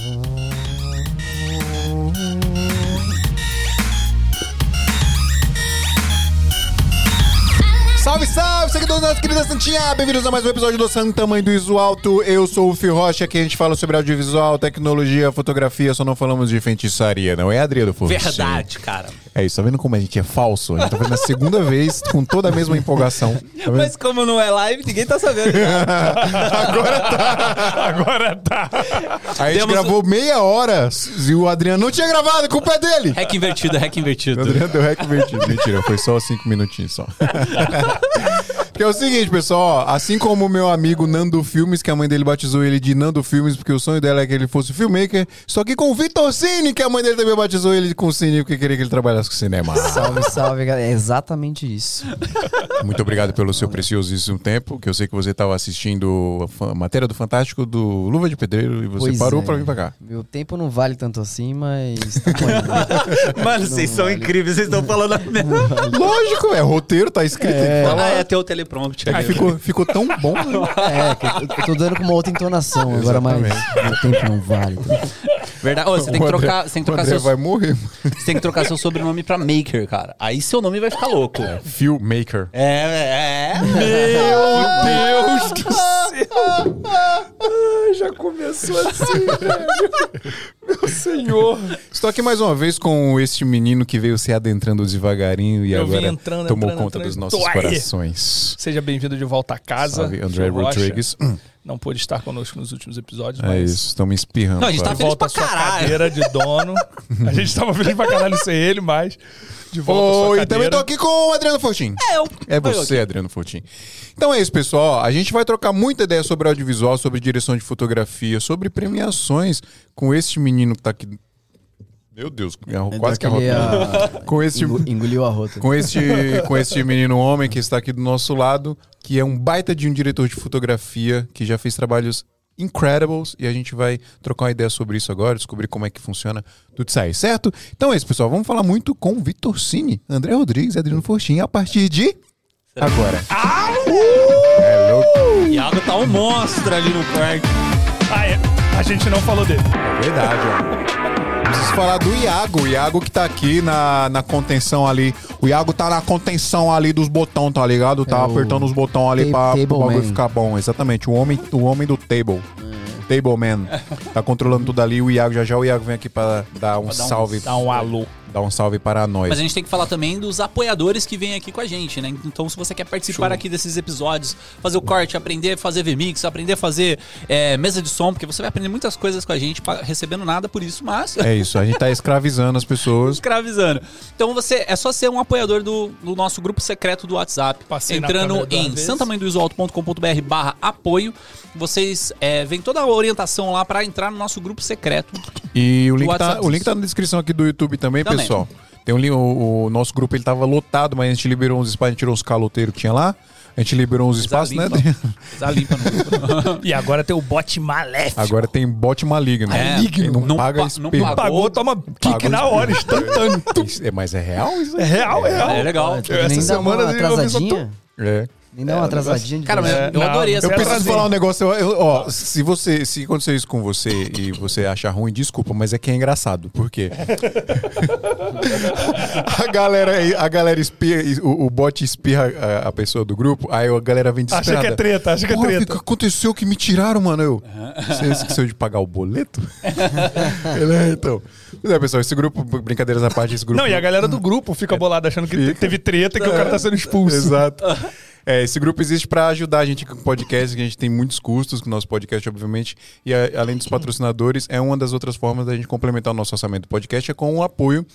Salve, salve, seguidores da nossa querida Santinha! Bem-vindos a mais um episódio do Santa Mãe do Iso Alto. Eu sou o Fio Rocha, aqui a gente fala sobre audiovisual, tecnologia, fotografia, só não falamos de feitiçaria, não é, Adriano Forte? Verdade, cara. É isso, tá vendo como a gente é falso? A gente tá fazendo a segunda vez com toda a mesma empolgação. Tá? Mas como não é live, ninguém tá sabendo. Agora tá! Agora tá. A gente Temos- gravou meia hora e o Adriano não tinha gravado, a culpa é dele! Hack invertido, hack O invertido. Adriano deu rec invertido. Mentira, foi só cinco minutinhos só. que é o seguinte, pessoal, ó, assim como o meu amigo Nando Filmes, que a mãe dele batizou ele de Nando Filmes, porque o sonho dela é que ele fosse filmmaker, só que com o Vitor Cine, que a mãe dele também batizou ele com Cine, porque queria que ele trabalhasse com cinema. Salve, salve, galera. É exatamente isso. Muito obrigado pelo seu preciosíssimo tempo, que eu sei que você estava assistindo a matéria do Fantástico do Luva de Pedreiro e você Pois parou é. pra vir pra cá. Meu tempo não vale tanto assim, mas. Mano, vocês são incríveis, vocês estão falando a mesma. Lógico, é roteiro, tá escrito. tem falar. Ah, é teu Aí ficou, ficou tão bom. né? É, que eu- tô dando com uma outra entonação agora, mas meu tempo não vale. Verdade. Ô, você tem que André- trocar, você tem que o trocar seu, vai morrer. você tem que trocar seu sobrenome pra Maker, cara. Aí seu nome vai ficar louco. É, Filmmaker. é, é. Meu Deus do céu. Ai, já começou assim, velho. Meu senhor. Estou aqui mais uma vez com este menino que veio se adentrando devagarinho e Eu agora entrando, tomou entrando, conta entrando, dos nossos corações. Seja bem-vindo de volta a casa. Salve, André Rocha. Rodrigues. Não pôde estar conosco nos últimos episódios, É mas... isso, estão me espirrando. Não, a gente tá feliz Volta pra à sua caralho. cadeira de dono. A gente tava feliz pra caralho sem ele, mas... De volta à sua cadeira. também tô aqui com o Adriano Fortin. É, eu. É você, Adriano Fortin. Então é isso, pessoal. A gente vai trocar muita ideia sobre audiovisual, sobre direção de fotografia, sobre premiações com este menino que tá aqui. Meu Deus, quase que arrota. ah, Com este engo- engoliu a rota. com este, com este menino homem que está aqui do nosso lado, que é um baita de um diretor de fotografia, que já fez trabalhos incredibles, e a gente vai trocar uma ideia sobre isso agora, descobrir como é que funciona tudo isso aí, certo? Então é isso, pessoal. Vamos falar muito com o Vitor Cine, André Rodrigues e Adriano Fortin a partir de agora. É louco. Iago tá um monstro ali no quarto. Ah, é. A gente não falou dele. É verdade, ó. Preciso falar do Iago. O Iago que tá aqui na, na contenção ali. O Iago tá na contenção ali dos botões, tá ligado? Tá É apertando os botões ali pra o bagulho ficar bom. Exatamente. O homem, o homem do table. Table man. Tá controlando tudo ali. O Iago, já já o Iago vem aqui pra dar um dar um- salve. Dá um alô. Dar um salve para nós. Mas a gente tem que falar também dos apoiadores que vêm aqui com a gente, né? Então, se você quer participar aqui desses episódios, fazer o corte, aprender a fazer VMix, aprender a fazer é, mesa de som, porque você vai aprender muitas coisas com a gente, recebendo nada por isso, mas É isso. A gente tá escravizando as pessoas. escravizando. Então você é só ser um apoiador do, do nosso grupo secreto do WhatsApp. Passei entrando em vezes. santamanhodoisoalto.com.br barra apoio. Vocês é, vem toda a orientação lá pra entrar no nosso grupo secreto. E o link, tá, o link tá na descrição aqui do YouTube também, Também. Pessoal. Tem um link, o, o nosso grupo ele tava lotado, mas a gente liberou uns espaços, a gente tirou os caloteiros que tinha lá. A gente liberou uns espaços, né? limpa. No E agora tem o bot maléfico. Agora tem bot maligno. É, Quem não, não paga pa- não pagou. Pagou, toma kick na hora, instantâneo. É, mas é real isso? É real, é real. É legal. Essa semana uma atrasadinha. É. Nem dá uma atrasadinha de Cara, mas É, eu não, adorei essa Eu preciso prazer. falar um negócio. eu- eu- ó, se você, se acontecer isso com você e você achar ruim, desculpa, mas é que é engraçado. Por quê? a galera, a galera espirra, o, o bot espirra a, a pessoa do grupo, aí a galera vem Acha desesperada. que é treta, acha que é treta. O que aconteceu que me tiraram, mano? Eu, você esqueceu de pagar o boleto? Ele é, então. Pois é, pessoal, esse grupo, brincadeiras à parte, esse grupo... Não, e a galera do grupo fica bolada achando que te- teve treta e que o cara tá sendo expulso. Exato. É, esse grupo existe para ajudar a gente com podcast, que a gente tem muitos custos com o nosso podcast, obviamente. E a- além dos patrocinadores, é uma das outras formas da gente complementar o nosso orçamento do podcast, é com o apoio.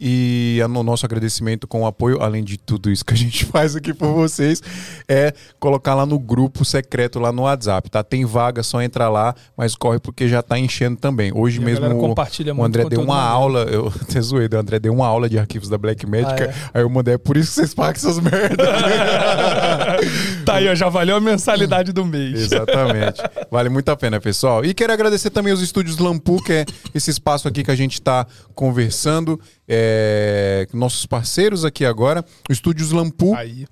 E o nosso agradecimento com o apoio, além de tudo isso que a gente faz aqui por vocês, é colocar lá no grupo secreto lá no WhatsApp, tá? Tem vaga, só entrar lá, mas corre porque já tá enchendo também. Hoje E mesmo o, o André deu uma aula, eu até zoei, o André deu uma aula de arquivos da Black Magic, Ah, é? aí eu mandei, é por isso que vocês pagam essas merdas. tá aí, ó, já valeu a mensalidade do mês. Exatamente. Vale muito a pena, pessoal. E quero agradecer também os estúdios Lampu, que é esse espaço aqui que a gente está conversando. É, nossos parceiros aqui agora. Estúdios Lampu. Aí.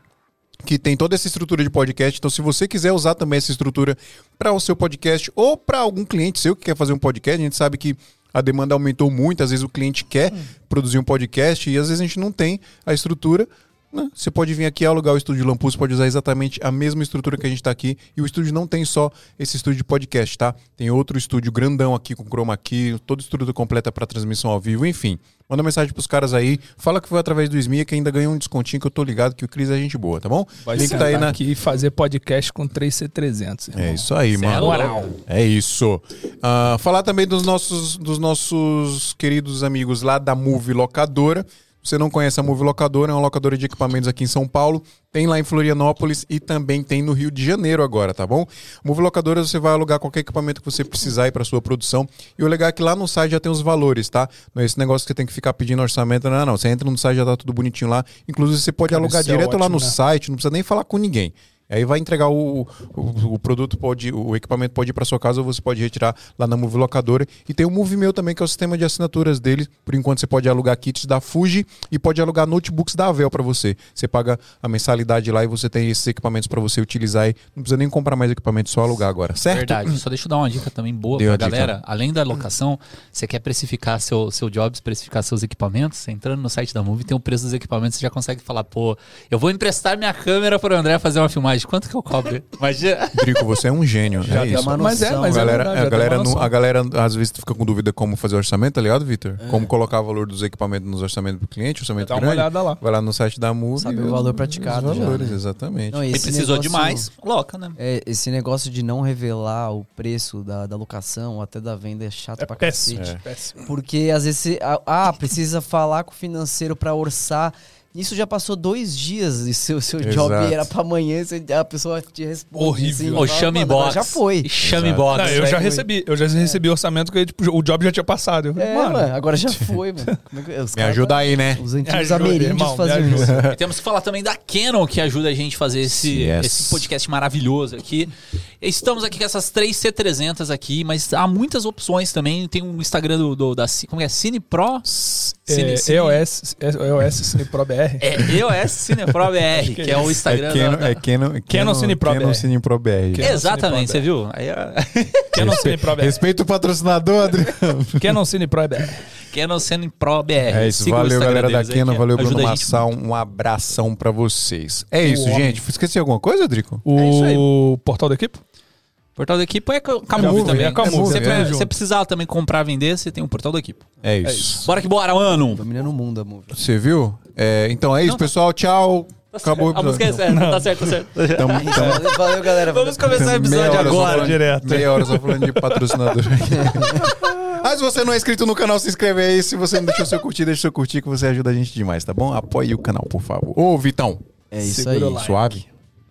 que tem toda essa estrutura de podcast. Então, se você quiser usar também essa estrutura para o seu podcast ou para algum cliente seu que quer fazer um podcast, a gente sabe que a demanda aumentou muito, às vezes o cliente quer produzir um podcast e às vezes a gente não tem a estrutura. Né? Você pode vir aqui alugar o estúdio Lampus, pode usar exatamente a mesma estrutura que a gente está aqui. E o estúdio não tem só esse estúdio de podcast, tá? Tem outro estúdio grandão aqui com chroma key, toda estrutura completa para transmissão ao vivo, enfim. Manda mensagem pros caras aí, fala que foi através do SMIA que ainda ganhou um descontinho que eu tô ligado que o Cris é gente boa, tá bom? Vai Link tá aí na, aqui e fazer podcast com 3C300. irmão. é isso aí, Cê é mano. louco. É isso. Ah, falar também dos nossos, dos nossos queridos amigos lá da Move Locadora. Você não conhece a Move Locadora, é uma locadora de equipamentos aqui em São Paulo. Tem lá em Florianópolis e também tem no Rio de Janeiro agora, tá bom? Move Locadora você vai alugar qualquer equipamento que você precisar aí para sua produção. E o legal é que lá no site já tem os valores, tá? Não é esse negócio que você tem que ficar pedindo orçamento, não, não. Você entra no site já tá tudo bonitinho lá. Inclusive você pode Cara, alugar é direto lá ótimo, no né? site, não precisa nem falar com ninguém. Aí vai entregar o, o, o produto, pode, o equipamento pode ir para sua casa ou você pode retirar lá na Move Locadora. E tem o Move Meu também, que é o sistema de assinaturas deles. Por enquanto você pode alugar kits da Fuji e pode alugar notebooks da Avel para você. Você paga a mensalidade lá e você tem esses equipamentos para você utilizar. E não precisa nem comprar mais equipamento, só alugar agora, certo? Verdade. Só deixa eu dar uma dica também boa pra a dica. galera. Além da locação, você quer precificar seu, seu job, precificar seus equipamentos, você entrando no site da Move, tem o preço dos equipamentos, você já consegue falar, pô, eu vou emprestar minha câmera pro André fazer uma filmagem. Quanto que eu cobro? Imagina. Drico, você é um gênio. Já é isso. uma Mas é, noção. mas a é galera, verdade, a, já galera não- noção. a galera às vezes fica com dúvida como fazer orçamento, tá ligado, Vitor? É. Como colocar o valor dos equipamentos nos orçamentos do cliente, orçamento Dá uma grande. olhada lá. Vai lá no site da Move. Sabe e o valor praticado Os já, valores, né? exatamente. Não, E esse precisou negócio- demais, coloca, né? É, esse negócio de não revelar o preço da, da locação ou até da venda é chato É pra péssimo, cacete. péssimo. Porque às vezes você. Ah, precisa falar com o financeiro pra orçar. Isso já passou dois dias e seu, seu job era pra amanhã, a pessoa te responde. Horrível. assim, fala, chame "Mano, agora box. Já foi. Chame box. Não, eu já Segue, recebi, eu já recebi orçamento que tipo, o job já tinha passado. Eu falei, É, mano, mano, agora já foi, mano. É Me ajuda aí, né? Os antigos ameríndios ajuda. isso. E temos que falar também da Canon, que ajuda a gente a fazer esse, Yes. esse podcast maravilhoso aqui. Estamos aqui com essas três C300 aqui, mas há muitas opções também. Tem um Instagram do, do- da como é? Cine Pro? Cine, é, Cine- EOS, é, EOS Cine Pro BR. É EOS Cine Pro BR, que, que é o. Instagram é Canon, da, é Canon, Canon Cine Pro Canon BR. Cine Pro BR. Canon Exatamente, você Cine Pro viu? Aí, é- Canon Cine Pro BR. Respeita o patrocinador, Adriano. Canon Cine Pro BR. Canon Cine Pro BR. É isso, Siga valeu galera da aí, Canon, que valeu Bruno Massal, um abração pra vocês. É isso, homem. gente. Esqueci alguma coisa, Drico? O portal da equipe? Portal da Equipe é com a Já Move fui, também. é com a Se é, você precisar também comprar, vender, você tem um Portal da Equipe. É É isso. isso. Bora que bora, mano! Dominando o mundo, amor. Você viu? É, então é isso, Não, pessoal. Tchau. Acabou o A música é certa, tá certo, tá certo. Tamo- tamo- Valeu, galera. Vamos começar o episódio agora. falando- direto. Meia hora só falando de patrocinador. Mas se você não é inscrito no canal, se inscreve aí. Se você não deixou seu curtir, deixa seu curtir que você ajuda a gente demais, tá bom? Apoie o canal, por favor. Ô, Vitão. É isso Segura aí. Suave?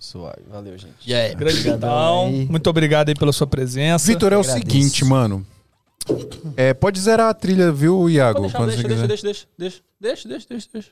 Suave. Valeu, gente. E aí? Grande Vitão. Muito obrigado aí pela sua presença. Vitor, é o Agradeço. seguinte, mano. É, pode zerar a trilha, viu, Iago? Deixa, quando deixa, deixa, deixa, deixa, deixa, deixa, deixa, deixa, deixa.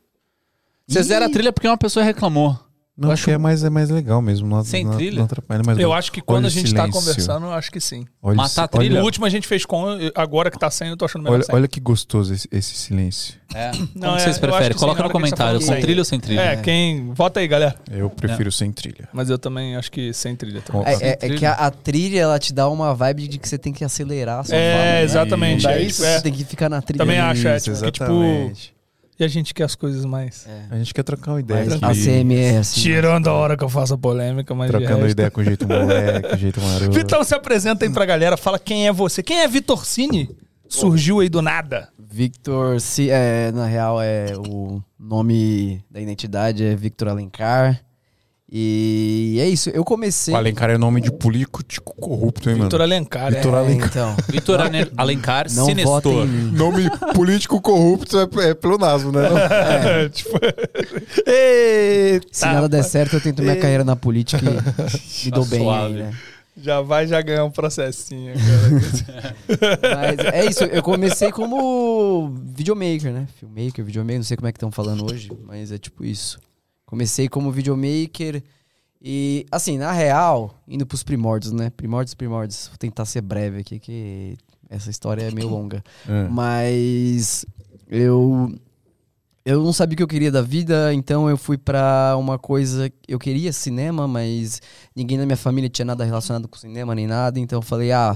Você zera a trilha porque uma pessoa reclamou. Não, acho que é mais, é mais legal mesmo. Não, Sem não, trilha? Não atrapalha, mas Eu acho que quando Olha a gente tá silêncio. conversando, eu acho que sim. olha, Matar esse- a trilha? olha- O último a gente fez com, agora que tá saindo, eu tô achando melhor Olha, olha que gostoso esse, esse silêncio. É. Como Não, é, vocês eu acho preferem? sim, Coloca na no tá comentário, com sem. trilha ou sem trilha? É, quem. Vota aí, galera. Eu prefiro sem trilha. Mas eu também acho que sem trilha também. Com- É, é- é trilha. que a, a trilha, ela te dá uma vibe de que você tem que acelerar a sua É, fala, né? exatamente. É isso, é. você tem que ficar na trilha. Também acho, é, Isso, tipo, que, tipo, exatamente. E a gente quer as coisas mais. A gente quer trocar uma ideia Mas aqui. ACMR, assim. Tirando a hora que eu faço a polêmica, mas. Trocando ideia com jeito moleque, jeito maroto. Vitão, se apresenta aí pra galera, fala quem é você. Quem é Vitor Cine? Surgiu aí do nada. Victor, é, na real, é o nome da identidade é Victor Alencar. E é isso, eu comecei. O Alencar é nome de político corrupto, hein, Vitor mano? Alencar. Vitor É, Alencar. então, Vitor Alencar, não Sinestor. Nome político corrupto é, é pleonasmo, né? É, tipo. Eita, Se nada der certo, eu tento minha carreira na política e me dou bem aí, né? Já vai já ganhar um processinho, cara. Mas é isso, eu comecei como videomaker, né? Filmmaker, videomaker, não sei como é que estão falando hoje, mas é tipo isso. Comecei como videomaker e, assim, na real, indo pros primórdios, né? Primórdios, primórdios. Vou tentar ser breve aqui, que essa história é meio longa. É. Mas eu eu não sabia o que eu queria da vida, então eu fui pra uma coisa. Eu queria cinema, mas ninguém na minha família tinha nada relacionado com cinema nem nada, então eu falei, ah,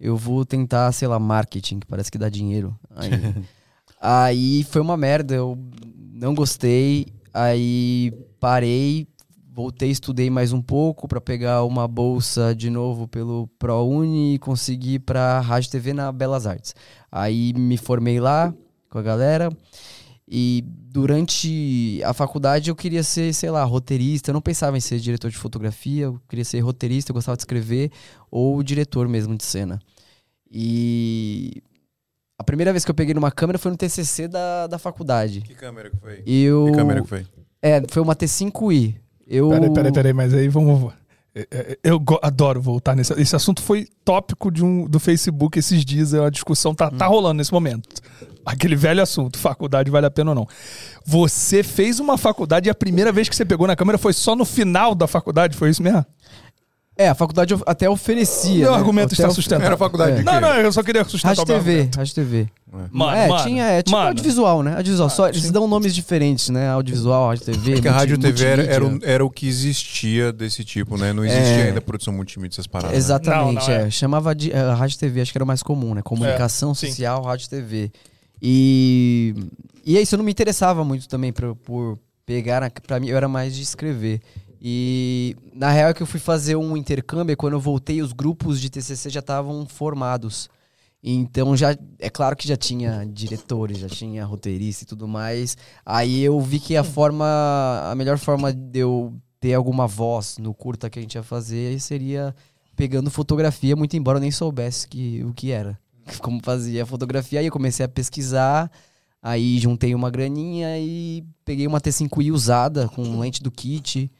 eu vou tentar, sei lá, marketing, que parece que dá dinheiro. Aí, aí foi uma merda, eu não gostei, aí parei, voltei, estudei mais um pouco pra pegar uma bolsa de novo pelo ProUni e consegui pra Rádio TV na Belas Artes. Aí me formei lá com a galera. E durante a faculdade eu queria ser, sei lá, roteirista. Eu não pensava em ser diretor de fotografia, eu queria ser roteirista, eu gostava de escrever, ou diretor mesmo de cena. E a primeira vez que eu peguei numa câmera foi no TCC da, da faculdade. Que câmera que foi? Eu, Que câmera que foi? É, foi uma T5i. Eu... Peraí, peraí, peraí, mas aí vamos. é, é, Eu go- adoro voltar nesse. Esse assunto foi tópico de um, do Facebook esses dias. A discussão tá, tá rolando nesse momento. Aquele velho assunto, faculdade vale a pena ou não. Você fez uma faculdade e a primeira vez que você pegou na câmera foi só no final da faculdade, foi isso mesmo? É, a faculdade até oferecia. Meu né? argumento Até está sustentável. Era faculdade de quê? Não, não, eu só queria sustentar Rádio TV. Rádio TV. Mano, é, mano, tinha, é tipo mano. audiovisual, né? Audiovisual. Só, eles dão nomes diferentes, né? Audiovisual, Rádio TV. É que a Rádio TV era, era, era o que existia desse tipo, né? Não existia É. ainda produção multimídia, essas paradas. né? Exatamente, Não, não, é. é. Chamava de é, Rádio TV, acho que era o mais comum, né? Comunicação sim. social, Rádio TV. E, e é isso, eu não me interessava muito também por, por pegar. Pra mim, eu era mais de escrever. E na real é que eu fui fazer um intercâmbio e quando eu voltei, os grupos de TCC já estavam formados. Então já é claro que já tinha diretores, já tinha roteirista e tudo mais. Aí eu vi que a forma, a melhor forma de eu ter alguma voz no curta que a gente ia fazer seria pegando fotografia, muito embora eu nem soubesse que, o que era. Como fazia fotografia, aí eu comecei a pesquisar, aí juntei uma graninha e peguei uma T5i usada com lente do kit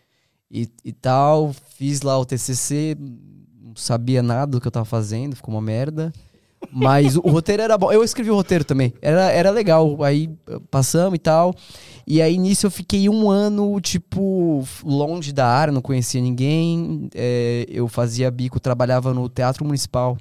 e, e tal, fiz lá o TCC, não sabia nada do que eu tava fazendo, ficou uma merda. Mas o, roteiro era bom. Eu escrevi o roteiro também. Era, era legal. Aí passamos e tal. E aí nisso eu fiquei um ano, tipo, longe da área, não conhecia ninguém. É, eu fazia bico, trabalhava no Teatro Municipal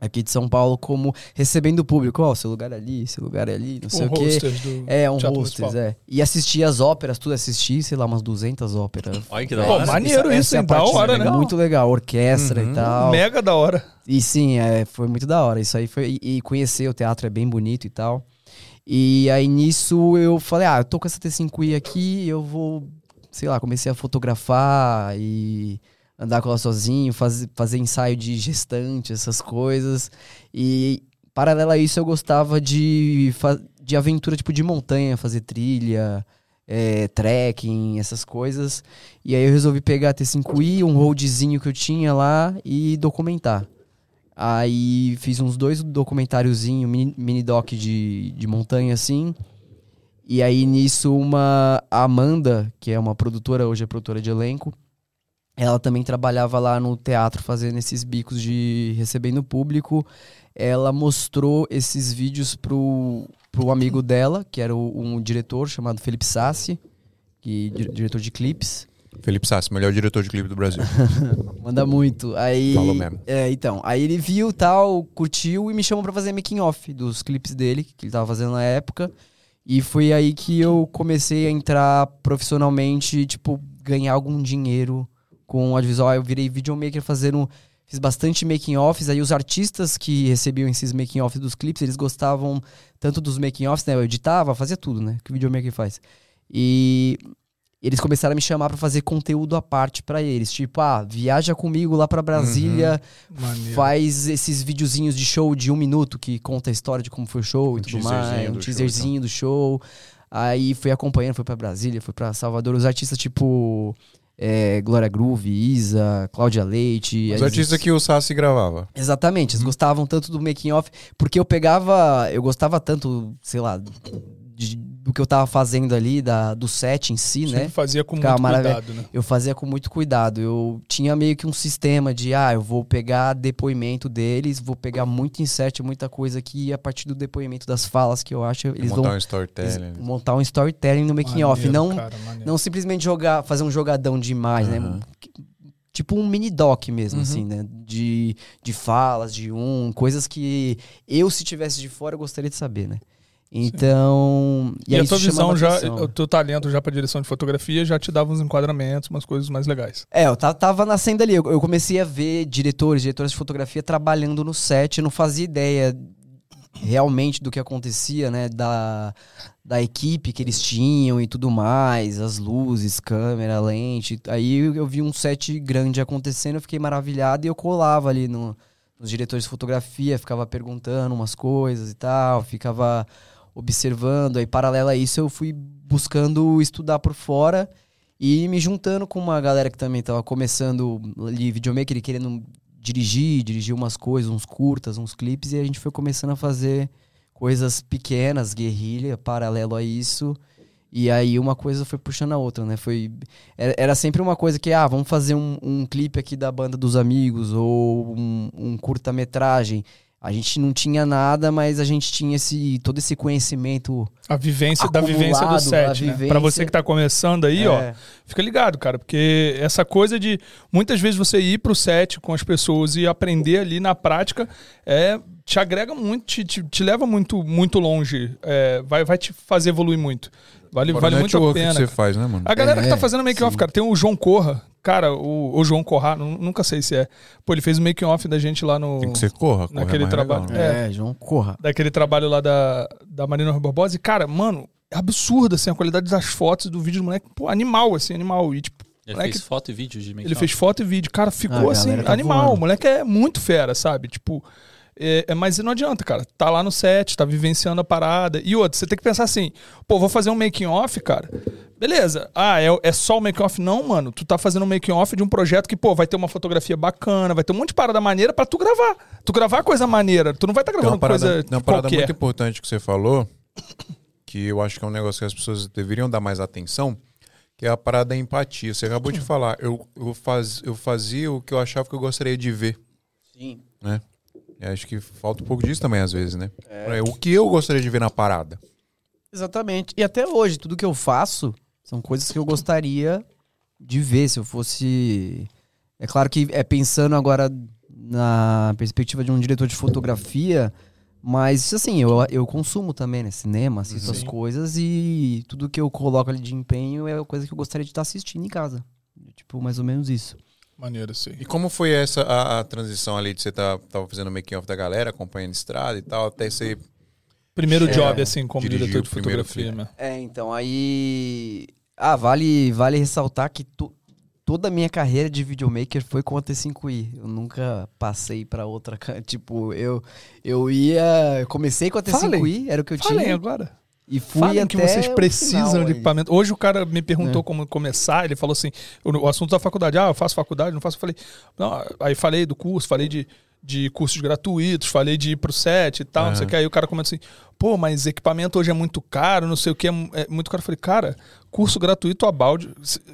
aqui de São Paulo, como recebendo o público. Ó, seu lugar é ali, seu lugar é ali, não sei Um o quê. É, um Municipal. é. E assistia as óperas, tudo assisti, sei lá, umas 200 óperas. Olha que da Pô, hora. maneiro isso, essa é? Da hora, né? Muito legal, orquestra Uhum. e tal. Mega da hora. E sim, é, foi muito da hora. Isso aí foi. E, e conhecer o teatro é bem bonito e tal. E aí nisso eu falei, ah, eu tô com essa T5i aqui, eu vou, sei lá, comecei a fotografar e andar com ela sozinho, faz, fazer ensaio de gestante, essas coisas. E paralelo a isso eu gostava de, de aventura tipo de montanha, fazer trilha, é, trekking, essas coisas. E aí eu resolvi pegar a T5i, um roadzinho que eu tinha lá e documentar. Aí fiz uns dois documentáriozinhos, mini, mini doc de, de montanha assim. E aí nisso uma a Amanda, que é uma produtora, hoje é produtora de elenco, ela também trabalhava lá no teatro fazendo esses bicos de recebendo público. Ela mostrou esses vídeos pro, pro amigo dela, que era o- um diretor chamado Felipe Sassi, que di- diretor de clipes. Felipe Sassi, melhor diretor de clipe do Brasil. Manda muito. Aí, Falou mesmo. É, então. Aí ele viu tal, curtiu e me chamou pra fazer making off dos clipes dele, que ele tava fazendo na época. E foi aí que eu comecei a entrar profissionalmente, tipo, ganhar algum dinheiro com o audiovisual. Eu virei videomaker fazendo. Fiz bastante making offs, aí os artistas que recebiam esses making offs dos clipes, eles gostavam tanto dos making offs, né? Eu editava, fazia tudo, né? Que o videomaker faz. E eles começaram a me chamar pra fazer conteúdo à parte pra eles, tipo, ah, viaja comigo lá pra Brasília, Maneiro. faz esses videozinhos de show de um minuto que conta a história de como foi o show Um e tudo teaserzinho mais, um do show, teaserzinho do show. Aí fui acompanhando, fui pra Brasília, fui pra Salvador, os artistas tipo é, Glória Groove, Isa, Cláudia Leite. Os artistas que o Sassi gravava. Exatamente, eles gostavam tanto do making off, porque eu pegava, eu gostava tanto, sei lá, de- do que eu tava fazendo ali, da, do set em si, Sempre né? fazia com Ficava muito cuidado, né? Eu fazia com muito cuidado. Eu tinha meio que um sistema de, ah, eu vou pegar depoimento deles, vou pegar muito insert, muita coisa que a partir do depoimento das falas que eu acho, eles montar vão um eles storytelling. montar um storytelling no making off, não cara, não simplesmente jogar, fazer um jogadão de imagem, Aham. né? Tipo um mini doc mesmo, Uhum. assim, né? De, de falas, de um, coisas que eu, se tivesse de fora, eu gostaria de saber, né? Então. E, aí a tua visão já, o teu talento já pra direção de fotografia já te dava uns enquadramentos, umas coisas mais legais. É, eu ta- tava nascendo ali. Eu, comecei a ver diretores, diretoras de fotografia trabalhando no set. Eu não fazia ideia realmente do que acontecia, né? Da, da equipe que eles tinham e tudo mais, as luzes, câmera, lente. Aí eu, eu vi um set grande acontecendo, eu fiquei maravilhado e eu colava ali no, nos diretores de fotografia, ficava perguntando umas coisas e tal, ficava observando. Aí, paralelo a isso, eu fui buscando estudar por fora. E me juntando com uma galera que também tava começando ali videomaker querendo dirigir, dirigir umas coisas, uns curtas, uns clipes, e a gente foi começando a fazer coisas pequenas, guerrilha, paralelo a isso. E aí uma coisa foi puxando a outra, né? Foi, era sempre uma coisa que, ah, vamos fazer um, um clipe aqui da banda dos amigos, ou um, um curta-metragem. A gente não tinha nada, mas a gente tinha esse, todo esse conhecimento. A vivência da vivência do set, né? vivência. Pra você que tá começando aí, ó, É. fica ligado, cara, porque essa coisa de muitas vezes você ir pro set com as pessoas e aprender ali na prática é te agrega muito, te, te, te leva muito muito longe, é, vai, vai te fazer evoluir muito. Vale, vale muito a pena. que você faz, né, mano? A galera que tá É, fazendo make off, sim. cara, tem o João Corra. Cara, o, o João Corra, nu- nunca sei se é. Pô, ele fez o make off da gente lá no Tem que ser corra. corra naquele é mais trabalho. legal, né? É. É, João Corra. daquele trabalho lá da, da Marina Barbosa. E, cara, mano, é absurdo, assim, a qualidade das fotos do vídeo do moleque. Pô, animal, assim, animal. E, tipo, Ele moleque, fez foto e vídeo de make ele fez foto e vídeo. Cara, ficou, Ah, assim, tá animal. voando. O moleque é muito fera, sabe? Tipo, é, é, mas não adianta, cara. Tá lá no set, tá vivenciando a parada. E outra, você tem que pensar assim, pô, vou fazer um making off, cara. Beleza. Ah, é, é só o making off? Não, mano. Tu tá fazendo um making off de um projeto que, pô, vai ter uma fotografia bacana, vai ter um monte de parada maneira pra tu gravar. Tu gravar coisa maneira. Tu não vai estar tá Tem gravando parada, coisa tem uma parada qualquer. muito importante que você falou, que eu acho que é um negócio que as pessoas deveriam dar mais atenção, que é a parada da empatia. Você acabou de falar, eu, eu, faz, eu fazia o que eu achava que eu gostaria de ver, Sim. né? E acho que falta um pouco disso também, às vezes, né? É, O que eu gostaria de ver na parada. Exatamente. E até hoje, tudo que eu faço são coisas que eu gostaria de ver se eu fosse. É claro que é pensando agora na perspectiva de um diretor de fotografia, mas assim, eu, eu consumo também, né? Cinema, assisto as Sim. coisas e tudo que eu coloco ali de empenho é coisa que eu gostaria de estar assistindo em casa. Tipo, mais ou menos isso. Maneiro, sim. E como foi essa a, a transição ali de você tá, tava fazendo o making off da galera, acompanhando estrada e tal, até você. Primeiro É, job, assim, como diretor de fotografia, né? É, então, aí. Ah, vale, vale ressaltar que to- toda a minha carreira de videomaker foi com a T5i. Eu nunca passei pra outra. Tipo, eu, eu ia. eu comecei com a T5i, Falem. era o que eu Falem tinha. agora. E fui Falem até que vocês precisam final de equipamento. Hoje o cara me perguntou É. como começar, ele falou assim, o, assunto da faculdade, ah, eu faço faculdade, não faço, eu falei, não, aí falei do curso, falei de, de cursos gratuitos, falei de ir pro set e tal, não sei o Aham. que, aí o cara começa assim, pô, mas equipamento hoje é muito caro, não sei o que, é, é muito caro. Eu falei, cara, curso gratuito a balde,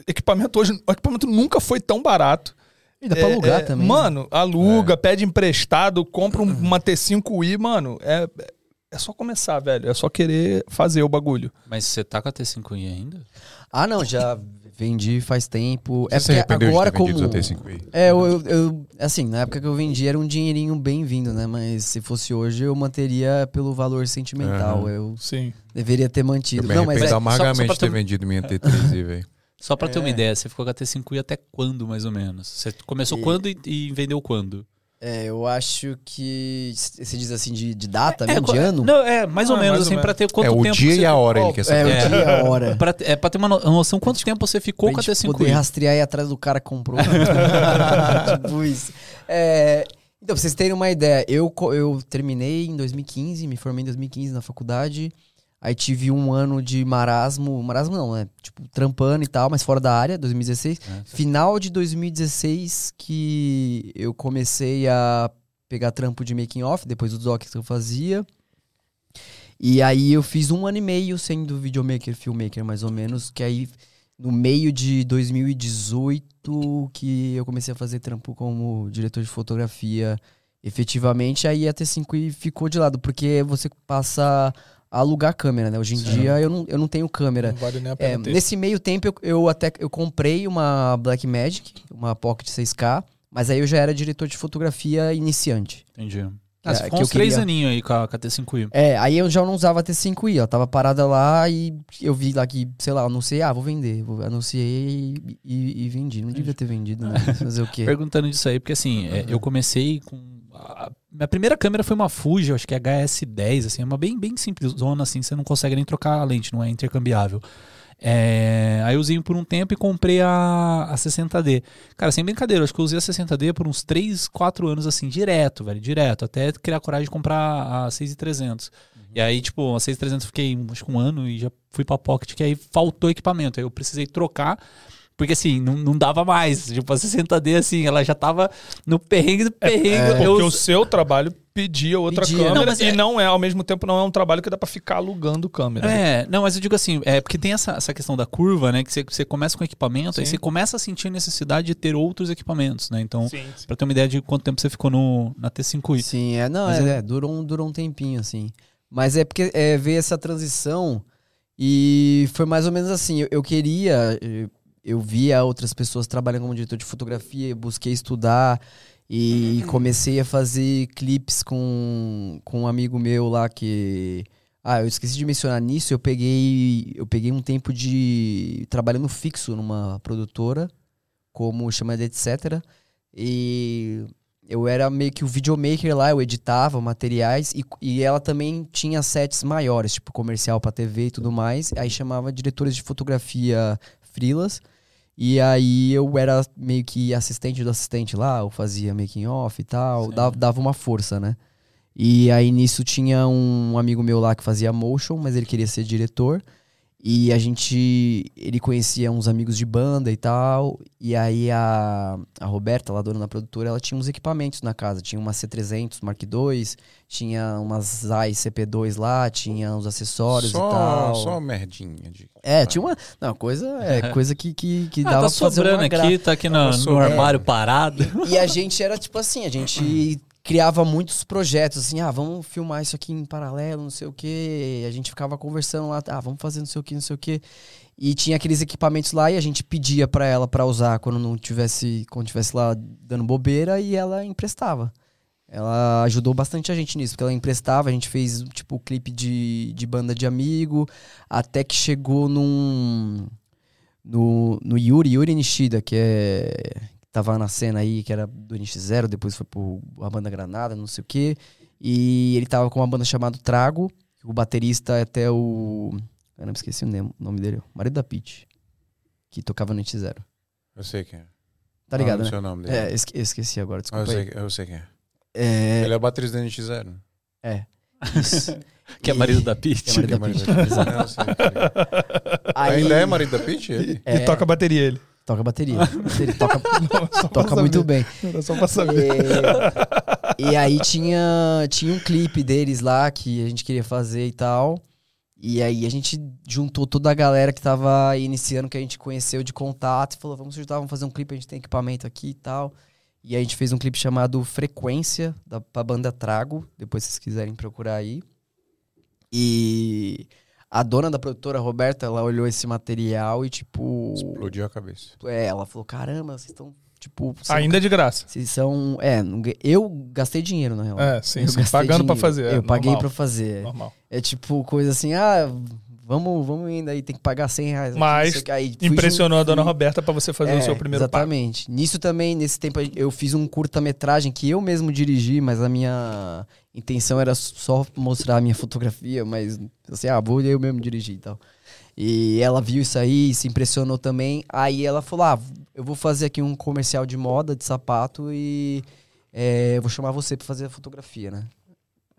equipamento hoje, o equipamento nunca foi tão barato. E dá pra É, alugar é, também. né? Mano, aluga, pede emprestado, compra um- uma T5i, mano, é... É só começar, velho. É só querer fazer o bagulho. Mas você tá com a T5i ainda? Ah, não, já vendi faz tempo. É você se porque arrependeu agora de ter como. seu T5i? É, eu, eu, eu- Assim, na época que eu vendi era um dinheirinho bem-vindo, né? Mas se fosse hoje, eu manteria pelo valor sentimental. Aham. Eu Sim. deveria ter Eu mantido. me Não, mas é, amargamente só ter ter- vendido minha T3i, velho. Só pra ter uma É. ideia, você ficou com a T5i até quando, mais ou menos? Você começou E- quando e, e vendeu quando? É, eu acho que. Você diz assim de, de data, é, mesmo, de co- ano? Não, é, mais ou Ah, menos, mais ou assim, pra ter quanto é o tempo dia você e a ficou- hora ele quer É, saber. o É. dia e a hora. Pra, é pra ter uma no- noção quanto tempo você ficou com a gente T5i. poder rastrear e ir atrás do cara que comprou. tipo isso. É, então, pra vocês terem uma ideia, eu, eu terminei em 2015, me formei em 2015 na faculdade. Aí tive um ano de marasmo. Marasmo não, né? Tipo, trampando e tal, mas fora da área, 2016. É. Final de 2016 que eu comecei a pegar trampo de making off, depois dos docs que eu fazia. E aí eu fiz um ano e meio sendo videomaker, filmmaker, mais ou menos, que aí no meio de 2018 que eu comecei a fazer trampo como diretor de fotografia efetivamente, aí a T5i ficou de lado, porque você passa alugar câmera, né? Hoje em Sim. dia eu não, eu não tenho câmera. Não vale nem a É, pena ter. nesse meio tempo eu, eu até eu comprei uma Blackmagic, uma Pocket 6K, mas aí eu já era diretor de fotografia iniciante. Entendi. Ah, você que ficou uns três queria- aninhos aí com a, com a T5i. É, aí eu já não usava a T5i, ela tava parada lá e eu vi lá que, sei lá, anunciei, ah, vou vender. Vou, anunciei e, e- e vendi. Não devia ter vendido, né? Fazer o quê? Perguntando disso aí, porque assim, é, eu comecei com. A- minha primeira câmera foi uma Fuji, eu acho que é HS10, assim, é uma bem, bem simples zona, assim, você não consegue nem trocar a lente, não é intercambiável. É, aí eu usei por um tempo e comprei a, a 60D. Cara, sem brincadeira, acho que eu usei a 60D por uns 3, 4 anos, assim, direto, velho, direto. Até criar coragem de comprar a 6300. E aí, tipo, a 6300 eu fiquei acho que um ano e já fui pra Pocket, que aí faltou equipamento. Aí eu precisei trocar. Porque assim, não, não dava mais. Tipo, a 60D, assim, ela já tava no perrengue do perrengue. Porque eu, o seu trabalho pedia outra Pedia. câmera Não, e é- não é, ao mesmo tempo, não é um trabalho que dá pra ficar alugando câmera. É, não, mas eu digo assim, é porque tem essa, essa questão da curva, né? Que você, você começa com equipamento, aí Sim. você começa a sentir a necessidade de ter outros equipamentos, né? Então, pra ter uma ideia de quanto tempo você ficou no, na T5i. Sim, é, não, Mas é, eu- é, durou, um, durou um tempinho, assim. Mas é porque é, veio essa transição e foi mais ou menos assim. Eu, eu queria, eh, eu via outras pessoas trabalhando como diretor de fotografia, busquei estudar e comecei a fazer clipes com, com um amigo meu lá que. Ah, eu esqueci de mencionar nisso, eu peguei, eu peguei um tempo de trabalhando fixo numa produtora, como chamada etc. E eu era meio que o videomaker lá, eu editava materiais e, e ela também tinha sets maiores, tipo comercial pra TV e tudo mais. Aí chamava diretores de fotografia frilas. E aí eu era meio que assistente do assistente lá, eu fazia making off e tal, dava, dava uma força, né? E aí nisso tinha um amigo meu lá que fazia motion, mas ele queria ser diretor. E a gente. Ele conhecia uns amigos de banda e tal. E aí a, a Roberta, lá dona da produtora, ela tinha uns equipamentos na casa. Tinha uma C300 Mark II, tinha umas Zai CP2 lá, tinha uns acessórios e Só, tal. só merdinha. De... É, tinha uma. Não, coisa. É coisa que, que, que Ah, dava tá pra fazer sobrando uma gra- aqui, tá aqui no, no armário parado. E a gente era tipo assim, a gente criava muitos projetos, assim, ah, vamos filmar isso aqui em paralelo, não sei o quê. A gente ficava conversando lá, ah, vamos fazer não sei o que, não sei o quê. E tinha aqueles equipamentos lá e a gente pedia pra ela pra usar quando não tivesse, quando tivesse lá dando bobeira e ela emprestava. Ela ajudou bastante a gente nisso, porque ela emprestava, a gente fez tipo clipe de, de banda de amigo, até que chegou num no, no Yuri, Yuri Nishida, que é tava na cena aí, que era do NX0, depois foi pro a banda Granada, não sei o quê. E ele tava com uma banda chamada Trago, o baterista é até o Caramba, esqueci o nome dele, o marido da Peach, que tocava no NX0. Eu sei quem é. Tá ligado, ah, não né? sei o nome dele. É, esque- eu esqueci agora, Ah, desculpa eu, aí. sei, eu sei quem é. É, Ele é o baterista da NX0. é, isso. Que é marido da. Que é marido da. Não, sei. Aí- Ainda é marido da Peach? Ele? E toca a bateria ele. Toca bateria. Ele toca, toca saber. muito bem. Era só pra saber. E, e aí tinha, tinha um clipe deles lá que a gente queria fazer e tal. E aí a gente juntou toda a galera que tava iniciando, que a gente conheceu de contato, e falou, vamos juntar, vamos fazer um clipe, a gente tem equipamento aqui e tal. E a gente fez um clipe chamado Frequência, da, pra banda Trago, depois se vocês quiserem procurar aí. E a dona da produtora, a Roberta, ela olhou esse material e tipo... Explodiu a cabeça. É, ela falou, caramba, vocês estão, tipo... Ainda é de graça. vocês são. É, não eu gastei dinheiro, na real. É, sim, Eu sim. Pagando pra dinheiro. fazer. é Eu paguei normal, pra fazer. Normal. É tipo coisa assim, ah, vamos, vamos indo aí, tem que pagar 100 reais. Mas não. Aí Impressionou a jun- dona fui- Roberta pra você fazer É, o seu primeiro pago. Exatamente. Nisso também, nesse tempo, eu fiz um curta-metragem que eu mesmo dirigi, mas a minha intenção era só mostrar a minha fotografia, mas assim, ah, vou eu mesmo dirigir e tal. E ela viu isso aí, se impressionou também. Aí ela falou: Ah, eu vou fazer aqui um comercial de moda, de sapato, e é, vou chamar você pra fazer a fotografia, né?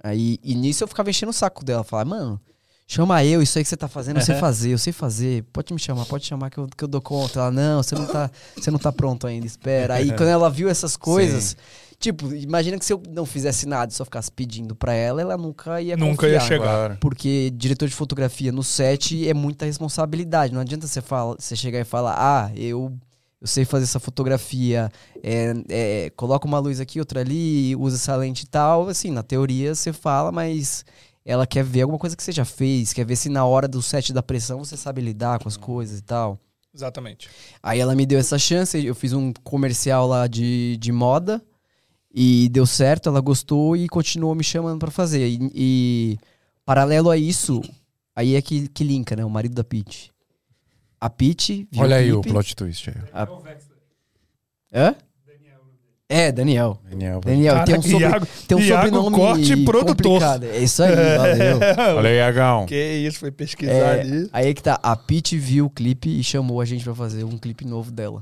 Aí, e nisso eu ficava enchendo o saco dela, falar, mano, chama eu, isso aí que você tá fazendo, eu sei fazer, eu sei fazer, pode me chamar, pode chamar que eu, que eu dou conta. Ela, não, você não tá, você não tá pronto ainda, espera. Aí quando ela viu essas coisas, tipo, imagina que se eu não fizesse nada, só ficasse pedindo pra ela, ela nunca ia Nunca ia confiar. chegar. Claro. Porque diretor de fotografia no set é muita responsabilidade. Não adianta você, fala, você chegar e falar, ah, eu, eu sei fazer essa fotografia, é, é, coloca uma luz aqui, outra ali, usa essa lente e tal. Assim, na teoria você fala, mas ela quer ver alguma coisa que você já fez, quer ver se na hora do set da pressão você sabe lidar com as coisas e tal. Exatamente. Aí ela me deu essa chance, eu fiz um comercial lá de, de moda. E deu certo, ela gostou e continuou me chamando pra fazer. E, e paralelo a isso, aí é que, que linka, né? O marido da Pete. A Pete viu Olha aí o plot twist aí. Hã? É, Daniel. Daniel. Daniel, Cara, tem um, sobre, Iago- tem um Iago sobrenome Corte produtor. complicado. É isso aí, valeu. Olha aí, Agão. Que isso, foi pesquisar É, ali. aí é que tá, a Pete viu o clipe e chamou a gente pra fazer um clipe novo dela.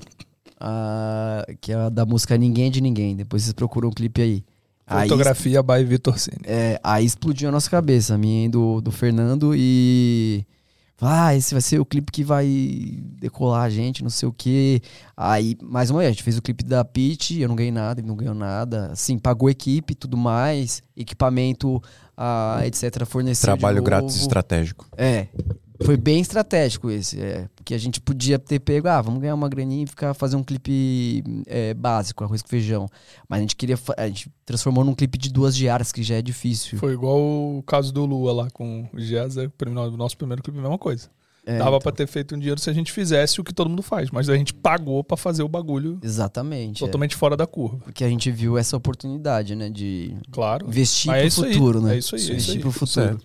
Ah, que é a da música Ninguém é de Ninguém. Depois vocês procuram o clipe aí. Aí, Fotografia by Vitor Cine. é, aí explodiu a nossa cabeça, a minha e do, do Fernando, e. Ah, esse vai ser o clipe que vai decolar a gente, não sei o quê. Aí, mais uma vez, a gente fez o clipe da Pete, eu não ganhei nada, ele não ganhou nada. Assim, pagou equipe tudo mais, equipamento, ah, etc. Forneceu. de Trabalho novo. grátis estratégico. É. Foi bem estratégico esse. É, porque a gente podia ter pego, ah, vamos ganhar uma graninha e ficar fazer um clipe é, básico, arroz com feijão. Mas a gente queria. A gente transformou num clipe de duas diárias, que já é difícil. Foi igual o caso do Lua lá com o Jazza, o nosso primeiro clipe, a mesma coisa. É, Dava pra ter feito um dinheiro se a gente fizesse o que todo mundo faz, mas a gente pagou pra fazer o bagulho Exatamente. é. totalmente fora da curva. Porque a gente viu essa oportunidade, né? De Claro. investir Mas é pro aí, futuro, né? é isso aí, é isso investir aí. pro futuro.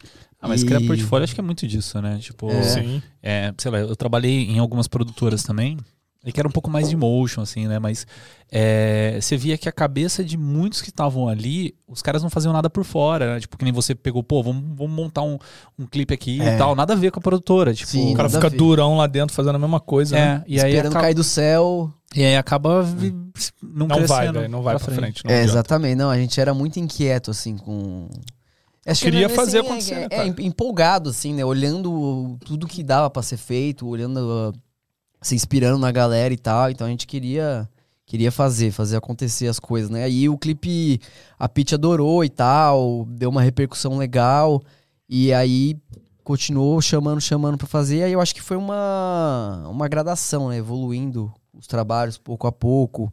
Ah, mas E- criar portfólio acho que é muito disso, né? Tipo, É. Sim. é, sei lá, eu trabalhei em algumas produtoras também, e que era um pouco mais de motion, assim, né? Mas é, você via que a cabeça de muitos que estavam ali, os caras não faziam nada por fora, né? Tipo, que nem você pegou, pô, vamos, vamos montar um, um clipe aqui É. e tal, nada a ver com a produtora. Tipo, Sim, O cara fica durão lá dentro fazendo a mesma coisa, né? é, e aí, Esperando acaba, cair do céu. e aí acaba vi- não, Não vai, crescendo velho, não vai pra frente. não É, adianta. exatamente. Não, a gente era muito inquieto, assim, com. Acho que Queria é fazer assim, acontecer, é, né, é, cara? empolgado, assim, né? Olhando tudo que dava pra ser feito, olhando, uh, se inspirando na galera e tal. Então a gente queria queria fazer, fazer acontecer as coisas, né? Aí o clipe a Pitty adorou e tal, deu uma repercussão legal. E aí continuou chamando, chamando pra fazer. Aí eu acho que foi uma, uma gradação, né? Evoluindo os trabalhos pouco a pouco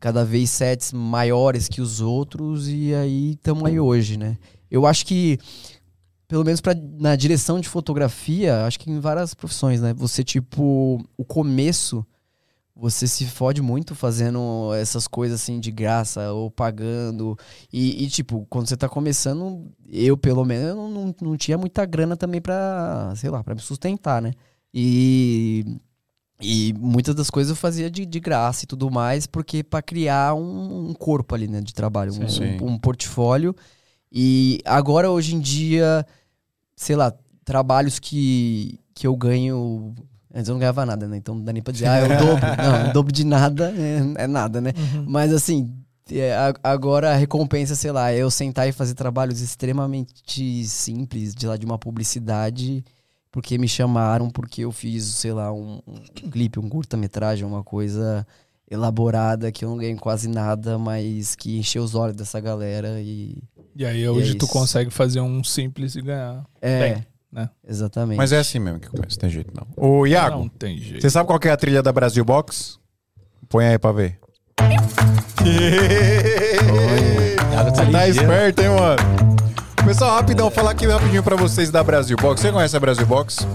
cada vez sets maiores que os outros e aí estamos aí hoje, né? Eu acho que pelo menos pra, na direção de fotografia, acho que em várias profissões, né? Você tipo o começo você se fode muito fazendo essas coisas assim de graça ou pagando. E, e, tipo, quando você tá começando, eu pelo menos eu não, não tinha muita grana também pra, sei lá, pra me sustentar, né? E e muitas das coisas eu fazia de, de graça e tudo mais, porque para criar um, um corpo ali, né, de trabalho, um, Sim. um- um portfólio. E agora, hoje em dia, sei lá, trabalhos que, que eu ganho. Antes eu não ganhava nada, né? Então não dá nem pra dizer, ah, é o dobro. Não, o dobro de nada é, é nada, né? Mas assim, é, agora a recompensa, sei lá, é eu sentar e fazer trabalhos extremamente simples, de lá de uma publicidade, porque me chamaram, porque eu fiz, sei lá, um, um clipe, um curta-metragem, uma coisa elaborada que eu não ganhei quase nada, mas que encheu os olhos dessa galera e. E aí hoje E é tu isso. consegue fazer um simples e ganhar. É. Bem, né? Exatamente. Mas é assim mesmo que começa, não tem jeito não. Ô, Iago, Não tem jeito. você sabe qual que é a trilha da Brasil Box? Põe aí pra ver. Iago tá Você tá esperto, hein, mano? Pessoal, rapidão, falar aqui rapidinho pra vocês da Brasil Box. Você conhece a Brasil Box?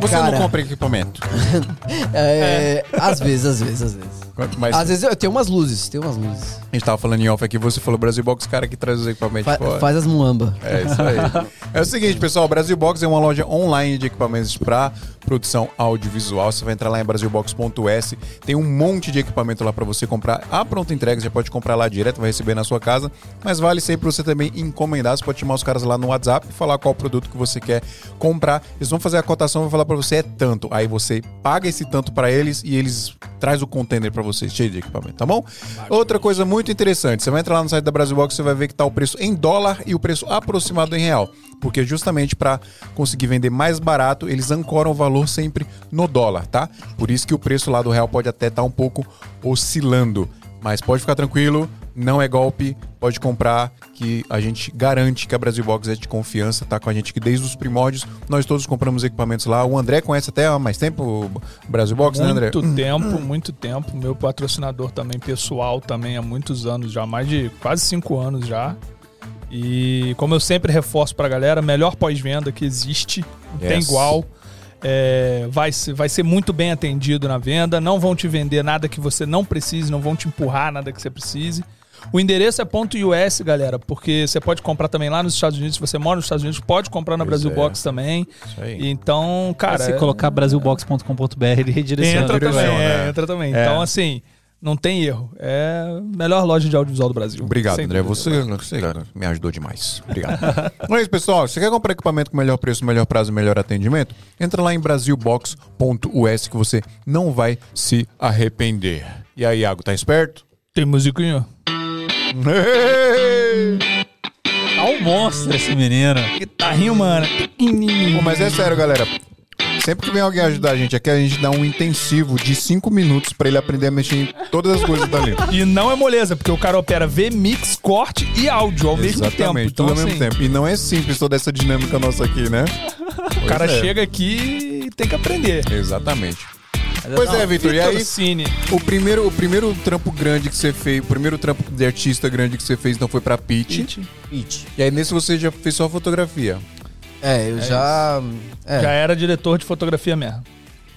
Você Cara. não compra equipamento. É, Às vezes, às vezes, às vezes. Mas Às vezes eu tenho umas luzes, tem umas luzes. a gente tava falando em off aqui, você falou Brasil Box, cara que traz os equipamentos Fa- fora. faz as muamba. É isso aí. É o seguinte, pessoal, Brasil Box é uma loja online de equipamentos para produção audiovisual. Você vai entrar lá em brasilbox.s, tem um monte de equipamento lá para você comprar. A pronta entrega, você pode comprar lá direto, vai receber na sua casa, mas vale sempre você também encomendar. Você pode chamar os caras lá no WhatsApp e falar qual produto que você quer comprar. Eles vão fazer a cotação, vão falar para você é tanto. Aí você paga esse tanto para eles e eles traz o container para você cheio de equipamento, tá bom? Outra coisa muito interessante, você vai entrar lá no site da Brasil Box, você vai ver que tá o preço em dólar e o preço aproximado em real, porque justamente para conseguir vender mais barato, eles ancoram o valor sempre no dólar, tá? Por isso que o preço lá do real pode até estar um pouco oscilando, mas pode ficar tranquilo, não é golpe, pode comprar que a gente garante que a Brasil Box é de confiança, tá com a gente desde os primórdios. Nós todos compramos equipamentos lá. O André conhece até há mais tempo o Brasil Box, né, André? Muito tempo, muito tempo. Meu patrocinador também, pessoal, também há muitos anos já, mais de quase cinco anos já. E como eu sempre reforço pra galera, melhor pós-venda que existe, não tem Yes. igual. É, vai, ser, vai ser muito bem atendido na venda. Não vão te vender nada que você não precise, não vão te empurrar nada que você precise. O endereço é .us, galera, porque você pode comprar também lá nos Estados Unidos. Se você mora nos Estados Unidos, pode comprar na Pois Brasil é. Box também. Isso aí. Então, cara. Se é- colocar brasilbox.com.br, ele redireciona. entra também, é, entra também. É. Então, assim, não tem erro. É a melhor loja de audiovisual do Brasil. Obrigado, André. Você, você me ajudou demais. Obrigado. Isso, pessoal. Você quer comprar equipamento com melhor preço, melhor prazo e melhor atendimento? Entra lá em brasilbox.us que você não vai se arrepender. E aí, Iago, tá esperto? Tem musiquinha? Tá um monstro esse menino. Guitarrinho, mano. Pô, mas é sério, galera. Sempre que vem alguém ajudar a gente aqui, a gente dá um intensivo de 5 minutos pra ele aprender a mexer em todas as coisas dali. E não é moleza, porque o cara opera VMix, corte e áudio ao mesmo tempo. Exatamente, Então, tudo ao assim, mesmo tempo. E não é simples toda essa dinâmica nossa aqui, né? o cara é. chega aqui e tem que aprender. Exatamente. Pois é, Vitor. E aí, Cine. o primeiro, o primeiro trampo grande que você fez, o primeiro trampo de artista grande que você fez, então foi pra Pitch. It. E aí nesse você já fez só fotografia. É, eu já. É, Já era diretor de fotografia mesmo.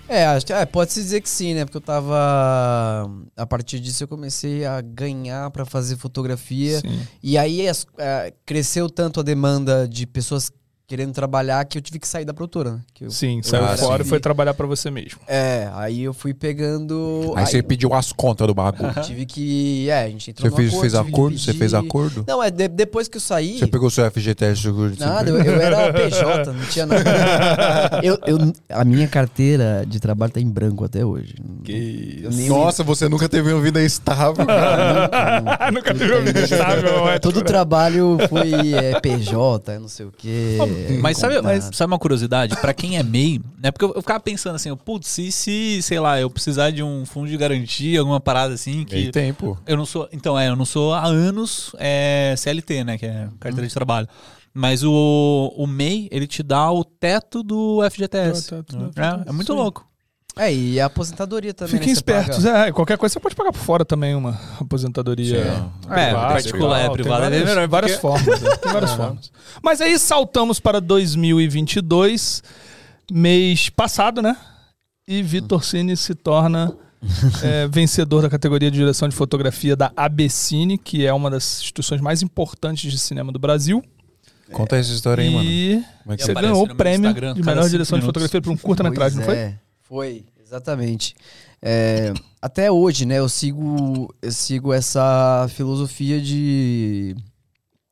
é, acho que- é, pode-se dizer que sim, né? Porque eu tava. A partir disso eu comecei a ganhar pra fazer fotografia. Sim. E aí as- é, cresceu tanto a demanda de pessoas querendo trabalhar que eu tive que sair da produtora, né? Que eu- Sim, eu saiu fora e foi trabalhar pra você mesmo. É, aí eu fui pegando. Aí você pediu as contas do bagulho. tive que. É, a gente entrou Você fez, acordo, fez que acordo? Você fez acordo? Não, é de- depois que eu saí. Você pegou seu FGTS seguro de Nada, eu, eu era PJ, não tinha nada. Eu, eu- a minha carteira de trabalho tá em branco até hoje. Nem- Nossa, você nunca teve uma vida estável, cara. Ah, nunca teve uma vida estável, é Todo trabalho foi é, PJ, não sei o quê. Mas sabe, mas sabe uma curiosidade? Pra quem é MEI, né? Porque eu, eu ficava pensando assim, putz, se, se, sei lá, eu precisar de um fundo de garantia, alguma parada assim, que. Meio tempo. Eu não sou. Então, é, eu não sou há anos é, CLT, né? Que é carteira de trabalho. Mas o, o MEI, ele te dá o teto do FGTS. É, o teto do É, FGTS, é muito sim. louco. É, e a aposentadoria também. Fiquem né, espertos. É, qualquer coisa você pode pagar por fora também, uma aposentadoria. Sim. É, privada, particular, é privada, Tem é melhor, várias, várias formas. é, Tem várias formas. Mas aí saltamos para 2022, mês passado, né? E Vitor Cine se torna é, vencedor da categoria de direção de fotografia da ABCine, que é uma das instituições mais importantes de cinema do Brasil. Conta essa história aí, mano. E Como é que E você ganhou o prêmio Instagram, de melhor direção de minutos. fotografia para um curta-metragem, não foi? Foi, exatamente. É, até hoje, né, eu sigo, eu sigo essa filosofia de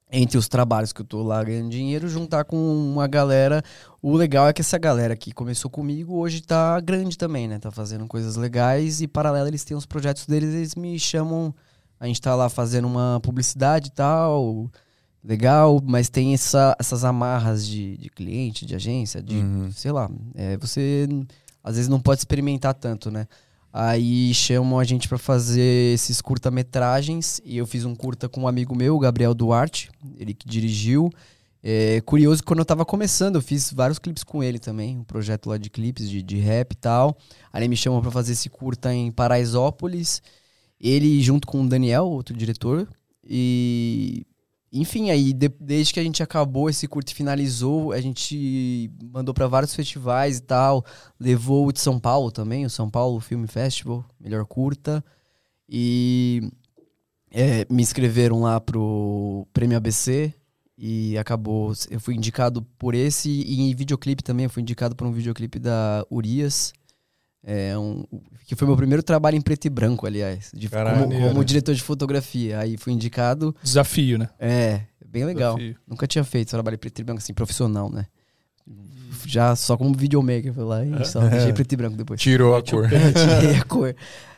entre os trabalhos que eu tô lá ganhando dinheiro, juntar com uma galera. O legal é que essa galera que começou comigo hoje tá grande também, né? Tá fazendo coisas legais e paralelo eles têm os projetos deles, eles me chamam. A gente tá lá fazendo uma publicidade e tal, legal, mas tem essa- essas amarras de, de cliente, de agência, de, Uhum. sei lá, é, você às vezes não pode experimentar tanto, né? Aí chamam a gente pra fazer esses curta-metragens e eu fiz um curta com um amigo meu, o Gabriel Duarte, ele que dirigiu. É, curioso quando eu tava começando, eu fiz vários clipes com ele também, um projeto lá de clipes, de, de rap e tal. Aí ele me chamou pra fazer esse curta em Paraisópolis, ele junto com o Daniel, outro diretor, e enfim, aí de- desde que a gente acabou esse curto e finalizou, a gente mandou pra vários festivais e tal. Levou o de São Paulo também, o São Paulo Film Festival, melhor curta. E é, me inscreveram lá pro Prêmio ABC e acabou. Eu fui indicado por esse e em videoclipe também. Eu fui indicado por um videoclipe da Urias. É um, que foi meu primeiro trabalho em preto e branco, aliás, de, Caralho, como, como diretor de fotografia. Aí fui indicado. Desafio, né? É, bem legal. Desafio. Nunca tinha feito trabalho em preto e branco assim, profissional, né? Já só como videomaker, foi lá e só deixei preto e branco depois. Tirou a cor. Tirei a cor.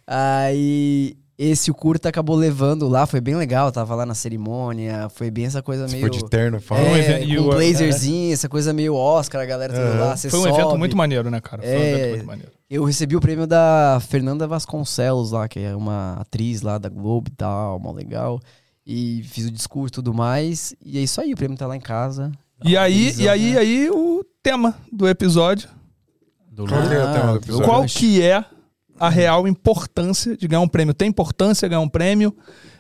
Aí esse o curta acabou levando lá, foi bem legal, tava lá na cerimônia, foi bem essa coisa meio. foi de terno, fala. um É, evento- com o- blazerzinho, essa coisa meio Oscar, a galera toda lá. Você Foi um evento sobe. muito maneiro, né, cara? Foi um É. evento muito maneiro. Eu recebi o prêmio da Fernanda Vasconcelos lá, que é uma atriz lá da Globo e tal, mó legal. E fiz o discurso e tudo mais. E é isso aí, o prêmio tá lá em casa. E aí, Felizão, e aí, né? aí o tema do episódio. Do Qual que é o Ah, tema do episódio? Qual que é a real importância de ganhar um prêmio? Tem importância ganhar um prêmio?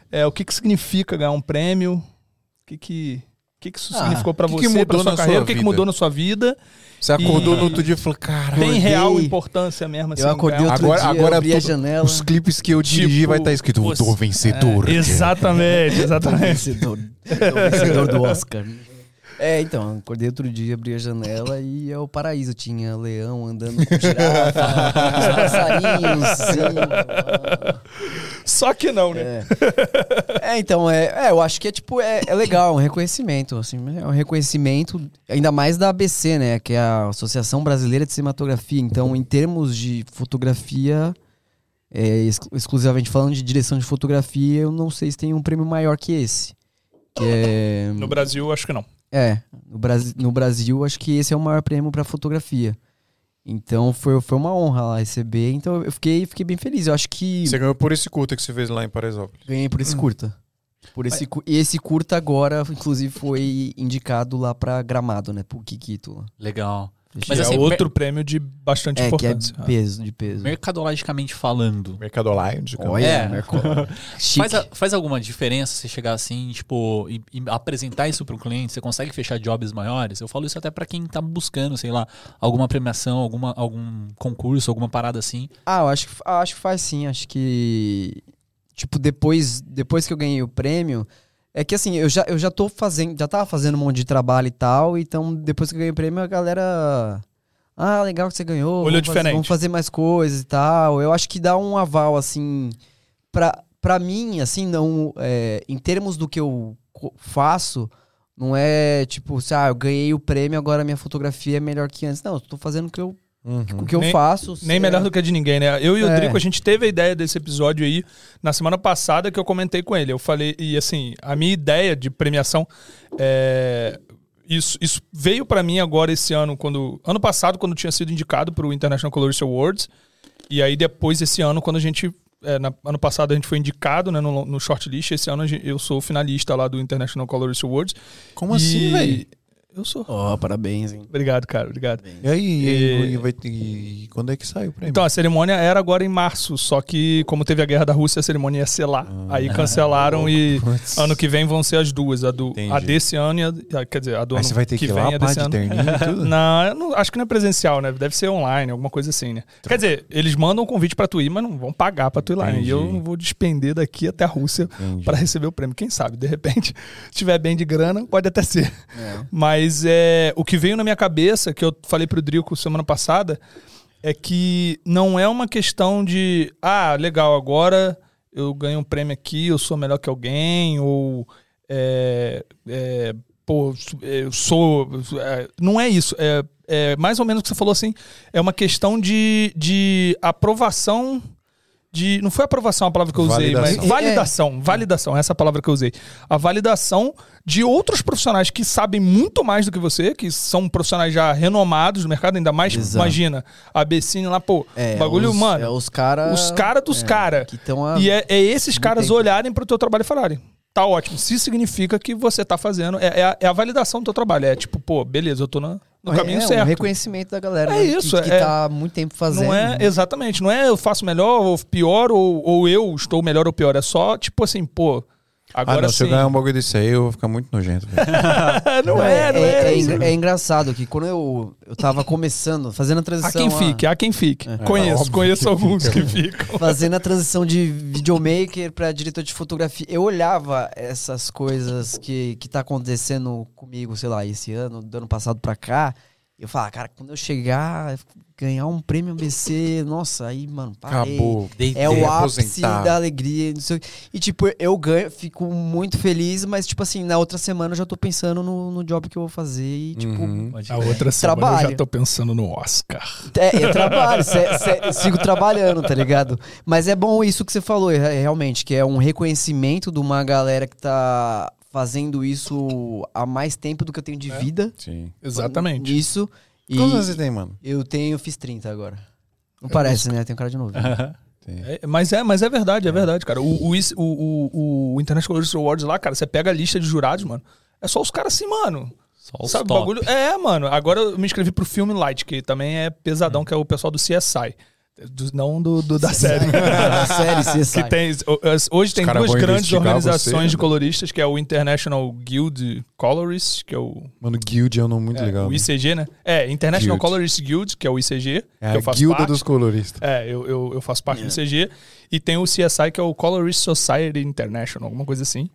É, o que, que significa ganhar um prêmio? O que, que que, que isso Ah, significou que você, mudou pra sua na sua carreira, o que, que mudou na sua vida. Você acordou E- no outro dia e falou, caralho. Tem real importância mesmo assim. Eu acordei outro Agora- dia, agora abri a janela. Os clipes que eu dirigi Tipo, vai estar escrito você- Vencedor. É, exatamente, exatamente. vencedor, o vencedor do Oscar. É, então, acordei outro dia, abri a janela e é o paraíso. Tinha leão andando com girafa, os passarinhos, sim. Só que não, né? É. É, então, é, é, eu acho que é tipo, é, é legal, é um reconhecimento, assim, é um reconhecimento, ainda mais da ABC, né, que é a Associação Brasileira de Cinematografia. Então, em termos de fotografia, é, exclu- exclusivamente falando de direção de fotografia, eu não sei se tem um prêmio maior que esse. Que é, No Brasil, acho que não. é, no, Brasi no Brasil, acho que esse é o maior prêmio para fotografia. Então, foi, foi uma honra lá receber, então eu fiquei, fiquei bem feliz. Eu acho que... Você ganhou por esse curta que você fez lá em Paraisópolis. Ganhei por esse curta. Por esse, e esse curta agora, inclusive, foi indicado lá pra Gramado, né? Pro Kikito. Legal. Mas Mas é assim, outro prêmio de bastante É, que é importância. peso, de peso. Mercadologicamente falando, Mercadolite. de Olha, É. Merco- faz, a- faz alguma diferença você chegar assim, tipo, e, e apresentar isso pro cliente? Você consegue fechar jobs maiores? Eu falo isso até pra quem tá buscando, sei lá, alguma premiação, alguma, algum concurso, alguma parada assim. Ah, eu acho que, ah, acho que faz sim. Acho que. Tipo, depois, depois que eu ganhei o prêmio. É que assim, eu já, eu já tô fazendo. Já tava fazendo um monte de trabalho e tal. Então, depois que eu ganhei o prêmio, a galera. Ah, legal que você ganhou. Olhou vamos fazer- diferente. vamos fazer mais coisas e tal. Eu acho que dá um aval, assim. Pra, pra mim, assim, não. é, em termos do que eu faço. Não é tipo, assim, ah, eu ganhei o prêmio, agora minha fotografia é melhor que antes. Não, eu tô fazendo o que eu, o que eu Nem- faço. Nem é- melhor do que a de ninguém, né? Eu e o É. Drico, a gente teve a ideia desse episódio aí na semana passada que eu comentei com ele. Eu falei, e assim, a minha ideia de premiação é. Isso, isso veio pra mim agora esse ano, quando. Ano passado, quando tinha sido indicado pro International Colorist Awards. E aí depois, esse ano, quando a gente. é, na- ano passado a gente foi indicado né, no, no shortlist. Esse ano eu sou finalista lá do International Colorist Awards. Como assim, E- velho? Eu sou. Ó, parabéns, hein? Obrigado, cara. Obrigado. E aí, e, E- e e quando é que sai o prêmio? Então, a cerimônia era agora em março, só que como teve a guerra da Rússia, a cerimônia ia ser lá. Aí cancelaram e Putz. ano que vem vão ser as duas, a, do, Entendi. a desse ano e a, a- quer dizer, a do Aí ano você vai ter que, ir lá, vem, a pá, desse de ano. e tudo? Não, não- acho que não é presencial, né? Deve ser online, alguma coisa assim, né? Quer dizer, eles mandam um convite pra tu ir, mas não vão pagar pra tu ir lá. né? E eu não vou despender daqui até a Rússia pra receber o prêmio. Quem sabe, de repente, se tiver bem de grana, pode até ser. É. Mas é, o que veio na minha cabeça, que eu falei pro Drico semana passada, é que não é uma questão de, ah, legal, agora eu ganho um prêmio aqui, eu sou melhor que alguém, ou é, é, pô, eu sou. é, não é isso. É, é mais ou menos o que você falou assim. É uma questão de, de aprovação. De, não foi aprovação a palavra que eu usei, Validação. mas validação. Validação, essa é a palavra que eu usei. A validação de outros profissionais que sabem muito mais do que você, que são profissionais já renomados no mercado, ainda mais, Exato. imagina, a Becine lá, pô, É, bagulho, os, mano, É os caras. os caras dos caras. Estão a. E é, é esses caras tempo. olharem pro teu trabalho e falarem, tá ótimo. Se significa que você tá fazendo, é, é a, é a validação do teu trabalho. É tipo, pô, beleza, eu tô na- no caminho é, certo. um reconhecimento da galera. É né, isso, Que, que é- tá há muito tempo fazendo. Não é, exatamente, não é eu faço melhor ou pior, ou, ou eu estou melhor ou pior. É só, tipo assim, pô, Ah, agora não, se sim. eu ganhar um bagulho desse aí, eu vou ficar muito nojento. não é, não é. é, isso. engra- é engraçado que quando eu, eu tava começando, fazendo a Há transição. quem lá- fique, há quem fique. Conheço, óbvio conheço que alguns fica. que ficam. Fazendo a transição de videomaker pra diretor de fotografia, eu olhava essas coisas que, que tá acontecendo comigo, sei lá, esse ano, do ano passado pra cá. Eu falava, cara, quando eu chegar, ganhar um prêmio ABC, nossa, aí, mano, parei. Acabou. É o ápice aposentar. da alegria. Não sei. E, tipo, eu ganho, fico muito feliz, mas, tipo assim, na outra semana eu já tô pensando no, no job que eu vou fazer e, tipo. Uhum. A outra semana eu Trabalho. já tô pensando no Oscar. É, eu trabalho, cê- cê- sigo trabalhando, tá ligado? Mas é bom isso que você falou, é, realmente, que é um reconhecimento de uma galera que tá fazendo isso há mais tempo do que eu tenho de vida. Sim. Exatamente. Isso. E Quantos anos você tem, mano? eu tenho, fiz 30 agora. Não parece, né? Tem cara de novo. É, mas, é, mas é verdade, é verdade, cara. O, o, o, o, International Colorist Awards lá, cara, você pega a lista de jurados, mano. É só os caras assim, mano. Só os Sabe, o top. bagulho. É, mano. Agora eu me inscrevi pro Filme Light, que também é pesadão, que é o pessoal do CSI. Do- não do, do- da série. Da série, CSI. que tem, hoje tem duas grandes organizações você, de né? coloristas, que é o International Guild Colorists, que é o, Mano, Guild é um nome muito é, legal. o? ICG, né? É, International Guild. Colorist Guild, que é o ICG, É que eu a faço guilda parte. dos coloristas. É, eu, eu, eu faço parte do CG. E tem o CSI, que é o Colorist Society International, alguma coisa assim.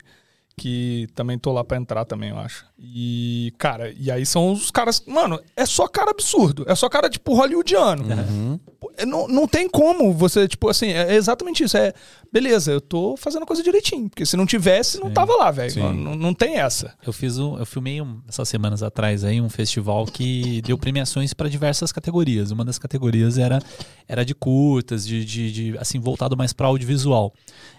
Que também tô lá pra entrar também, eu acho. E, cara, e aí são os caras. Mano, é só cara absurdo. É só cara, tipo, hollywoodiano. Uhum. É, Não, não tem como você, tipo, assim, é exatamente isso. É, beleza, eu tô fazendo a coisa direitinho. Porque se não tivesse, não tava lá, velho. Não- não tem essa. Eu fiz um, eu filmei um- essas semanas atrás aí um festival que deu premiações para diversas categorias. Uma das categorias era, era de curtas, de, de, de, assim voltado mais para audiovisual.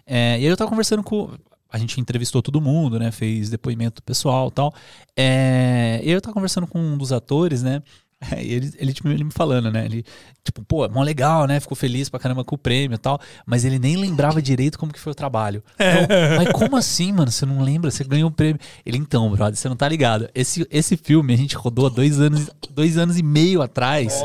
É, e aí eu tava conversando com a gente entrevistou todo mundo, né? Fez depoimento pessoal, tal. É, eu tava conversando com um dos atores, né? E ele, ele, tipo, ele me falando, né? Ele, tipo, pô, é mó legal, né? Ficou feliz pra caramba com o prêmio e tal. Mas ele nem lembrava direito como que foi o trabalho. Eu, mas como assim, mano? Você não lembra? Você ganhou o prêmio. Ele, então, brother, você não tá ligado. Esse, esse filme a gente rodou há dois anos, dois anos e meio atrás.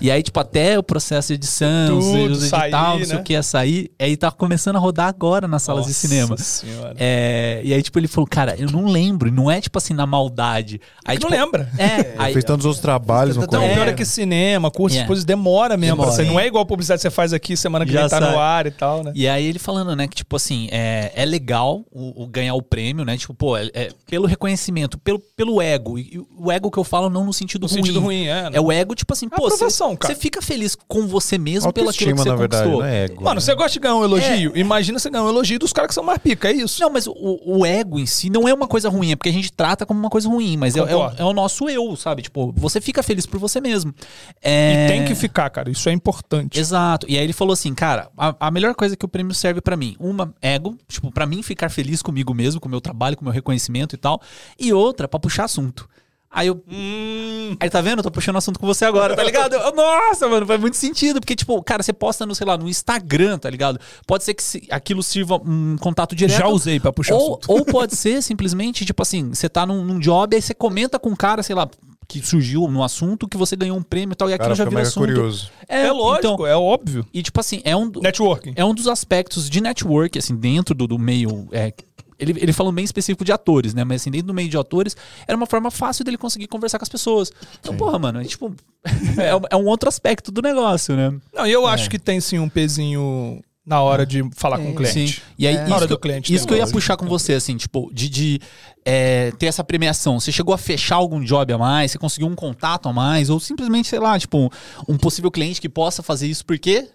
E aí, tipo, até o processo de edição, Tudo os edital, sair, não sei né? o que ia sair. Aí tá começando a rodar agora nas salas de Nossa cinema. Senhora. É, e aí, tipo, ele falou, cara, eu não lembro. Não é, tipo assim, na maldade. Aí, não tipo, lembra. É, aí, Fez tantos outros trabalhos no Então, Não, o começo. pior é que cinema, curso, Yeah. depois demora mesmo. Demora. Você, não é igual a publicidade que você faz aqui semana que Já vem tá sai. no ar e tal, né? E aí ele falando, né, que tipo assim, é, é legal o, o ganhar o prêmio, né? Tipo, pô, é, é pelo reconhecimento, pelo, pelo ego. E o ego que eu falo não no sentido No ruim. sentido ruim, é. né? É o ego, tipo assim, pô, você aprovação, cara. você fica feliz com você mesmo pelo aquilo Autoestima, que você na verdade, conquistou. não é ego. Mano, né? você gosta de ganhar um elogio? Imagina você ganhar um elogio dos caras que são mais pica, é isso. Não, mas o, o ego em si não é uma coisa ruim, é porque a gente trata como uma coisa ruim, mas é, é, o, é o nosso eu, sabe? Tipo, você fica feliz por você mesmo. É... E tem que ficar, cara. Isso é importante. Exato. E aí ele falou assim, cara, a, a melhor coisa que o prêmio serve pra mim, uma, ego, tipo, pra mim ficar feliz comigo mesmo, com o meu trabalho, com o meu reconhecimento e tal, e outra, pra puxar assunto. Aí eu. Hum, Aí tá vendo? Eu tô puxando assunto com você agora, tá ligado? Eu- nossa, mano, faz muito sentido. Porque, tipo, cara, você posta no, sei lá, no Instagram, tá ligado? Pode ser que se- aquilo sirva um contato direto. já usei pra puxar Ou, assunto. ou pode ser simplesmente, tipo assim, você tá num, num job, aí você comenta com um cara, sei lá, que surgiu no assunto, que você ganhou um prêmio e tal, e aquilo cara já mega assunto. curioso. É, lógico, então, é óbvio. e tipo assim, é um, Networking. é um dos aspectos de network, assim, dentro do, do meio. é, ele, ele falou bem específico de atores, né? Mas assim, dentro do meio de atores, era uma forma fácil dele conseguir conversar com as pessoas. Então, porra, mano, é tipo. é, um- é um outro aspecto do negócio, né? Não, e eu acho que tem sim um pezinho na hora de falar com o cliente. Sim. E aí, É. isso, Na hora que, do cliente isso que eu ia puxar com você, assim, tipo, de, de é, ter essa premiação. Você chegou a fechar algum job a mais? Você conseguiu um contato a mais? Ou simplesmente, sei lá, tipo, um possível cliente que possa fazer isso porque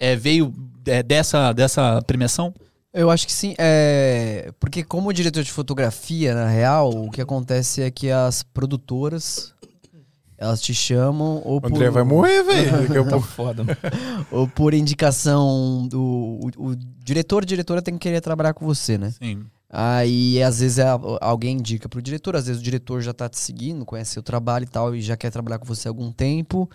é, veio é, dessa, dessa premiação? Eu acho que sim, é... porque como diretor de fotografia, na real, o que acontece é que as produtoras, elas te chamam ou O por, André vai morrer, velho. Tá pouco. foda. mano. ou por indicação do... O, o diretor, diretora tem que querer trabalhar com você, né? Sim. Aí, às vezes, a- alguém indica pro diretor, às vezes o diretor já tá te seguindo, conhece seu trabalho e tal, e já quer trabalhar com você há algum tempo.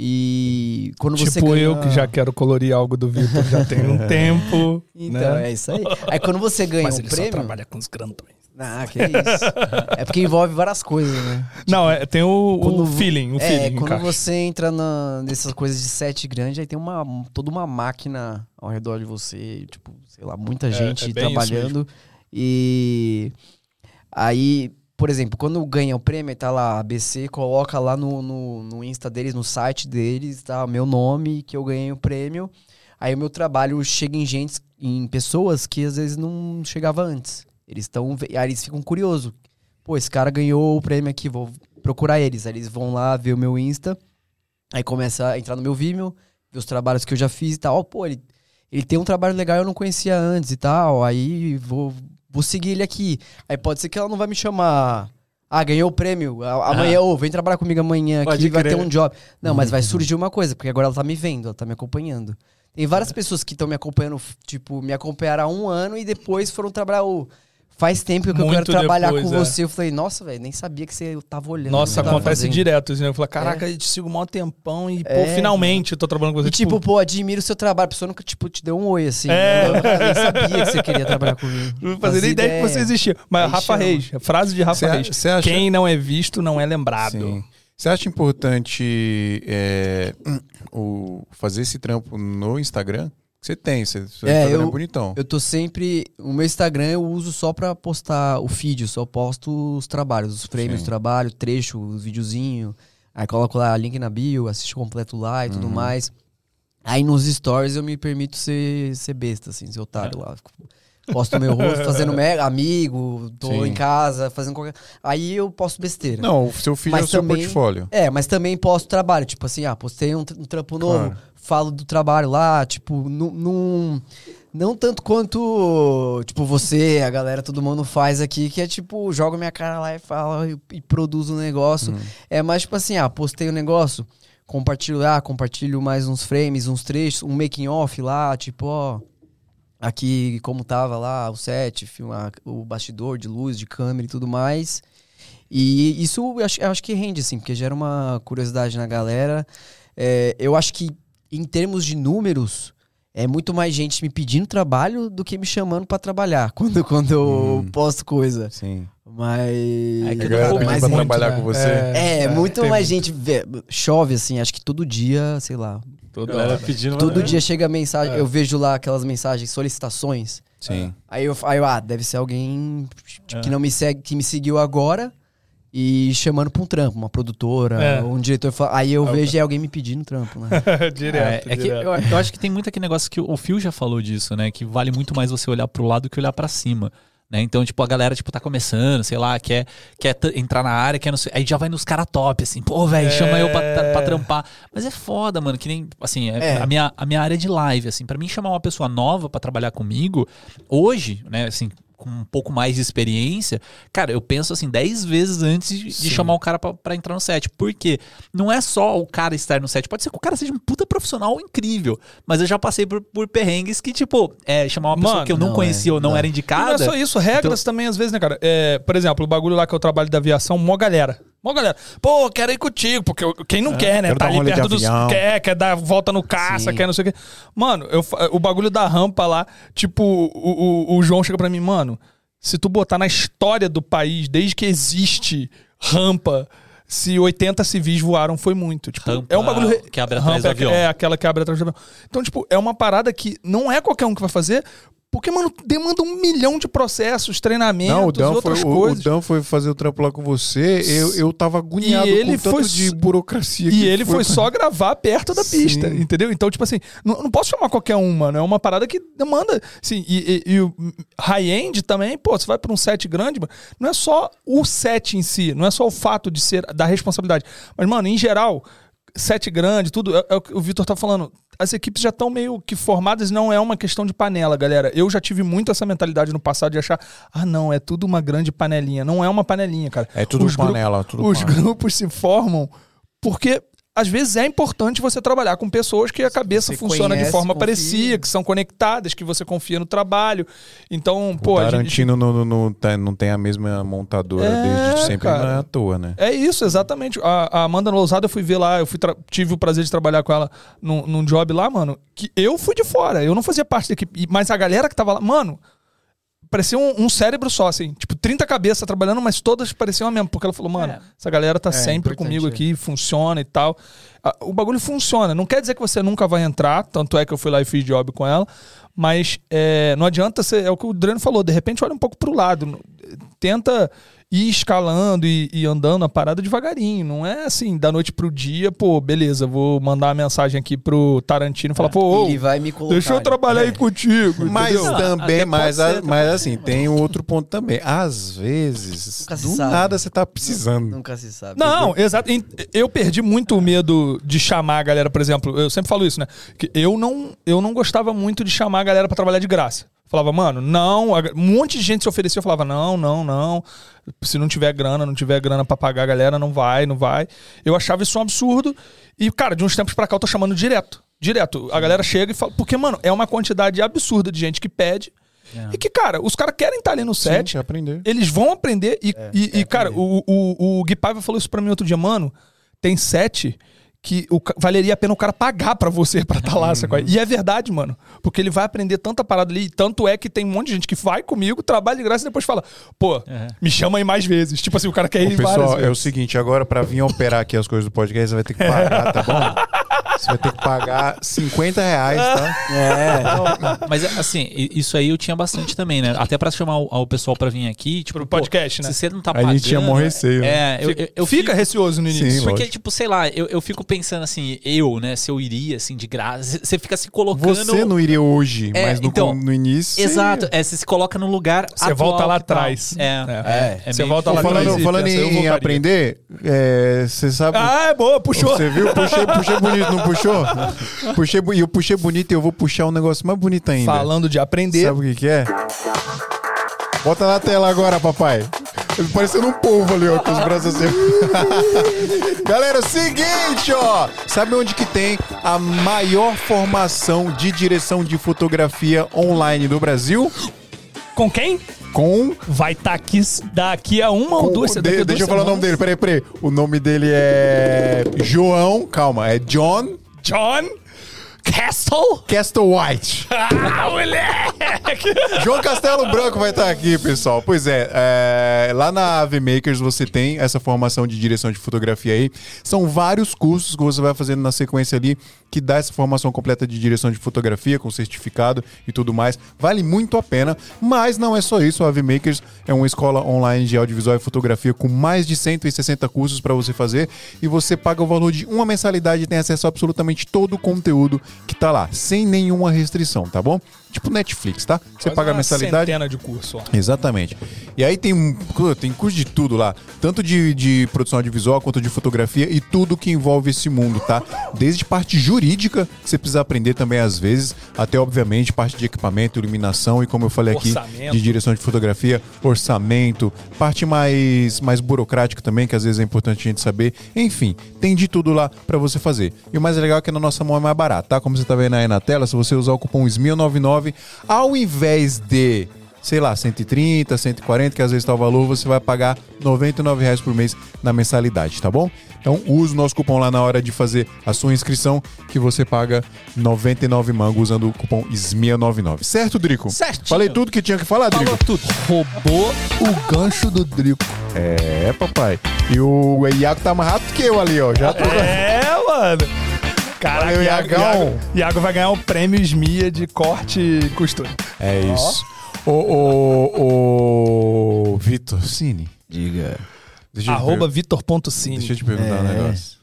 E quando você tipo ganha... eu que já quero colorir algo do Vitor já tem um tempo. Então, né? é isso aí. Aí quando você ganha Mas um ele só prêmio... trabalha com os grandões. Ah, que isso. é porque envolve várias coisas, né? Não, é, tem o, Quando o feeling, o é, feeling. quando encaixa. você entra na, nessas coisas de set grande, aí tem uma, toda uma máquina ao redor de você, tipo, sei lá, muita gente é bem isso trabalhando. E aí, por exemplo, quando ganha o prêmio, aí tá lá, a ABC coloca lá no, no, no Insta deles, no site deles, tá meu nome, que eu ganhei o prêmio. Aí o meu trabalho chega em gente, em pessoas que às vezes não chegava antes. Eles estão, aí eles ficam curiosos. Pô, esse cara ganhou o prêmio aqui, vou procurar eles. Aí eles vão lá ver o meu Insta, aí começa a entrar no meu Vimeo, ver os trabalhos que eu já fiz e tal. Pô, ele, ele tem um trabalho legal eu não conhecia antes e tal. Aí vou, vou seguir ele aqui. Aí pode ser que ela não vai me chamar. Ah, ganhou o prêmio. Amanhã, ô, vem trabalhar comigo amanhã Pode aqui, vai ter crer. um job. Não, mas vai surgir uma coisa, porque agora ela tá me vendo, ela tá me acompanhando. Tem várias pessoas que estão me acompanhando, tipo, me acompanharam há um ano e depois foram trabalhar. ô, faz tempo que eu quero trabalhar depois, com é. você. Eu falei, nossa, velho, nem sabia que você tava olhando. Nossa, acontece fazendo." direto. Né? Eu falo, caraca, eu te sigo um maior tempão e, pô, É, finalmente eu tô trabalhando com você. E tipo, pô, admiro o seu trabalho. A pessoa nunca, tipo, te deu um oi, assim. É. Eu nem sabia que você queria trabalhar comigo. não fazia nem ideia que você existia. Mas Aí Rafa chama. Reis, frase de Rafa Cê Reis. cê acha- Quem não é visto não é lembrado. Sim. Você acha importante é, o, fazer esse trampo no Instagram? Você tem, você, seu É, Instagram eu- é bonitão. Eu tô sempre. O meu Instagram eu uso só pra postar o feed, eu só posto os trabalhos, os frames Sim. do trabalho, trecho, os videozinhos. Aí coloco lá link na bio, assiste completo lá e tudo Uhum. mais. Aí nos stories eu me permito ser, ser besta, assim, ser otário lá. Posto meu rosto fazendo mega, amigo, tô Sim. em casa, fazendo qualquer. Aí eu posto besteira. Não, o seu filho é o seu também- portfólio. É, mas também posto trabalho. Tipo assim, ah, postei um, um trampo novo, Claro. Falo do trabalho lá, tipo, nu- num. Não tanto quanto, tipo, você, a galera, todo mundo faz aqui, que é tipo, joga minha cara lá e fala e, e produz um negócio. Uhum. É mais tipo assim, ah, postei um negócio, compartilho lá, compartilho mais uns frames, uns trechos, um making off lá, tipo, ó. Aqui como tava lá o set, filmar o bastidor de luz, de câmera e tudo mais. E isso eu acho, eu acho que rende, assim, porque gera uma curiosidade na galera. É, eu acho que, em termos de números, é muito mais gente me pedindo trabalho do que me chamando pra trabalhar quando, quando eu Hum. posto coisa. Sim. Mas. É que A galera pedindo pra muito, trabalhar né? com você. É, muito tem mais gente. vê- chove, assim, acho que todo dia, sei lá. Toda Galera hora. pedindo. Todo dia chega mensagem, É. eu vejo lá aquelas mensagens, solicitações. Sim. Aí eu, aí eu, ah, deve ser alguém tipo, É. que não me segue, que me seguiu agora e chamando pra um trampo, uma produtora, É. um diretor. Aí eu Ah, vejo é alguém me pedindo trampo, né? direto. É, é que direto. eu, eu acho que tem muito aquele negócio que o Phil já falou disso, né? Que vale muito mais você olhar pro lado que olhar pra cima. Né? Então, tipo, a galera, tipo, tá começando, sei lá, quer, quer entrar na área, quer não sei, aí já vai nos caras top, assim, pô, velho, É. chama eu pra, tra- pra trampar. Mas é foda, mano, que nem, assim, é- É. A, minha, a minha área é de live, assim, pra mim chamar uma pessoa nova pra trabalhar comigo, hoje, né, assim, com um pouco mais de experiência, cara, eu penso assim 10 vezes antes de, de chamar o cara pra, pra entrar no set. Por quê? Não é só o cara estar no set. Pode ser que o cara seja um puta profissional incrível. Mas eu já passei por, por perrengues que, tipo, é, chamar uma pessoa Mano, que eu não, não conhecia é, ou não, não. era E não indicada. é só isso, regras também às vezes, né, cara? É, por exemplo, o bagulho lá que eu trabalho da aviação, mó galera. Mó galera. Pô, quero ir contigo, porque eu- quem não quer, né? Tá ali perto dos. avião. Quer, quer dar volta no caça, Sim. quer não sei o quê. Mano, eu, o bagulho da rampa lá, tipo, o, o, o João chega pra mim, mano, se tu botar na história do país, desde que existe rampa. Se 80 civis voaram, foi muito. Tipo, Rampa é um bagulho. que abre atrás do é- avião. É, aquela que abre atrás do avião. Então, tipo, é uma parada que não é qualquer um que vai fazer, porque, mano, demanda um milhão de processos, treinamentos, Não, o Dan, foi, outras o, o coisas. Dan foi fazer o trampo lá com você. Eu, eu tava agoniado E ele com tanto foi de burocracia. E ele foi pra- só gravar perto da Sim. pista, entendeu? Então, tipo assim, não, não posso chamar qualquer um, mano. É uma parada que demanda. Assim, e, e- e o high-end também, pô, você vai pra um set grande, mano, não é só o set em si, não é só o fato de ser da responsabilidade. Mas, mano, em geral, set grande, tudo, é, é o que o Vitor tá falando. As equipes já estão meio que formadas, não é uma questão de panela, galera. Eu já tive muito essa mentalidade no passado de achar, ah, não, é tudo uma grande panelinha. Não é uma panelinha, cara. É tudo Os panela. Tudo os panela. grupos se formam porque às vezes é importante você trabalhar com pessoas que a cabeça Você funciona de conhece, forma confia. parecida, que são conectadas, que você confia no trabalho. Então, O pô, a gente, Tarantino não, não, não tem, não tem a mesma montadora É, desde sempre, cara. não é à toa, né? É isso, exatamente. A, a Amanda Lousada, eu fui ver lá, eu fui tive o prazer de trabalhar com ela num, num job lá, mano, que eu fui de fora, eu não fazia parte da equipe, mas a galera que tava lá, mano, parecia um, um cérebro só, assim, tipo, 30 cabeças trabalhando, mas todas pareciam a mesma, porque ela falou, mano, É. essa galera tá É, sempre comigo é. aqui, funciona e tal. Ah, O bagulho funciona, não quer dizer que você nunca vai entrar, tanto é que eu fui lá e fiz job com ela, mas é, não adianta ser, é o que o Dreno falou, de repente olha um pouco pro lado, tenta ir escalando e, e andando a parada devagarinho. Não é assim, da noite pro dia, pô, beleza, vou mandar uma mensagem aqui pro Tarantino e falar, pô, ô, Ele vai me colocar. deixa eu trabalhar aí É. contigo. Mas entendeu? também, mas, ser a- também. mas assim, tem um outro ponto também. Às vezes, Nunca se do sabe. nada você tá precisando. Nunca se sabe. Não, exato. Eu perdi muito o medo de chamar a galera, por exemplo. Eu sempre falo isso, né? Que eu não, eu não gostava muito de chamar a galera pra trabalhar de graça. Falava, mano, não. Um monte de gente se oferecia. Eu falava, não, não, não. Se não tiver grana, não tiver grana pra pagar a galera, não vai, não vai. Eu achava isso um absurdo. E, cara, de uns tempos pra cá eu tô chamando direto. Direto. A galera chega e fala. Porque, mano, é uma quantidade absurda de gente que pede. É. E que, cara, os caras querem estar ali no set. Sim, aprender. Eles vão aprender. E, e, é e, cara, o, o, o Gui Paiva falou isso pra mim outro dia, mano. Tem set que o valeria a pena o cara pagar pra você pra estar lá, sacou? E é verdade, mano. Porque ele vai aprender tanta parada ali. e Tanto é que tem um monte de gente que vai comigo, trabalha de graça e depois fala, pô, me chama aí mais vezes. Tipo assim, o cara quer ir Ô, várias pessoal, é o vezes. seguinte, agora pra vir operar aqui as coisas do podcast, você vai ter que pagar, tá bom? Você vai ter que pagar 50 reais, tá? É. Mas assim, isso aí eu tinha bastante também, né? Até pra chamar o, o pessoal pra vir aqui, tipo, Pro pô, podcast, né? Se você não tá A pagando. gente tinha mó receio, né? É, eu, eu, eu Fica fico- receoso no início. Sim, Porque, lógico. tipo, sei lá, eu, eu fico pensando assim, eu, né, se eu iria, assim, de graça. Você fica se colocando. Você não iria hoje, É, mas no, então, no início. você Exato, iria. é, você se coloca no lugar. Você atual volta lá tá. atrás. É. É. É Você meio volta Pô, lá falando atrás falando eu em aprender, é, você sabe. Ah, é boa, puxou. Você viu? Puxei, puxei bonito, não puxou? Puxei, e eu puxei bonito e eu vou puxar um negócio mais bonito ainda. Falando de aprender. Sabe o que, que é? Bota na tela agora, papai. Ele parecendo um polvo ali, ó, com os braços assim. Galera, seguinte, ó. Sabe onde que tem a maior formação de direção de fotografia online do Brasil? Com quem? Com. Vai estar aqui daqui a uma ou com- duas de- daqui a deixa eu duas falar o nome dele, peraí, peraí. O nome dele é. João, calma, é John John Castle. Castle White. Ah, moleque! João Castelo Branco vai estar aqui, pessoal. Pois é, é, lá na AV Makers você tem essa formação de direção de fotografia aí. São vários cursos que você vai fazendo na sequência ali que dá essa formação completa de direção de fotografia com certificado e tudo mais. Vale muito a pena, mas não é só isso. A AV Makers é uma escola online de audiovisual e fotografia com mais de 160 cursos para você fazer e você paga o valor de uma mensalidade e tem acesso a absolutamente todo o conteúdo que tá lá, sem nenhuma restrição, tá bom? Tipo Netflix, tá? Você Quase paga a mensalidade. centena de curso, ó. Exatamente. E aí tem, tem curso de tudo lá, tanto de, de produção audiovisual quanto de fotografia e tudo que envolve esse mundo, tá? Desde parte jurídica, que você precisa aprender também às vezes, até obviamente parte de equipamento, iluminação e como eu falei aqui, Orçamento. de direção de fotografia, orçamento, parte mais, mais burocrática também, que às vezes é importante a gente saber. Enfim, tem de tudo lá pra você fazer. E o mais legal é que na nossa mão é mais barato, tá? Como você tá vendo aí na tela, se você usar o cupom SMIL99, ao invés de sei lá, 130, 140, que às vezes tá o valor, você vai pagar 99 reais por mês na mensalidade, tá bom? Então use o nosso cupom lá na hora de fazer a sua inscrição, que você paga 99 mango usando o cupom SMIA99. Certo, Drico? Certinho. Falei tudo que tinha que falar, Drico? Falou tudo. Roubou o gancho do Drico. É, papai. E o Iago tá mais rápido que eu ali, ó. Já tô... É, mano. Caraca, Valeu, Iago, Iagão. Iago, Iago vai ganhar o prêmio SMIA de corte e costura. É isso. Ô, ô, ô, Vitor Cine. Diga. Deixa eu te Arroba per- vitor.cine. Deixa eu te perguntar um É. negócio.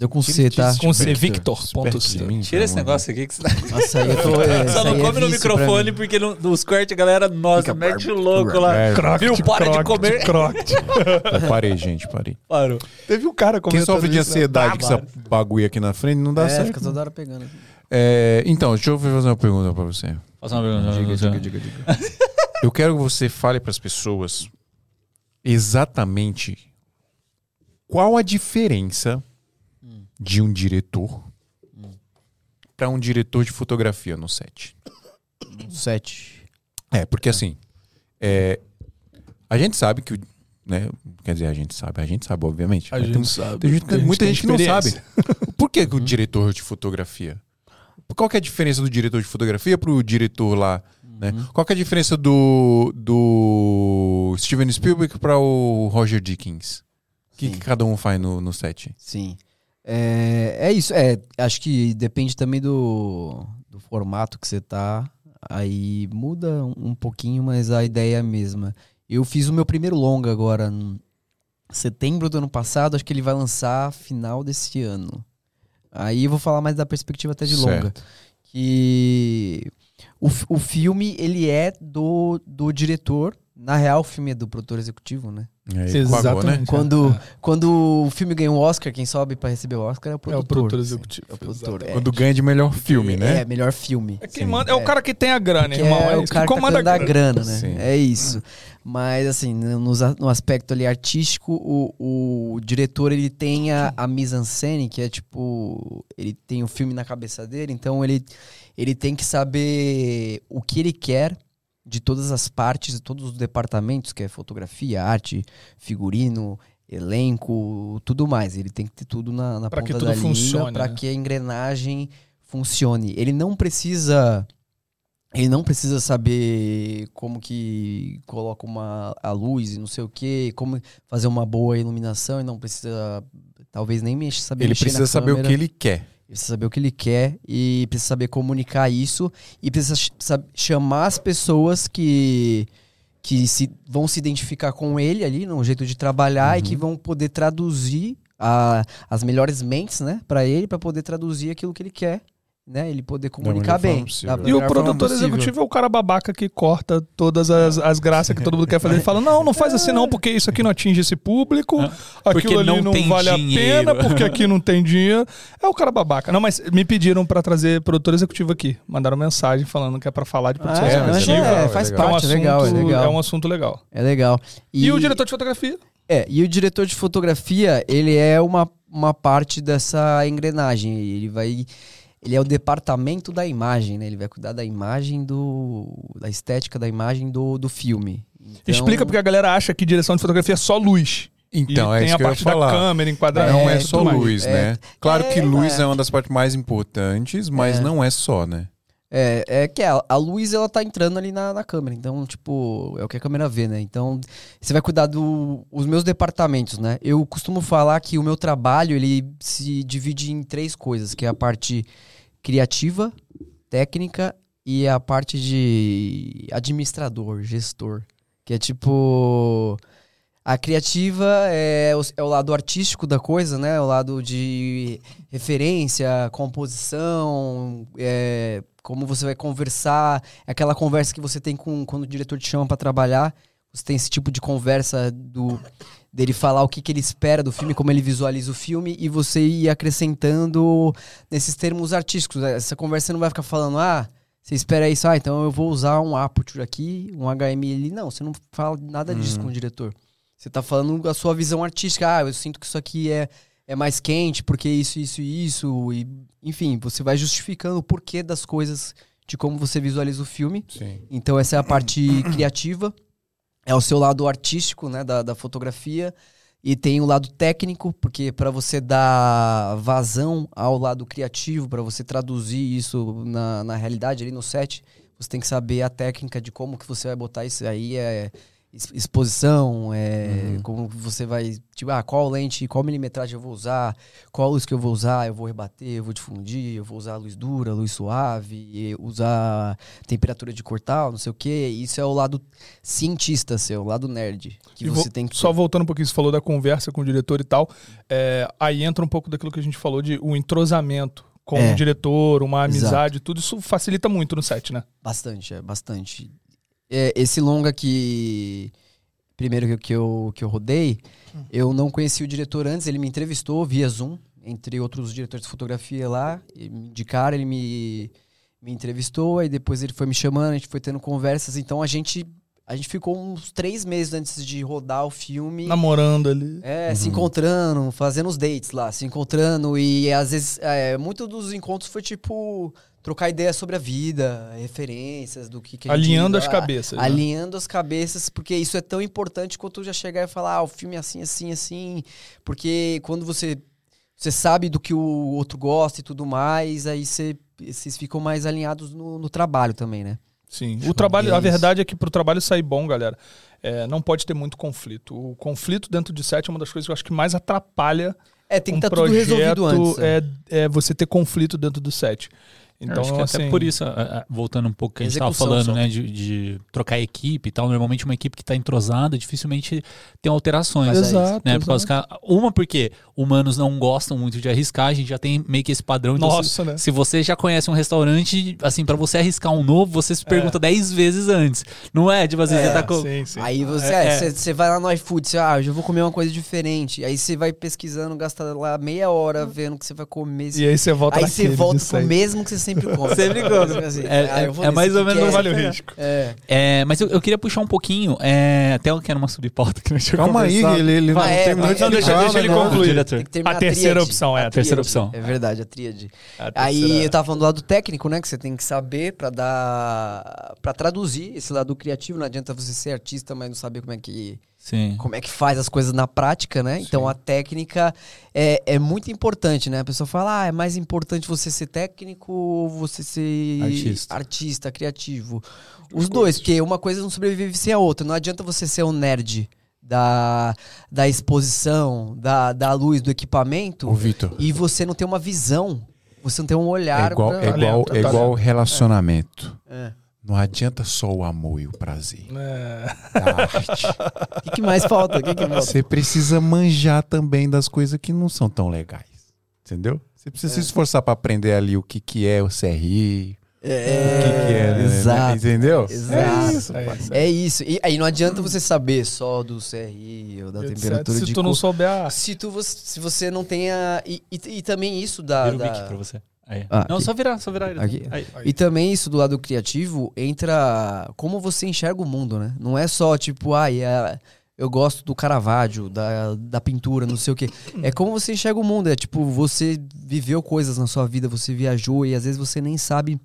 Deu com C, tá? Com C, de Victor.cine. mim, Tira esse negócio aqui que você tá... Nossa, aí eu tô. é, Só não é come no vício pra microfone porque no- nos cortes a galera, nossa, mete o louco lá. É, Croct, Viu? Para de comer. croct. eu parei, gente, parei. Parou. Teve um cara Quem comentando sofre de né? ansiedade com essa bagulho aqui na frente não dá É, certo. fica toda hora pegando. aqui. É, então, deixa eu fazer uma pergunta pra você. Faça uma pergunta. Diga, diga, diga, diga. Eu quero que você fale pras pessoas exatamente qual a diferença de um diretor pra um diretor de fotografia no set. Sete. É, porque assim, é, a gente sabe que o. Né, quer dizer, a gente sabe, a gente sabe, obviamente. A mas gente tem, sabe, tem gente- gente muita tem gente que não sabe. Por que, que o diretor de fotografia? Qual que é a diferença do diretor de fotografia pro diretor lá? Né? Qual que é a diferença do, do Steven Spielberg para o Roger Dickens? O que, que cada um faz no, no set? Sim. É, é isso. É, acho que depende também do, do formato que você tá. Aí muda um pouquinho, mas a ideia é a mesma. Eu fiz o meu primeiro longa agora em setembro do ano passado. Acho que ele vai lançar final desse ano. Aí eu vou falar mais da perspectiva até de longa. Certo. Que o, o filme, ele é do, do diretor. Na real, o filme é do produtor executivo, né? É, pagou, né? Exatamente. Quando, É. quando o filme ganha um Oscar, quem sobe pra receber o Oscar é o É o produtor. produtor sim. executivo. É o produtor. exatamente. É, Quando ganha de melhor filme, né? É, melhor filme. É, quem manda, é o cara que tem a grana, irmão. é, É, o cara que que tá comanda cuidando da grana, né? Sim. É isso. Mas, assim, no, no aspecto ali artístico, o, o diretor, ele tem a, a mise-en-scène, que é tipo... Ele tem o filme na cabeça dele, então ele, ele tem que saber o que ele quer de todas as partes, de todos os departamentos, que é fotografia, arte, figurino, elenco, tudo mais. Ele tem que ter tudo na, na Pra ponta que tudo da funcione, para né? que a engrenagem funcione. Ele não precisa ele não precisa saber como que coloca uma a luz e não sei o que, como fazer uma boa iluminação e não precisa talvez nem mexer, saber Ele mexer precisa na saber o câmera. que ele quer. Precisa saber o que ele quer e precisa saber comunicar isso e precisa ch- chamar as pessoas que que se, vão se identificar com ele ali no jeito de trabalhar e que Uhum. vão poder traduzir a- as melhores mentes, né, para ele para poder traduzir aquilo que ele quer, né, ele poder comunicar bem. E o produtor executivo é o cara babaca que corta todas as, as graças que todo mundo quer fazer. Ele fala: não, não faz assim não, porque isso aqui não atinge esse público, Porque aquilo ali não não, tem vale dinheiro." a pena, porque aqui não tem dinheiro. É o cara babaca. Não, mas me pediram pra trazer produtor executivo aqui. Mandaram mensagem falando que é pra falar de produção Ah, É, mas executiva. é legal, é faz legal. que é um parte, assunto, é legal, é legal. é um assunto legal. É legal. E, o diretor de fotografia? É, e o diretor de fotografia, ele é uma, uma parte dessa engrenagem. Ele vai. Ele é o departamento da imagem, né? Ele vai cuidar da imagem do. da estética da imagem do, do filme. Então, Explica porque a galera acha que direção de fotografia é só luz. Então, e é tem isso a que eu ia parte da falar. câmera, enquadramento. Não é, tudo só mais. luz, É. né? Claro que É, luz é. é uma das partes mais importantes, mas É. não é só, né? É, é que a, a luz ela tá entrando ali na, na câmera, então, tipo, é o que a câmera vê, né? Então, você vai cuidar dos os meus departamentos, né? Eu costumo falar que o meu trabalho, ele se divide em três coisas, que é a parte criativa, técnica e a parte de administrador, gestor, que é tipo... A criativa é o, é o lado artístico da coisa, né? O lado de referência, composição, é, como você vai conversar, é aquela conversa que você tem com quando o diretor te chama pra trabalhar. Você tem esse tipo de conversa do dele falar o que, que ele espera do filme, como ele visualiza o filme e você ir acrescentando nesses termos artísticos. Essa conversa não vai ficar falando, ah, você espera isso, ah, então eu vou usar um aperture aqui, um HMI ali. Não, você não fala nada disso com o diretor. Você tá falando a sua visão artística. Ah, eu sinto que isso aqui é, é mais quente, porque isso, isso e isso. E, enfim, você vai justificando o porquê das coisas, de como você visualiza o filme. Sim. Então, essa é a parte criativa. É o seu lado artístico, né, da, da fotografia. E tem o lado técnico, porque para você dar vazão ao lado criativo, para você traduzir isso na, na realidade ali no set, você tem que saber a técnica de como que você vai botar isso aí. É exposição, é, como você vai, tipo, ah, qual lente, qual milimetragem eu vou usar, qual luz que eu vou usar, eu vou rebater, eu vou difundir, eu vou usar luz dura, luz suave, usar temperatura de cortar, não sei o que. Isso é o lado cientista seu, o lado nerd, que E você vo- tem que Só voltando um pouquinho, você falou da conversa com o diretor e tal. é, aí entra um pouco daquilo que a gente falou de o entrosamento com É. o diretor, uma Exato. amizade, tudo isso facilita muito no set, né? Bastante, é, bastante. É, esse longa que. Primeiro que, que eu, que eu rodei, eu não conhecia o diretor antes, ele me entrevistou via Zoom, entre outros diretores de fotografia lá. E me indicaram, ele me, me entrevistou, aí depois ele foi me chamando, a gente foi tendo conversas. Então a gente, a gente ficou uns três meses antes de rodar o filme. Namorando ali. É, se encontrando, fazendo os dates lá, se encontrando. E às vezes, é, muito dos encontros foi tipo trocar ideias sobre a vida, referências do que, que a gente- Alinhando as ah, cabeças, né? Alinhando as cabeças, porque isso é tão importante quanto já chegar e falar, ah, o filme é assim, assim, assim. Porque quando você, você sabe do que o outro gosta e tudo mais, aí você, vocês ficam mais alinhados no, no trabalho também, né? Sim. O trabalho, a Isso. verdade é que pro trabalho sair bom, galera, é, não pode ter muito conflito. O conflito dentro de set é uma das coisas que eu acho que mais atrapalha É, tem que um estar tudo resolvido antes. né? É, é você ter conflito dentro do set. Então, acho que assim, até por isso, voltando um pouco que a gente estava falando, só. né, de, de trocar equipe e tal, normalmente uma equipe que está entrosada dificilmente tem alterações. É. Exato. Né, por causa que uma porque humanos não gostam muito de arriscar, a gente já tem meio que esse padrão. Então, Nossa, se, né? se você já conhece um restaurante, assim, para você arriscar um novo, você se pergunta 10 vezes antes. Não é? Tipo assim, É, você tá com. Sim, sim. Aí você, É, é, é. você, você vai lá no iFood, você, ah, hoje eu vou comer uma coisa diferente. Aí você vai pesquisando, gasta lá meia hora vendo o que você vai comer. E aí você volta aí você volta de pro mesmo que você sempre come. Sempre come. Assim, É- ah, é- é mais ou que menos é- Não vale o risco. É. É, mas eu, eu queria puxar um pouquinho, é, até eu quero uma subpauta que a gente tinha Calma aí, ele, ele não Vai, é, terminou de Não, deixa- deixa ele negócio. concluir. Que terminar A terceira opção, é, a terceira tríade. opção. É verdade, a tríade. A Aí terceira- eu tava falando do lado técnico, né? Que você tem que saber pra dar. para traduzir esse lado criativo. Não adianta você ser artista, mas não saber como é que Sim. como é que faz as coisas na prática, né? Então a técnica é, é muito importante, né? A pessoa fala, ah, é mais importante você ser técnico ou você ser Artista. artista, criativo. Os dois, porque uma coisa não sobrevive sem a outra. Não adianta você ser um nerd da, da exposição, da, da luz, do equipamento Ô, Vitor. e você não ter uma visão. Você não ter um olhar É igual, pra- é igual, é igual relacionamento. É. Não adianta só o amor e o prazer. É. da arte. O que, que mais falta? O que, que falta? Você precisa manjar também das coisas que não são tão legais. Entendeu? Você precisa se esforçar pra aprender ali o que, que é o CRI, o que, que é. né? exato. Entendeu? Exato. É isso, É isso. É isso. E aí não adianta você saber só do CRI ou da Etc. temperatura Se de tu não cor. souber a. Se, tu, você- se você não tenha. E, e, e também isso da. Vira o da- mic pra você. Aí. Ah, não, aqui. só virar, só virar ele. Aqui. Aí. E também isso do lado criativo entra como você enxerga o mundo, né? Não é só tipo, ai, é, eu gosto do Caravaggio, da, da pintura, não sei o quê. É como você enxerga o mundo. É tipo, você viveu coisas na sua vida, você viajou e às vezes você nem sabe.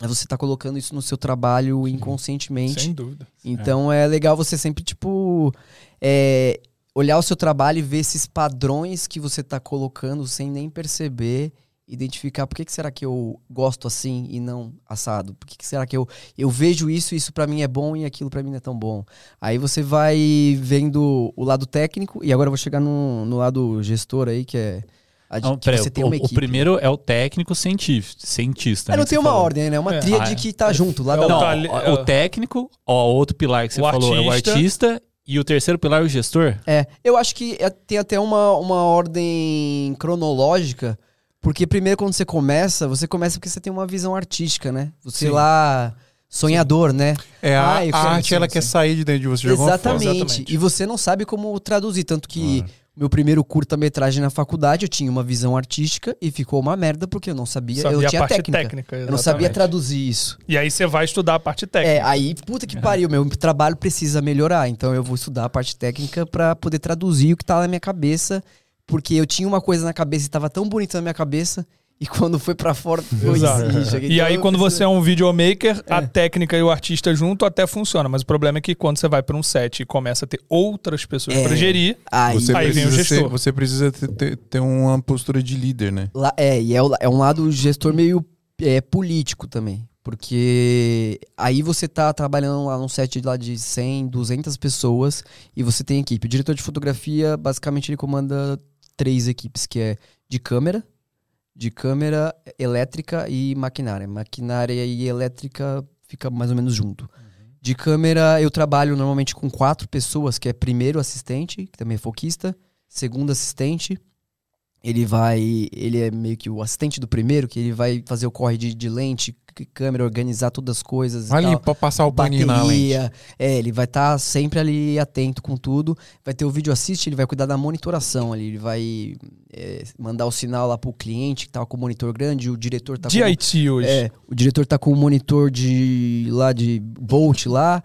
mas Você tá colocando isso no seu trabalho inconscientemente. Sem dúvida. Então é. legal você sempre, tipo, é, olhar o seu trabalho e ver esses padrões que você tá colocando sem nem perceber, identificar por que, que será que eu gosto assim e não assado? Por que, que será que eu, eu vejo isso e isso pra mim é bom e aquilo pra mim não é tão bom? Aí você vai vendo o lado técnico e agora eu vou chegar no, no lado gestor aí, que é a de, Não, que peraí, você o, tem uma o equipe. primeiro é o técnico científico, cientista. É, né, não que tem uma falou. ordem, né? É uma É. tríade Ah, é. que tá junto, lá É da o Não, tali- o, é o o- técnico, ó, outro pilar que você O falou é o artista. artista e o terceiro pilar é o gestor. É, eu acho que é- tem até uma, uma ordem cronológica, porque primeiro quando você começa, você começa porque você tem uma visão artística, né? Você Sim. lá, sonhador, né? É, a, Ah, eu a arte, sim, ela sim. quer sair de dentro de você. Exatamente. Exatamente. E você não sabe como traduzir, tanto que Claro. meu primeiro curta-metragem na faculdade, eu tinha uma visão artística e ficou uma merda porque eu não sabia, eu Sabia a tinha parte técnica. técnica. eu não sabia traduzir isso. E aí você vai estudar a parte técnica. É, aí, puta que pariu, meu trabalho precisa melhorar. Então eu vou estudar a parte técnica pra poder traduzir o que tá na minha cabeça. Porque eu tinha uma coisa na cabeça e tava tão bonita na minha cabeça. E quando foi pra fora, foi exige. E Então, aí, quando preciso- você é um videomaker, a É. técnica e o artista junto até funciona. Mas o problema é que quando você vai pra um set e começa a ter outras pessoas É. pra gerir, Aí, Você, Aí vem o precisa ser- gestor. você precisa ter, ter- ter uma postura de líder, né? lá- é, e é, é um lado gestor meio é, político também. Porque aí você tá trabalhando lá num set lá de 100, 200 pessoas e você tem equipe. O diretor de fotografia, basicamente, ele comanda três equipes, que é de câmera, de câmera, elétrica e maquinária. Maquinária e elétrica fica mais ou menos junto. De câmera, eu trabalho normalmente com quatro pessoas, que é primeiro assistente, que também é foquista, segundo assistente, ele vai. Ele é meio que o assistente do primeiro, que ele vai fazer o corre de, de lente, câmera, organizar todas as coisas. Ali, tal. pra passar o paninho na lente. É, ele vai estar sempre ali atento com tudo. Vai ter o vídeo assist, ele vai cuidar da monitoração ali. Ele vai é, mandar o sinal lá pro cliente que tá com o monitor grande, o diretor tá de com. IT hoje. É, o diretor tá com o monitor de lá de Volt lá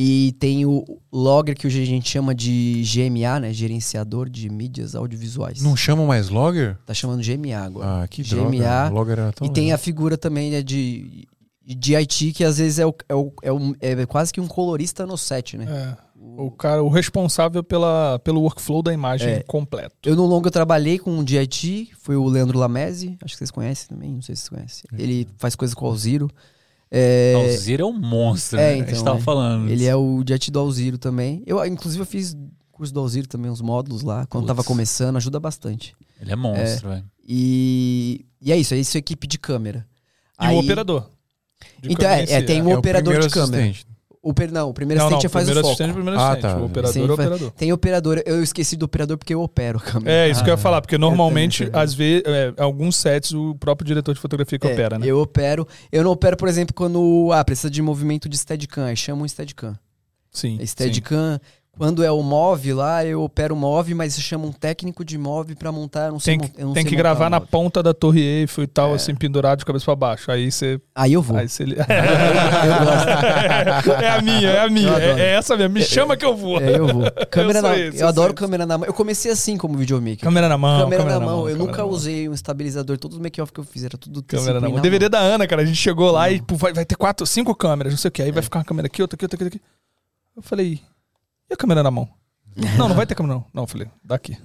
e tem o logger que hoje a gente chama de GMA, né, gerenciador de mídias audiovisuais. Não chamam mais logger? Tá chamando GMA agora. Ah, que GMA. droga. Logger era tão e tem legal. a figura também né, de de IT que às vezes é, o, é, o, é, o- é quase que um colorista no set, né? É. O cara, o responsável pela, pelo workflow da imagem É. completo. Eu no longo eu trabalhei com um de IT, foi o Leandro Lamese, acho que vocês conhecem também, não sei se vocês conhecem. Ele faz coisa com o Alziro. É, Alzira é um monstro, É, né? a então, gente tava é. falando. Ele é o Jet do Alziro também. Eu, inclusive, eu fiz curso do Alziro também, uns módulos lá, quando Putz. tava começando, ajuda bastante. Ele é monstro, velho. E, e é isso, é isso a equipe de câmera. E o operador. De Então, é, é, tem É um o operador de câmera. assistente. O per, não, o primeiro Não, não, assistente faz o primeiro foco. assistente, primeiro Ah, assistente. tá. O operador Sim, é o operador. Tem operador, eu esqueci do operador porque eu opero a câmera. É, isso que eu ia Ah, falar, porque normalmente, também. às vezes, é, alguns sets, o próprio diretor de fotografia que É, opera, né? Eu opero. Eu não opero, por exemplo, quando ah, precisa de movimento de Steadicam, aí chama um Steadicam. Sim. sim. Quando é o MOV lá, eu opero o MOV, mas você chama um técnico de MOV pra montar, eu não sei Tem, que- eu tem que gravar na ponta da torre Eiffel e tal, É. assim, pendurado de cabeça pra baixo. Aí você. Aí eu vou. Aí você... eu é a minha, é a minha. Eu. É, é essa mesmo. Me chama que eu vou. É, eu vou. Câmera sou na esse, Eu eu adoro câmera na mão. Eu comecei assim como videomaker. Câmera na mão. câmera, na mão. Eu câmera nunca mão. usei um estabilizador. Todos os make-off que eu fiz era tudo Câmera na mão. O DVD da Ana, cara, a gente chegou lá e pô, vai, vai ter quatro, cinco câmeras, não sei o que. Aí É. vai ficar uma câmera aqui, outra aqui, outra aqui, outra aqui. Eu falei, e a câmera na mão? Não, não vai ter câmera, não. Não, eu falei, daqui.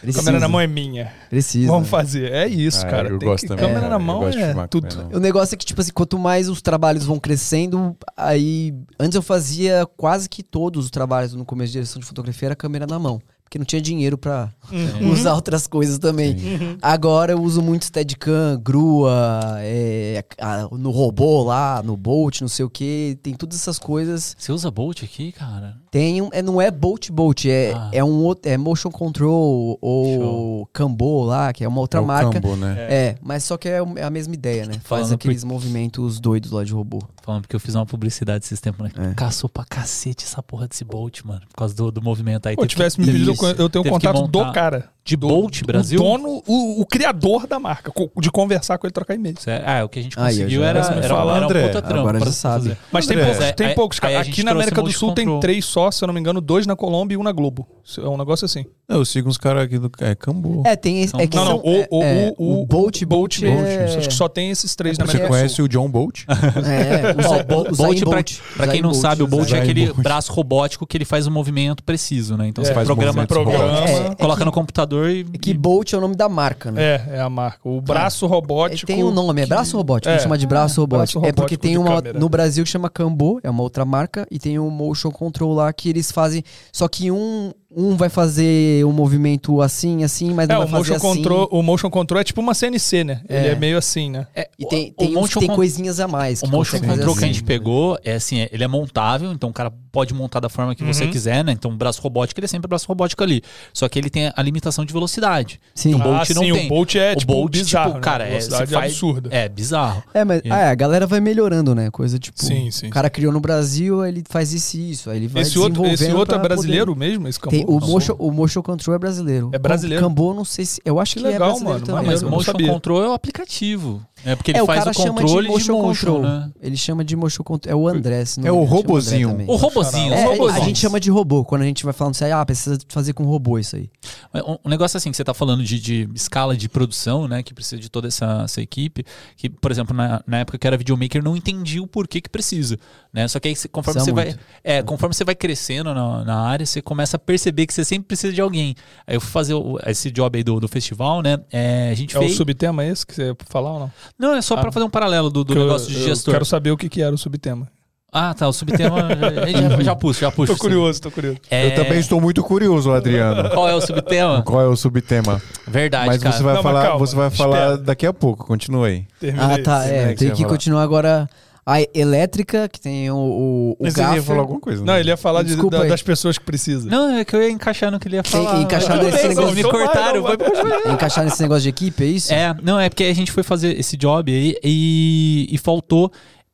Precisa. Câmera na mão é minha. Precisa. Vamos fazer. É isso, Ah, cara. eu Tem gosto que- também. Câmera É, na mão é tudo. na O negócio é que, tipo assim, quanto mais os trabalhos vão crescendo, aí. Antes eu fazia quase que todos os trabalhos no começo de direção de fotografia era câmera na mão. Porque não tinha dinheiro pra Uhum. usar outras coisas também. Agora eu uso muito Steadicam, grua, é, a- no robô lá, no Bolt, não sei o que. Tem todas essas coisas. Você usa Bolt aqui, cara? Tem um, é, não é Bolt Bolt, é, Ah. é um outro, é Motion Control ou Show. Cambo lá, que é uma outra É o marca. Cambo, né? É, mas só que é é a mesma ideia, né? Faz Falando aqueles movimentos doidos lá de robô. Falando porque eu fiz uma publicidade esses tempos, né? É. Caçou pra cacete essa porra desse Bolt, mano. Por causa do, do movimento aí. Pô, Teve tivesse que- me pedido, eu eu tenho que contato do cara. De do, Bolt, do- Brasil? O dono, o, o criador da marca. De conversar com ele e trocar e-mail. Cê- Ah, o que a gente conseguiu era, era- era, Fala, era um André. puta trampo. Agora já sabe. Mas tem André, poucos, é, tem aí- poucos. cara. gente Aqui na América do Sul tem três só, se eu não me engano, dois na Colômbia e um na Globo. É um negócio assim. Eu sigo uns caras aqui do é, Cambo. É, tem esse. É que Não, não. são- O, o, é, o, o Bolt Bolt, é... Acho que só tem esses três na Você América do conhece o John Bolt? É, o o Bo- o Bolt, pra, Bolt. pra quem não Bolt, sabe, o Bolt é Zayn aquele Bolt. braço robótico que ele faz um movimento preciso, né? Então É. você Faz programa, programa. É, é coloca que- no computador e. É que Bolt é o nome da marca, né? É, é a marca. O braço robótico. Tem um nome, é braço robótico, É. chama de braço robótico. é porque tem uma no Brasil que chama Cambo, é uma outra marca, e tem o Motion Control lá que eles fazem. Só que um, um vai fazer um movimento assim, assim, mas É, não o vai fazer motion, assim. control, o motion control é tipo uma CNC, né? Ele É. é meio assim, né? É, E tem, o tem, motion tem con- coisinhas a mais. O motion fazer control que a assim. gente pegou é assim, é- ele é montável, então o cara pode montar da forma que você Uhum. quiser, né? Então o braço robótico ele é sempre o braço robótico ali. Só que ele tem a limitação de velocidade. Sim. O Bolt ah, não sim, tem. o Bolt é o tipo Bolt, bizarro, tipo, cara, né? é, Velocidade você faz- absurda. É bizarro. É, mas É. ah, a galera vai melhorando, né? Coisa tipo. Sim, sim, O cara criou no Brasil, ele faz isso e isso. Aí ele vai Esse outro, esse outro é brasileiro poder- mesmo? Esse Tem, o, motion, o Motion Control é brasileiro. É brasileiro? Cambo, não sei se. Eu acho Que que, legal, é brasileiro mano. também. Ah, mas o motion sabia. control é o aplicativo. É porque ele é, o faz cara o chama controle de motion, control. né? Ele chama de motion control. É o André, se não É o robozinho. O robozinho. É, a gente chama de robô quando a gente vai falando assim, ah, precisa fazer com robô isso aí. Mas Um negócio assim que você está falando de, de escala de produção, né? Que precisa de toda essa, essa equipe. Que, por exemplo, na, na época que era videomaker, não entendi o porquê que precisa. Né? Só que aí, conforme Precisa você muito. vai. É, conforme você vai crescendo na, na área, você começa a perceber que você sempre precisa de alguém. Aí eu fui fazer o- esse job aí do, do festival, né? É, a gente É o fez. subtema esse que você ia falar ou não? Não, é só Ah. para fazer um paralelo do, do eu- negócio de eu gestor. quero saber o que, que era o subtema. Ah, tá. O subtema. já, já puxa, já puxa. Tô curioso, tô curioso. É, Eu também estou muito curioso, Adriano. Qual é o subtema? Qual é o subtema? Verdade, Mas cara. você vai Não, mas falar, calma, você vai espera. falar daqui a pouco. Continue aí. Terminei. Ah, tá. sim, É, que tem que falar. continuar agora. A elétrica, que tem o, o, o Mas você ia gaffer. falar alguma coisa? Não, né? ele ia falar de- Desculpa da- das pessoas que precisam. Não, é que eu ia encaixar no que ele ia Tem- falar. encaixar Mas nesse bem, negócio. Me vai, cortaram. vai. vai- Encaixar nesse negócio de equipe, é isso? É, não, é porque a gente foi fazer esse job aí e, e faltou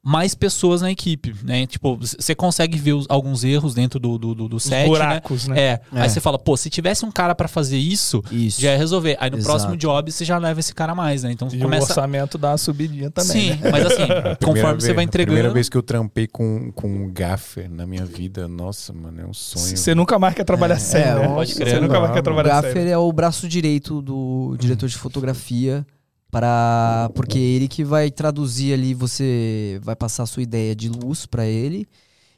mais pessoas na equipe, né? Tipo, você consegue ver os- alguns erros dentro do, do, do, do Os set, buracos, né? né? É. É. Aí você fala, pô, se tivesse um cara pra fazer isso, Isso. já ia resolver. Aí no Exato. próximo job você já leva esse cara a mais, né? Então E o começa. orçamento dá uma subidinha também, Sim, né? mas assim, Primeira conforme você vez- vai A primeira entregando. vez que eu trampei com, com um gaffer na minha vida, nossa, mano, é um sonho. Você nunca mais quer trabalhar sério, é, né? pode crer. Você nunca mais quer Não, O trabalhar gaffer sério. é o braço direito do diretor de fotografia para porque é ele que vai traduzir ali, você vai passar a sua ideia de luz para ele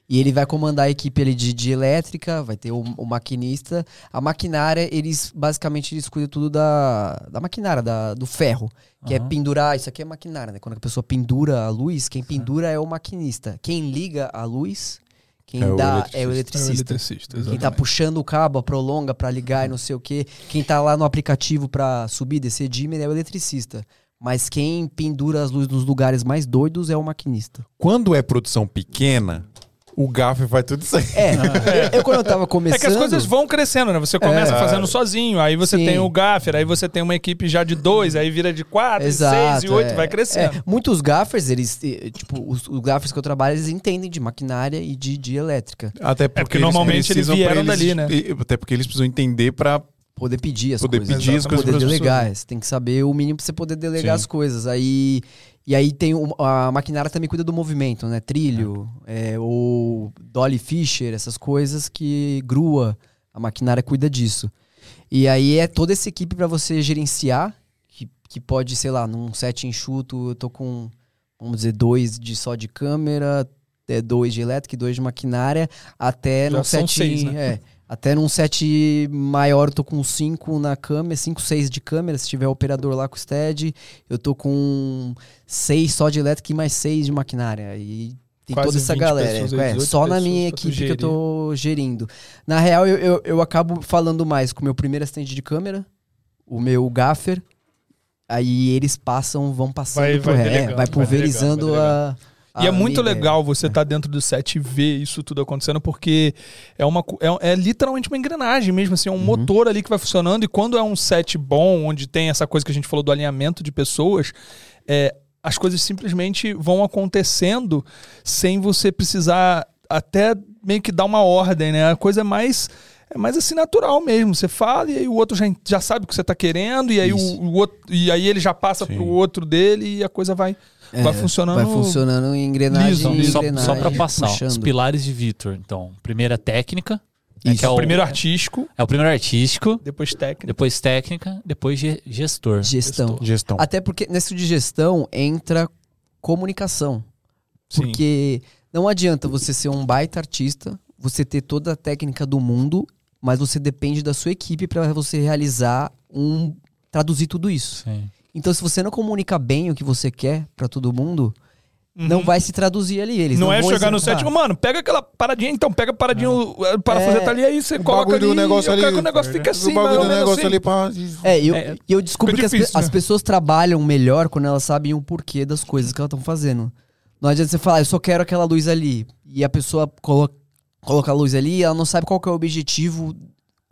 e ele vai comandar a equipe ali de, de elétrica, vai ter o, o maquinista, a maquinária eles basicamente eles cuidam tudo da, da maquinária, da, do ferro, que é Aham. pendurar, isso aqui é maquinária, né? Quando a pessoa pendura a luz, quem pendura é o maquinista, quem liga a luz, quem É o dá é o É o eletricista. eletricista, Quem tá puxando o cabo, a prolonga pra ligar e não sei o quê. Quem tá lá no aplicativo pra subir, descer dimmer é o eletricista. Mas quem pendura as luzes nos lugares mais doidos é o maquinista. Quando é produção pequena, o gaffer faz tudo isso aí. É, eu, eu quando eu tava começando... É que as coisas vão crescendo, né? Você começa É. fazendo sozinho, aí você Sim. tem o gaffer, aí você tem uma equipe já de dois, aí vira de quatro, Exato, seis e oito, é. vai crescendo. É, muitos gaffers, eles, eh, tipo, os, os gaffers que eu trabalho, eles entendem de maquinária e de, de elétrica. Até porque, porque normalmente eles precisam vieram pra dali, né? Até porque eles precisam entender pra. Poder pedir as Poder coisas. pedir as coisas Poder delegar. pessoas. Você tem que saber o mínimo pra você poder delegar Sim. as coisas. Aí, e aí tem o- a maquinária também cuida do movimento, né? Trilho, é, ou Dolly Fisher, essas coisas que grua. A maquinária cuida disso. E aí é toda essa equipe pra você gerenciar, que, que pode, sei lá, num set enxuto, eu tô com, vamos dizer, dois de só de câmera, é, dois de elétrica e dois de maquinária, até Já num set. seis, né? é, Até num set maior eu tô com 5 na câmera, 5, 6 de câmera, se tiver operador lá com o stead. Eu tô com 6 só de elétrica e mais 6 de maquinária. E tem Quase toda essa 20 galera. pessoas, é, 18 só na minha equipe que eu tô gerindo. Na real, eu, eu, eu acabo falando mais com o meu primeiro assistente de câmera, o meu gaffer. Aí eles passam, vão passando Vai- pro vai ré, delegando, vai vai pulverizando delegando, a, E é muito legal você estar dentro do set e ver isso tudo acontecendo, porque é uma é, é literalmente uma engrenagem mesmo, assim, é Uhum. um motor ali que vai funcionando. E quando é um set bom, onde tem essa coisa que a gente falou do alinhamento de pessoas, é, as coisas simplesmente vão acontecendo sem você precisar até meio que dar uma ordem, né? A coisa é mais. É mais assim natural mesmo. Você fala e aí o outro já, já sabe o que você tá querendo, e aí, o, o outro, e aí ele já passa Sim. pro outro dele e a coisa vai, vai funcionando. É, Vai funcionando em engrenagem. liso, liso. Só, engrenagem, só pra passar, ó, os puxando. pilares de Vitor. Então, primeira técnica. né, que é o, Primeiro artístico, é o primeiro artístico, depois técnico. depois técnica, depois ge- gestor. Gestão. Gestão. Até porque nesse de gestão entra comunicação. Sim. Porque não adianta você ser um baita artista, você ter toda a técnica do mundo, mas você depende da sua equipe para você realizar um traduzir tudo isso. Sim. Então se você não comunica bem o que você quer para todo mundo, não vai se traduzir ali eles. Não, não é chegar no set, mano, pega aquela paradinha, então pega a paradinha, o parafuseta É, ali, aí você O coloca ali, negócio eu ali. quero que o negócio fique assim, O bagulho do negócio assim. ali pra. É, e eu, É, eu descobri fica que as, as né? pessoas trabalham melhor quando elas sabem o porquê das coisas que elas estão fazendo. Não adianta você falar, eu só quero aquela luz ali. E a pessoa colo coloca a luz ali ela não sabe qual que é o objetivo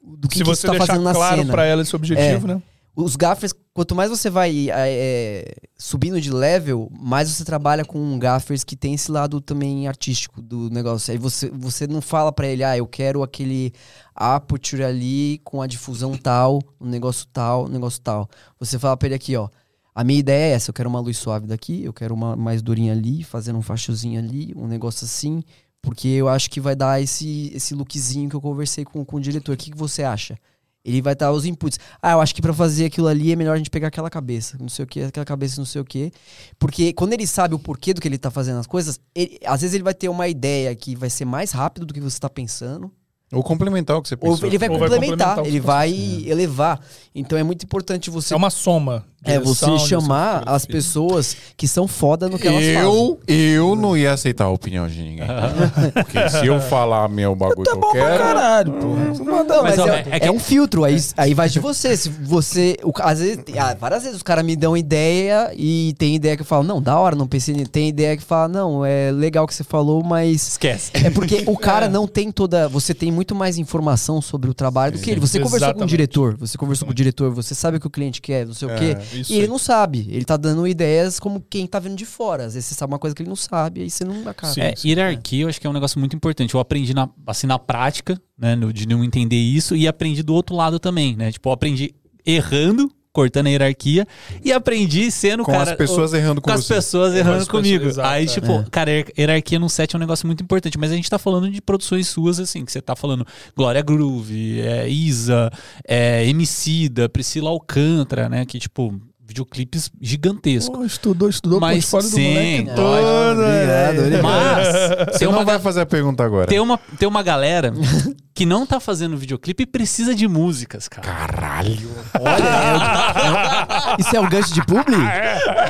do que, Se que você você tá fazendo na claro cena. pra ela esse objetivo, né? Os gaffers, quanto mais você vai é, subindo de level, mais você trabalha com gaffers que tem esse lado também artístico do negócio. Aí você, você não fala pra ele, ah, eu quero aquele aperture ali com a difusão tal, um negócio tal, um negócio tal. Você fala pra ele aqui, ó. A minha ideia é essa, eu quero uma luz suave daqui, eu quero uma mais durinha ali, fazendo um fachozinho ali, um negócio assim, porque eu acho que vai dar esse, esse lookzinho que eu conversei com, com o diretor. O que, que você acha? Ele vai dar os inputs. Ah, eu acho que pra fazer aquilo ali é melhor a gente pegar aquela cabeça, não sei o que, aquela cabeça, não sei o que. Porque quando ele sabe o porquê do que ele tá fazendo as coisas, ele- às vezes ele vai ter uma ideia que vai ser mais rápido do que você tá pensando. Ou complementar o que você Ou pensou. ele vai Ou vai complementar, complementar o que ele você vai elevar. Então é muito importante você. É uma soma. É, você chamar as pessoas que são foda no que elas fazem. Eu, eu não ia aceitar a opinião de ninguém. Porque se eu falar meu bagulho Tá que eu bom pra quero. caralho, pô. Não, mas, Mas, ó, é, é que- é um filtro, aí, aí vai de você. Se você. O, às vezes, ah, várias vezes os caras me dão ideia e tem ideia que eu falo, não, da hora, não pensei nisso. Tem ideia que fala, não, é legal que você falou, mas. Esquece. É porque o cara não tem toda. Você tem muito mais informação sobre o trabalho do que ele. Você conversou com o Exatamente. diretor, você conversou com o diretor, você sabe o que o cliente quer, não sei o É, quê. Isso E ele aí. não sabe. Ele tá dando ideias como quem tá vendo de fora. Às vezes você sabe uma coisa que ele não sabe, aí você não acaba. Sim. É, hierarquia eu acho que é um negócio muito importante. Eu aprendi na, assim, na prática, né, no- de não entender isso, e aprendi do outro lado também, né? Tipo, eu aprendi errando, cortando a hierarquia, e aprendi sendo Com cara, as pessoas o- errando com, com as pessoas errando as pessoas, comigo. exato, Aí, é. tipo, É. cara, hier- hierarquia no set é um negócio muito importante, mas a gente tá falando de produções suas, assim, que você tá falando Glória Groove, é, Isa, é, Emicida, Priscila Alcântara, né? Que, tipo, videoclipes gigantescos. Pô, estudou, estudou Mas o portfólio do sim, é. todo. Obrigado. Mas Você tem não uma, vai fazer a pergunta agora. tem uma, tem uma galera que não tá fazendo videoclipe e precisa de músicas, cara. Caralho. Olha, é- isso é um gancho de publi?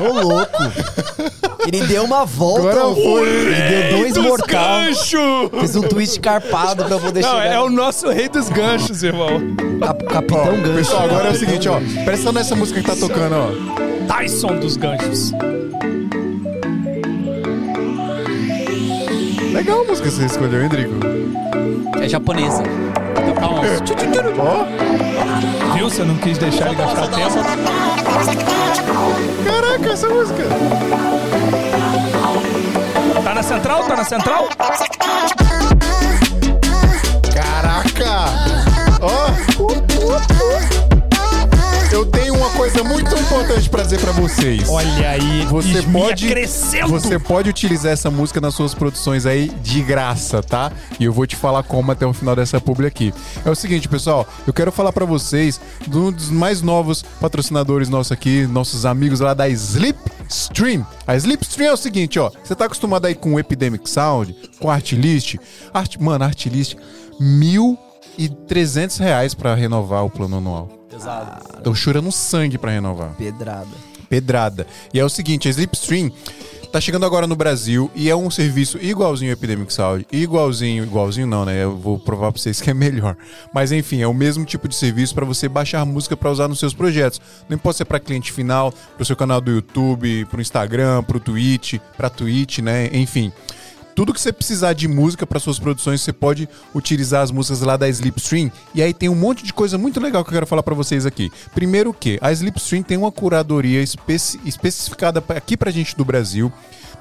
Ô, louco. Ele deu uma volta. Agora foi. Ele deu dois ganchos! Fez um twist carpado pra poder Não, chegar. é o nosso rei dos ganchos, irmão. Cap- Capitão Gancho. Pessoal, agora é o seguinte, ó. Presta nessa música que tá tocando, ó. Tyson dos ganchos. Legal a música que você escolheu, hein, Drigo? É japonesa. Tocar uns tchu, tchu, tchu. Ó. Viu? Você não quis deixar ele gastar tempo. Caraca, essa música. Tá na central? Tá na central? Uma coisa muito importante pra dizer pra vocês. Olha aí, Você pode, crescendo. você pode utilizar essa música nas suas produções aí de graça, tá? E eu vou te falar como até o final dessa publi aqui. É o seguinte, pessoal, eu quero falar pra vocês de um dos mais novos patrocinadores nossos aqui, nossos amigos lá da Slipstream. A Slipstream é o seguinte, ó, você tá acostumado aí com o Epidemic Sound, com Artlist, Art, mano, Artlist, mil e 300 reais pra renovar o plano anual. Pesado. Estão chorando sangue pra renovar. Pedrada. Pedrada. E é o seguinte, a Slipstream tá chegando agora no Brasil e é um serviço igualzinho ao Epidemic Sound, igualzinho, igualzinho não, né? Eu vou provar pra vocês que é melhor. Mas enfim, é o mesmo tipo de serviço para você baixar música para usar nos seus projetos. Não importa se é para cliente final, pro seu canal do YouTube, pro Instagram, pro Twitch, pra Twitch, né? Enfim, tudo que você precisar de música para suas produções, você pode utilizar as músicas lá da Slipstream. E aí tem um monte de coisa muito legal que eu quero falar para vocês aqui. Primeiro que a Slipstream tem uma curadoria especi especificada aqui pra gente do Brasil.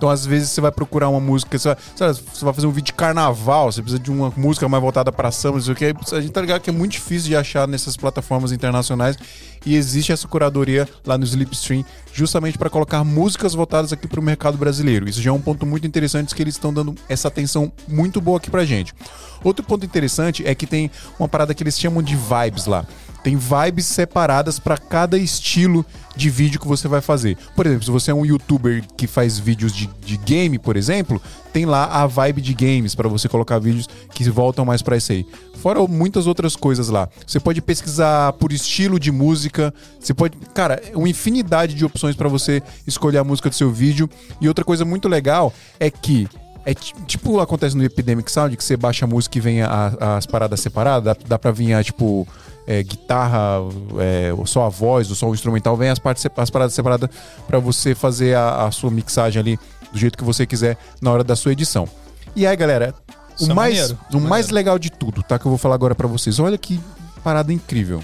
Então, às vezes, você vai procurar uma música, você vai, você vai fazer um vídeo de carnaval, você precisa de uma música mais voltada pra samba, não sei o que. A gente tá ligado que é muito difícil de achar nessas plataformas internacionais. E existe essa curadoria lá no Slipstream, justamente para colocar músicas voltadas aqui pro mercado brasileiro. Isso já é um ponto muito interessante, que eles estão dando essa atenção muito boa aqui pra gente. Outro ponto interessante é que tem uma parada que eles chamam de vibes lá. Tem vibes separadas para cada estilo de vídeo que você vai fazer. Por exemplo, se você é um youtuber que faz vídeos de, de game, por exemplo, tem lá a vibe de games para você colocar vídeos que voltam mais para isso aí. Fora muitas outras coisas lá. Você pode pesquisar por estilo de música, você pode, cara, é uma infinidade de opções para você escolher a música do seu vídeo. E outra coisa muito legal é que é ti- tipo acontece no Epidemic Sound, que você baixa a música e vem a- as paradas separadas, dá, dá pra vir a, tipo, é, guitarra, é, só a voz, só o instrumental, vem as, partes, as paradas separadas pra você fazer a, a sua mixagem ali do jeito que você quiser na hora da sua edição. E aí, galera, Isso o é mais, maneiro, o mais legal de tudo, tá? Que eu vou falar agora pra vocês. Olha que parada incrível.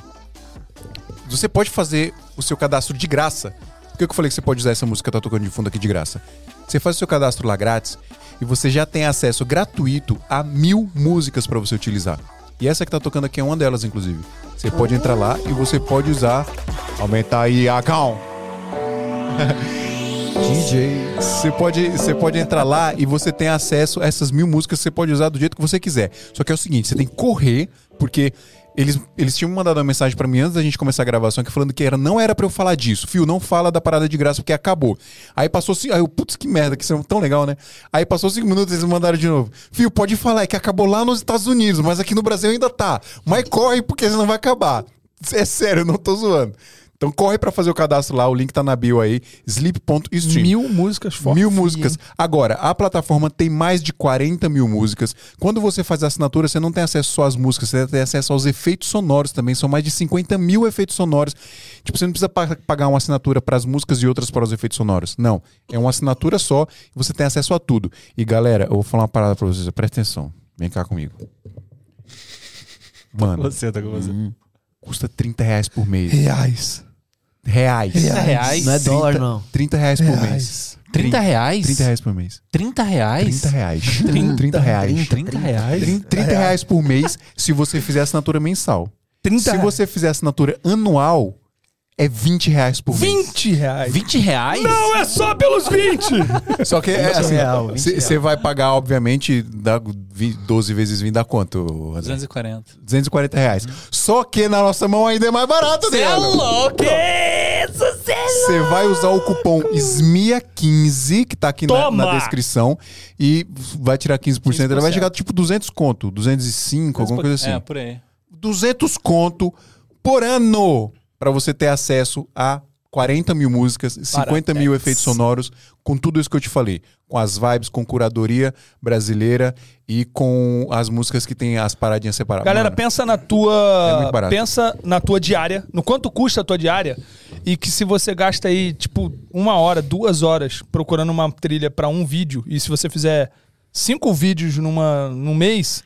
Você pode fazer o seu cadastro de graça. Por que que eu falei que você pode usar essa música que tá tocando de fundo aqui de graça? Você faz o seu cadastro lá grátis e você já tem acesso gratuito a mil músicas para você utilizar. E essa que tá tocando aqui é uma delas, inclusive. Você pode entrar lá e você pode usar. Aumentar aí a count. DJ. Você pode, você pode entrar lá e você tem acesso a essas mil músicas você pode usar do jeito que você quiser. Só que é o seguinte, você tem que correr, porque eles, eles tinham mandado uma mensagem pra mim antes da gente começar a gravação aqui falando que era, não era pra eu falar disso. Fio, não fala da parada de graça porque acabou. Aí passou cinco. Aí eu, putz, que merda, que isso é tão legal, né? Aí passou cinco minutos eles mandaram de novo. Fio, pode falar, é que acabou lá nos Estados Unidos, mas aqui no Brasil ainda tá. Mas corre porque senão vai acabar. É sério, não tô zoando. Então corre pra fazer o cadastro lá, o link tá na bio aí, sleep.stream. Mil músicas fortes. Mil músicas. Agora, a plataforma tem mais de 40 mil músicas. Quando você faz a assinatura, você não tem acesso só às músicas, você tem acesso aos efeitos sonoros também. São mais de 50 mil efeitos sonoros. Tipo, você não precisa pa- pagar uma assinatura para as músicas e outras para os efeitos sonoros. Não. É uma assinatura só e você tem acesso a tudo. E galera, eu vou falar uma parada pra vocês. Presta atenção. Vem cá comigo. Mano, Você tá com você. custa 30 reais por mês. Reais. Reais. reais? Não é dólar, não. 30 reais por mês. Reais. 30 reais? 30 reais por mês. 30 reais? 30 reais. 30 reais. 30 reais? 30, 30 reais por mês se você fizer assinatura mensal. 30 Se reais. você fizer assinatura anual, é 20 reais por mês. 20 reais. 20 reais? Não, é só pelos 20. Só que é assim, real, 20 você vai pagar, obviamente, dá vi- 12 vezes 20 dá quanto? André? 240. 240 reais. Só que na nossa mão ainda é mais barato, Você é Adriano. Louco! Você vai usar o cupom SMIA15, que tá aqui na, Toma! na descrição, e vai tirar 15%. Ele vai 15%. chegar tipo 200 conto, 205, alguma coisa assim. É, por aí. 200 conto por ano para você ter acesso a 40 mil músicas, 50 mil efeitos sonoros, com tudo isso que eu te falei. Com as vibes, com curadoria brasileira e com as músicas que tem as paradinhas separadas. Galera, Mano, pensa na É tua. barato. pensa na tua diária, no quanto custa a tua diária. E que se você gasta aí, tipo, uma hora, duas horas procurando uma trilha pra um vídeo, e se você fizer cinco vídeos numa, num mês,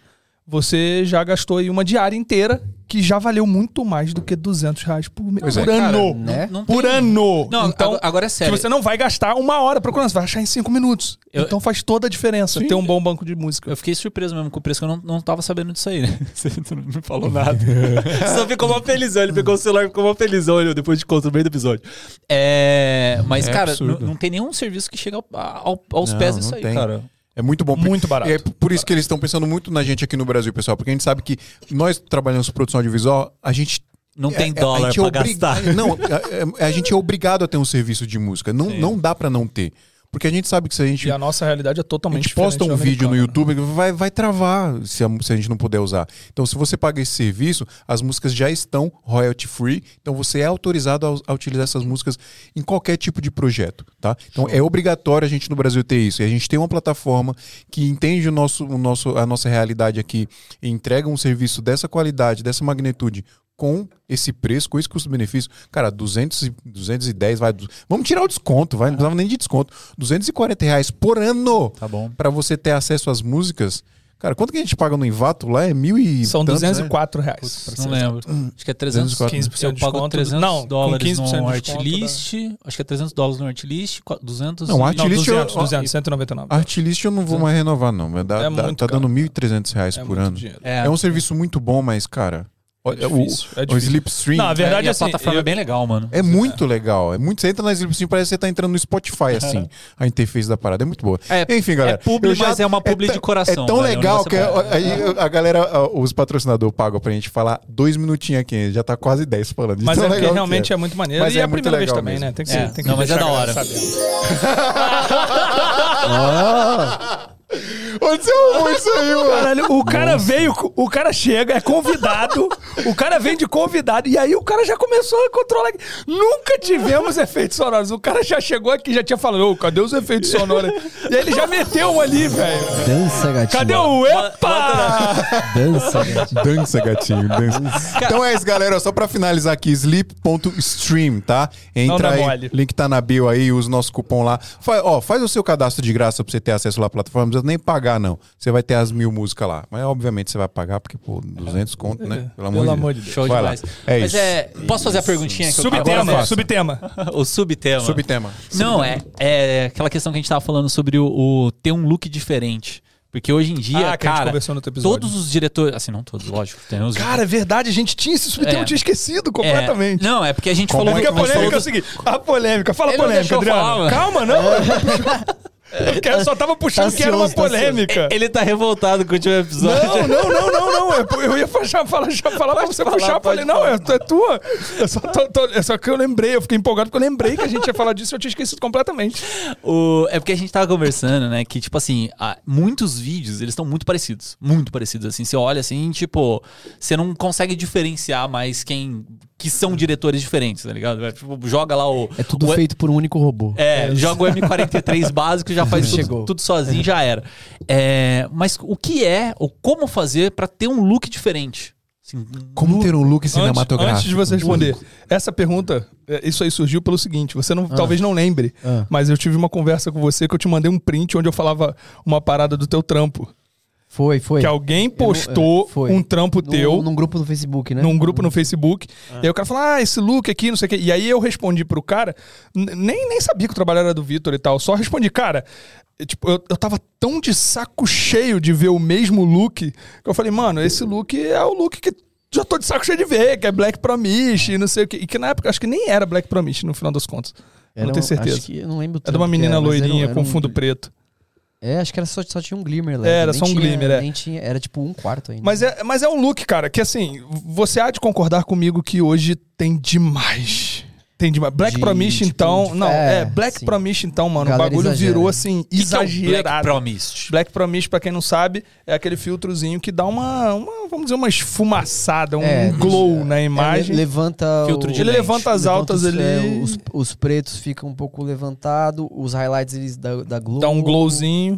você já gastou aí uma diária inteira, que já valeu muito mais do que 200 reais por, é. por ano. Cara, né? não por tem- ano. Não, então, agora- é que sério. você não vai gastar uma hora procurando, você vai achar em cinco minutos. Eu- Então faz toda a diferença ter um bom banco de música. Eu fiquei surpreso mesmo com o preço, que eu não, não tava sabendo disso aí, né? Você não me falou nada. Você só ficou uma felizão. Ele pegou o celular e ficou uma felizão depois de conta no meio do episódio. É, mas, É cara, não, não tem nenhum serviço que chega ao- ao- aos Não, pés disso aí, tem. cara. É muito bom. Muito barato. É por isso que eles estão pensando muito na gente aqui no Brasil, pessoal. Porque a gente sabe que nós trabalhamos com produção audiovisual, a gente Não tem É, é, dólar a gente é pra obriga- gastar. Não, a, a- a gente é obrigado a ter um serviço de música. Não, Sim. não dá pra não ter. Porque a gente sabe que se a gente E a nossa realidade é a totalmente gente posta um diferente vídeo no né? YouTube, vai, vai travar se a, se a gente não puder usar. Então, se você paga esse serviço, as músicas já estão royalty free. Então, você é autorizado a, a utilizar essas músicas em qualquer tipo de projeto, tá? Então, é obrigatório a gente no Brasil ter isso. E a gente tem uma plataforma que entende o nosso, o nosso, a nossa realidade aqui e entrega um serviço dessa qualidade, dessa magnitude com esse preço, com esse custo-benefício, cara, 200 e, 210, vai, vamos tirar o desconto, vai, não precisava nem de desconto, 240 reais por ano Tá bom. para você ter acesso às músicas. Cara, quanto que a gente paga no Invato lá? É mil e São tantos, né? 204 reais. Putz, pra não lembro. Acho que é 300. 204. 15% Eu de pago desconto. 300 Não, com dólares 15% de no desconto Artlist. Acho que é 300 dólares no Artlist. 200 Não, e- Artlist- 200, eu- 200, 199. Artlist eu não vou mais renovar, não. Dá, É dá- muito tá caro. dando 1.300 reais É por ano. dinheiro. É, um serviço muito bom, mas, cara, É difícil, é o, o difícil. Slipstream Não, a verdade e a assim, plataforma eu- é bem legal, mano. é muito legal. É muito, você entra na Slipstream, parece que você tá entrando no Spotify, assim. A interface da parada é muito boa. É- Enfim, galera. é publi, já- mas é uma publi tão- de coração, É tão velho, é legal que aí a galera, a- os patrocinadores pagam pra gente falar dois minutinhos aqui. Já tá quase 10 falando. Mas é porque legal realmente é. muito maneiro. Mas e é é a muito primeira vez legal também, mesmo. né? Tem que É. ser. Tem que Não, mas é da a hora. sabendo. Aconteceu muito isso aí, mano. Caralho, o cara veio, o cara chega, é convidado, o cara vem de convidado, e aí o cara já começou a controlar. Nunca tivemos efeitos sonoros. O cara já chegou aqui, já tinha falado, ô, cadê os efeitos sonoros? E aí ele já meteu um ali, velho. Dança, gatinho. Cadê o epa? Dança, gatinho. Dança, gatinho. Dança. Então é isso, galera. Só pra finalizar aqui, sleep.stream, tá? Não Entra dá aí, mole. link tá na bio aí, usa o nosso cupom lá. Fa- ó, faz o seu cadastro de graça pra você ter acesso lá à plataforma. Nem pagar, não. Você vai ter as mil músicas lá. Mas obviamente você vai pagar, porque, pô, 200 conto, né? Pelo amor de Deus. Show Vai lá. demais. É Mas isso. é. Posso fazer a perguntinha que Subtema, subtema. O subtema. Subtema. Não, é, é aquela questão que a gente tava falando sobre o, o ter um look diferente. Porque hoje em dia, Ah, a cara, conversou no outro episódio. todos os diretores. Assim, não todos, lógico. Tem uns, Cara, é verdade, a gente tinha esse subtema, É. eu tinha esquecido É, completamente. não, é porque a gente Como falou é Porque a que a polêmica é o seguinte: a polêmica, fala não polêmica, Adriano. falar. Calma, não. Porque eu só tava puxando Tá que era uma tá polêmica. Ele tá revoltado com o último episódio. Não, não, não, não, não. Eu, eu ia puxar, falar, já falar pra você falar, puxar. Falei, não, é, é tua. Eu só, tô- tô- é só que eu lembrei, eu fiquei empolgado porque eu lembrei que a gente ia falar disso e eu tinha esquecido completamente. O- é porque a gente tava conversando, né? Que, tipo assim, há- muitos vídeos, eles estão muito parecidos. Muito parecidos, assim. Você olha assim, tipo, você não consegue diferenciar mais quem. Que são diretores diferentes, tá ligado? É, tipo, joga lá o. É tudo o- feito por um único robô. É, joga o M43 básico e já faz tudo, Chegou. tudo sozinho já era. É, mas o que é, ou como fazer pra ter um look diferente? Assim, Como ter um look cinematográfico? antes de você responder, essa pergunta, é, isso aí surgiu pelo seguinte: você não, talvez não lembre, Ah. mas eu tive uma conversa com você que eu te mandei um print onde eu falava uma parada do teu trampo. Foi, foi. Que alguém postou é, foi. um trampo Num- teu. Num grupo no Facebook, né? num grupo no Facebook. E aí o cara falou: Ah, esse look aqui, não sei o quê. E aí eu respondi pro cara, nem, nem sabia que o trabalho era do Vitor e tal. Só respondi, cara. eu, Tipo, eu, eu tava tão de saco cheio de ver o mesmo look que eu falei, mano, esse look é o look que já tô de saco cheio de ver, que é Black Promise, e não sei o quê. E que na época acho que nem era Black Promise no final das contas. Era não tenho certeza. Acho que, eu não lembro o É de uma que menina era, mas era um- loirinha era com um- fundo preto. É, acho que era só, só tinha um glimmer lá. Era nem só um tinha- glimmer, é. Tinha, era tipo um quarto ainda. Mas é, mas é um look, cara, que assim, você há de concordar comigo que hoje tem demais. Tem demais. Black De, Promise, tipo, então. de- não, é, é, Black sim. Promise, então, mano. Galera o bagulho exagera. virou assim, que que é exagerado. Black Promise. Black Promise, pra quem não sabe, é aquele filtrozinho que dá uma, uma vamos dizer, uma esfumaçada, um É, glow na É, imagem. le- levanta. Filtro de Ele lente. levanta as levanta altas os, ali, é, os, os pretos ficam um pouco levantados, os highlights eles da, da glow. dá um glowzinho.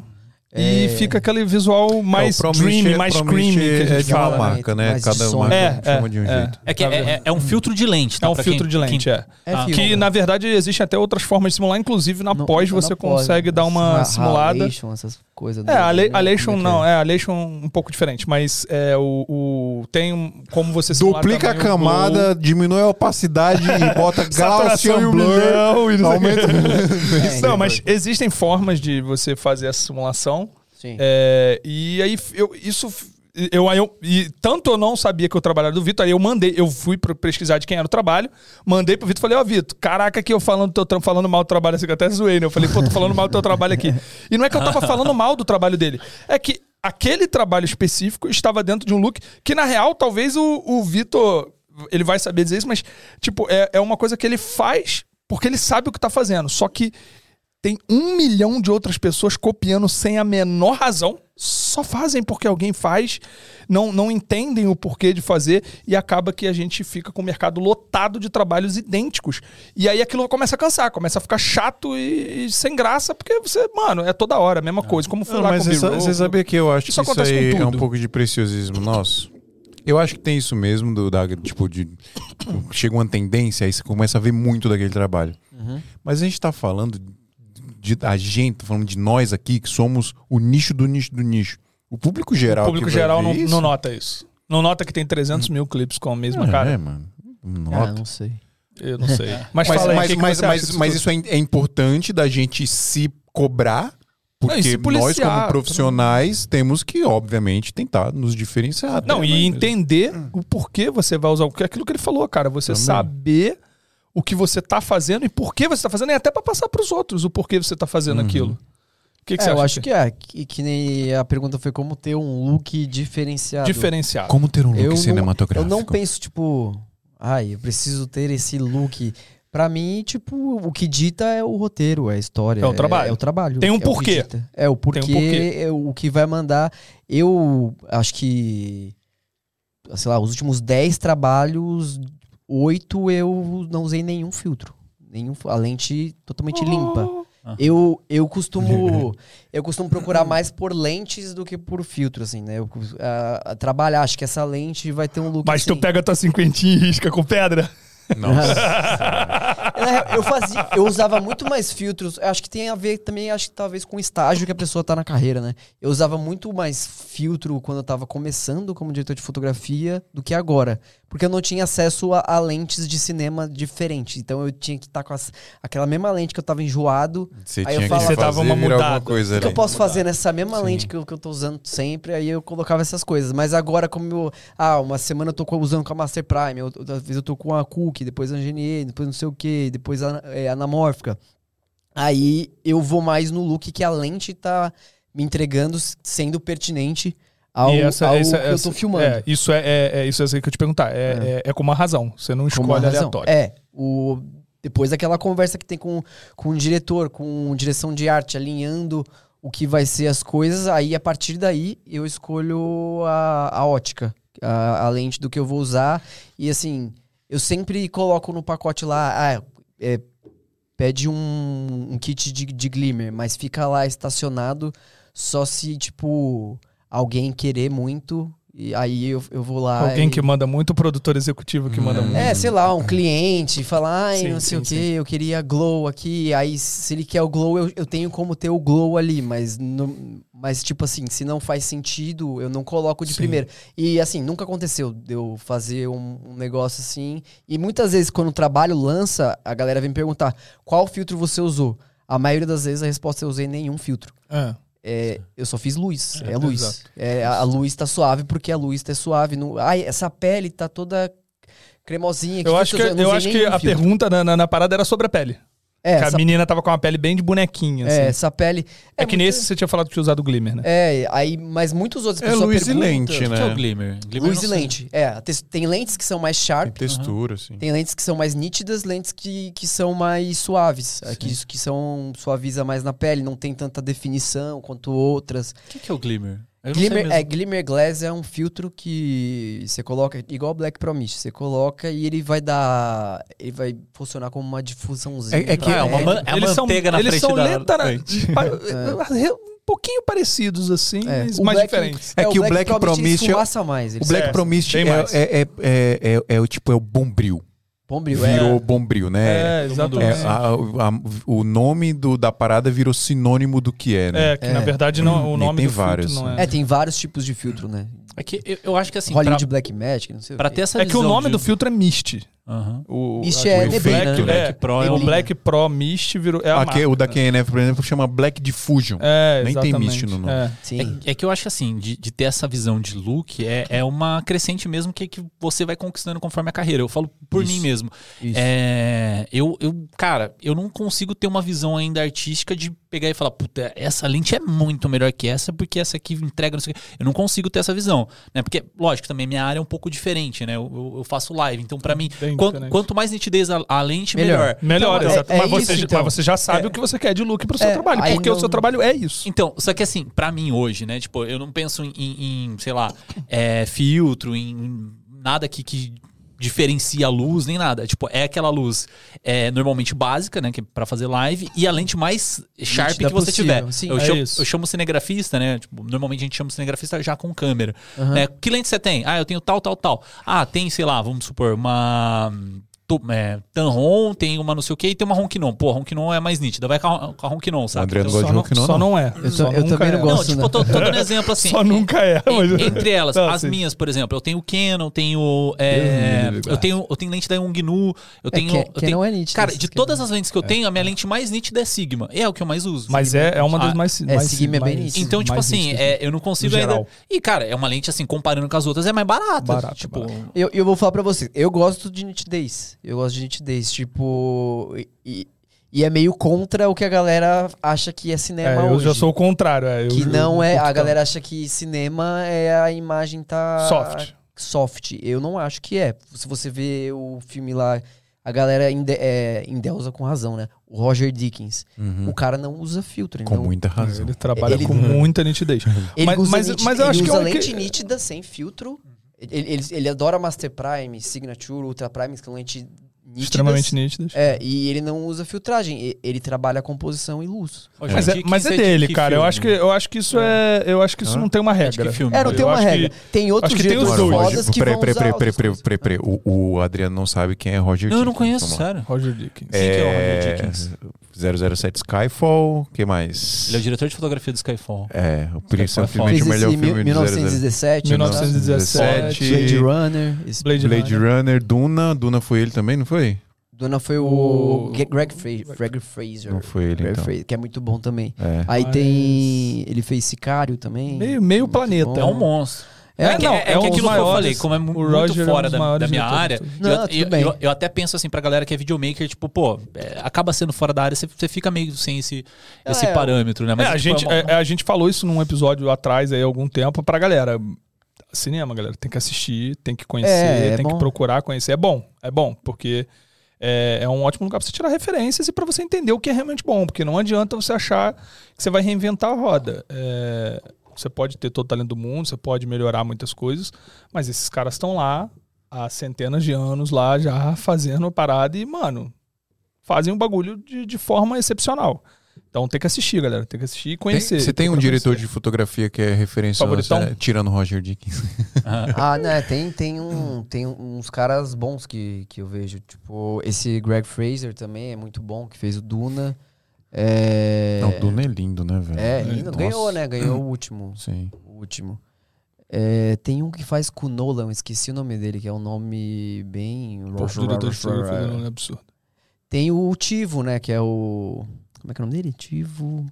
E É. fica aquele visual mais É, o Promise dreamy, é- mais creamy que a é gente de uma fala. marca, né? Mais de Cada marca É, chama é, de um é. jeito. É que é, é- é um filtro de lente, tá? É um Pra filtro quem- de lente, quem- é. É Ah. Que na verdade existem até outras formas de simular, inclusive na Não- pós você na pós, consegue dar uma simulada. Halation, coisas. É, a Le- a Alation é não, é? é, a Alation um pouco diferente, mas é o, o- tem um- como você simular Duplica a camada, glow, diminui a opacidade e bota Gaussian um Blur. milhão e não. Aumenta. Não, mas existem formas de você fazer essa simulação. Sim. É, e aí eu, isso. Eu, eu, e tanto eu não sabia que eu trabalhava do Vitor, aí eu mandei, eu fui pesquisar de quem era o trabalho, mandei pro Vitor falei, ó, Vitor, caraca, que eu falando do teu falando mal do trabalho, assim, eu até zoei, né? Eu falei, pô, tô falando mal do teu trabalho aqui. E não é que eu tava falando mal do trabalho dele, é que aquele trabalho específico estava dentro de um look que, na real, talvez o, o Vitor, ele vai saber dizer isso, mas, tipo, é, é uma coisa que ele faz porque ele sabe o que tá fazendo. Só que tem um milhão de outras pessoas copiando sem a menor razão. Só fazem porque alguém faz, não, não entendem o porquê de fazer e acaba que a gente fica com o mercado lotado de trabalhos idênticos. E aí aquilo começa a cansar, começa a ficar chato e, e sem graça, porque você, mano, é toda hora a mesma coisa. Como foi Não, lá mas com o você, sabia que eu acho Isso que isso aí é um pouco de preciosismo nosso? Eu acho que tem isso mesmo, do, da, tipo, de. Chega uma tendência, aí você começa a ver muito daquele trabalho. Uhum. Mas a gente tá falando de, a gente, tá falando de nós aqui, que somos o nicho do nicho do nicho. O público geral. O público que geral não, isso, não nota isso. Não nota que tem 300 mil clipes com a mesma é, cara. É, mano. Não Ah, Nota. não sei. Eu não sei. Mas, Mas, fala aí, mas, que que mas, você mas, mas tudo? isso é, é importante da gente se cobrar. Não, Porque se nós, como profissionais, temos que, obviamente, tentar nos diferenciar. Não, até, e né? entender o porquê você vai usar. Porque é aquilo que ele falou, cara. Você Também. saber o que você tá fazendo e por que você tá fazendo, e até pra passar pros outros o porquê você tá fazendo Uhum. aquilo. O que, que É, você eu acha? acho que é. Que, que nem a pergunta foi como ter um look diferenciado. Diferenciado. Como ter um look Eu não- cinematográfico? Eu não penso, tipo, ai, eu preciso ter esse look. Pra mim, tipo, o que dita é o roteiro, é a história. É o trabalho. É, o trabalho. Tem um é porquê. É o porquê, um porquê. é o que vai mandar. Eu acho que, sei lá, os últimos 10 trabalhos, oito eu não usei nenhum filtro. Nenhum, a lente totalmente limpa. Ah. Eu, eu costumo eu costumo procurar mais por lentes do que por filtro, assim, né? Eu, a trabalhar, acho que essa lente vai ter um look Mas assim. tu pega tua cinquentinha e risca com pedra? Nossa. Real, Eu fazia, eu usava muito mais filtros. Eu acho que tem a ver também, acho que talvez com o estágio que a pessoa tá na carreira, né? Eu usava muito mais filtro quando eu tava começando como diretor de fotografia do que agora. Porque eu não tinha acesso a, a lentes de cinema diferentes. Então eu tinha que estar com as- aquela mesma lente que eu tava enjoado. Você Aí eu falo- que fazer uma mudada. coisa O que eu posso fazer nessa mesma Sim. lente que eu, que eu tô usando sempre, aí eu colocava essas coisas. Mas agora, como eu. Ah, uma semana eu tô com- usando com a Master Prime, eu- outra vez eu tô com a Cookie, depois a GNE, depois não sei o que, depois a é, anamórfica. Aí eu vou mais no look que a lente tá me entregando, sendo pertinente ao, E essa- ao essa- que eu essa- tô filmando. É, isso é, é, é isso é que eu te perguntar. É, é. é com uma razão. Você não escolhe aleatório. É, o, depois daquela conversa que tem com, com o diretor, com direção de arte, alinhando o que vai ser as coisas, aí a partir daí eu escolho a, a ótica, a, a lente do que eu vou usar. E assim, eu sempre coloco no pacote lá, ah, é, pede um, um kit de, de glimmer, mas fica lá estacionado só se, tipo, alguém querer muito. E aí eu, eu vou lá. Alguém e- que manda muito, o produtor executivo que manda Hum. muito. é, sei lá, um cliente falar, ai, Sim, não sei sim, o que, eu queria glow aqui. Aí, se ele quer o glow, eu, eu tenho como ter o glow ali, mas, não, mas, tipo assim, se não faz sentido, eu não coloco de Sim. primeira. E, assim, nunca aconteceu de eu fazer um, um negócio assim. E muitas vezes, quando o trabalho lança, a galera vem me perguntar qual filtro você usou. A maioria das vezes a resposta é eu usei nenhum filtro. É. É, eu só fiz luz. É, É, luz. É, a, a luz tá suave porque a luz tá suave. Não, ai, essa pele tá toda cremosinha. Eu acho que, eu não acho que a filtro. pergunta na, na, na parada era sobre a pele. É, que a menina tava com uma pele bem de bonequinha, assim. é, É, essa pele. que muito- nesse você tinha falado que tinha usado glimmer, né? É, aí, mas muitos outros É pessoas luz e perguntam- lente, O que né? é o Glimmer? Glimmer Luz não e sei. lente. É, tem lentes que são mais Tem sharp, textura, assim. tem lentes que são mais nítidas, lentes que, que são mais suaves. É, Que, isso que são suaviza mais na pele, não tem tanta definição quanto outras. O que que é o Glimmer? Glimmer, é, Glimmer Glass é um filtro que você coloca, igual o Black Pro Mist, você coloca e ele vai dar. Ele vai funcionar como uma difusãozinha. É- é que- Ah, é uma, man- é uma manteiga na eles frente são da lenta, né? frente. Pa- um pouquinho parecidos, assim, É, mas mais Black- diferentes. É que o Black Pro Mist, ele Mist é- esfumaça mais. O Black É, é, é, é, é, é, é o tipo, é o Bombril. Bombril, Virou é. Bombril, né? É, mundo É, exatamente. a- a- o nome do, da parada virou sinônimo do que é, né? É, que É. na verdade não, o nome tem do filtro vários, não né? é. É, tem vários tipos de filtro, né? É que eu, eu acho que assim, Hollywood pra, Black Magic, não sei o pra ter essa É que o nome de- do filtro é Mist. Aham. O, Mist é o neblina, Black, né? é, Black Pro é o. Black Pro Mist virou. É a Aqui, marca. o da QNF, por exemplo, chama Black Diffusion. É, Nem tem. Mist no nome. É. Sim. É, é que eu acho que assim, de, de ter essa visão de look é, é uma crescente mesmo que, que você vai conquistando conforme a carreira. Eu falo por Isso. mim mesmo. Isso. É, eu, eu, cara, eu não consigo ter uma visão ainda artística de pegar e falar, puta, essa lente é muito melhor que essa, porque essa aqui entrega não sei o quê. Eu não consigo ter essa visão, né? Porque, lógico, também minha área é um pouco diferente, né? Eu, eu- eu faço live, então pra mim, Entendi. Bem Quan- diferente. quanto mais nitidez a, a lente, Melhor. melhor. Melhor, Então, é- exato. é mas, você, isso, já- então. mas você já sabe É. o que você quer de look pro seu É, trabalho, porque o não- seu trabalho é isso. Então, só que assim, pra mim hoje, né? Tipo, eu não penso em, em, sei lá, é, filtro, em nada que, que diferencia a luz, nem nada. Tipo, é aquela luz é, normalmente básica, né? Que é pra fazer live, e a lente mais sharp Nítida que você possível, tiver. sim. eu, É chamo, isso. eu chamo cinegrafista, né? Tipo, normalmente a gente chama cinegrafista já com câmera. Aham. né? Que lente você tem? Ah, eu tenho tal, tal, tal. Ah, tem, sei lá, vamos supor, uma. É, Tamron, tem uma não sei o que e tem uma Ronquinon. Pô, a Ronquinon é mais nítida. Vai com a, com a Ronquinon, sabe? André não Então, gosta Só de não, não, só não. não é. Eu Só eu nunca também não é. gosto. não, tipo, eu tô, tô dando exemplo assim. Só nunca é. Mas... entre elas, Não, as sim. minhas, por exemplo, eu tenho o Canon, tenho. é, eu tenho eu tenho lente da Yongnu, eu tenho. que- eu tenho não é nítida, Cara, de que todas é- as lentes que eu tenho, a minha lente mais nítida é Sigma. É o que eu mais uso. Mas é, é uma das Ah, mais. é, mais Sigma é bem nítido. Então, tipo assim, é, eu não consigo ainda. E, cara, é uma lente assim, comparando com as outras, é mais barata. Tipo, eu vou falar pra você, eu gosto de nitidez. Eu gosto de nitidez, tipo. E, e é meio contra o que a galera acha que é cinema É, eu hoje. já sou o contrário. É, eu- que eu- não eu é. A tanto. galera acha que cinema é a imagem tá. Soft. Soft. Eu não acho que é. Se você vê o filme lá, a galera ende, é, endeusa com razão, né? O Roger Dickens. Uhum. O cara não usa filtro. Com não, muita razão. Ele trabalha Ele- com muita nitidez. ele mas- usa, mas- niti- mas eu ele acho que é usa o que- lente nítida, sem filtro. Ele, ele, ele adora Master Prime, Signature, Ultra Prime, que são lentes nítidas. Extremamente nítidas. É, e ele não usa filtragem. Ele trabalha composição e luz. Roger Mas é, Dickens mas é de dele, cara. Eu acho que, eu acho que isso é. Eu acho que isso Hã? não tem uma É regra. filme? É, não Eu tem uma regra. que- Tem outros acho que tem os dois. fodas que peraí, vão peraí, usar peraí, peraí, outras peraí, coisas. peraí, peraí. O, o Adriano não sabe quem é Roger Não, eu não Dickens. conheço, Vamos lá. sério. Roger Dickens. Quem que é o É, Roger Dickens? 007 Skyfall, o que mais? Ele é o diretor de fotografia do Skyfall. É, o Skyfall. simplesmente Fez o melhor filme de 007. 1917. 1917. Blade Runner. Blade, Blade Runner. Runner, Duna. Duna foi ele também, não foi? Dona foi o, O- Greg, Fra- Greg Fraser. Não foi ele, Greg então. Fraser, que é muito bom também. É. Aí Mas- tem. Ele fez Sicário também. Meio, meio planeta. bom. É um monstro. É, É, que, não, é, é que um dos aquilo que eu maiores. falei, como é muito Roger é fora dos da, maiores da minha área. Não, eu, eu, eu- eu até penso assim pra galera que é videomaker, tipo, pô, é, acaba sendo fora da área, você, você fica meio sem esse, Ah, esse é, parâmetro, né? É, a, tipo, gente, uma- é, a gente falou isso num episódio atrás aí há algum tempo pra galera. Cinema, galera, tem que assistir, tem que conhecer, É, é tem que bom. procurar conhecer. É bom, é bom, porque é, é um ótimo lugar pra você tirar referências e pra você entender o que é realmente bom, porque não adianta você achar que você vai reinventar a roda. É, você pode ter todo o talento do mundo, você pode melhorar muitas coisas, mas esses caras estão lá há centenas de anos lá já fazendo a parada e, mano, fazem um bagulho de, de forma excepcional. Então tem que assistir, galera. Tem que assistir e Tem- conhecer. você tem um Procurar diretor conhecer. de fotografia que é referência, Favoritão? né, tirando Roger Dickens. Ah, né, tem, tem, um, tem uns caras bons que, que eu vejo. Tipo, esse Greg Fraser também é muito bom, que fez o Duna. É... Não, Duna é lindo, né, velho? É, lindo. Nossa. Ganhou, né? Ganhou o último. Sim. O último. É, tem um que faz com o Nolan, esqueci o nome dele, que é um nome bem. Pô, o diretor de fotografia dele é absurdo. Tem o Tivo, né? Que é o. Como é que é o nome dele? Tivo.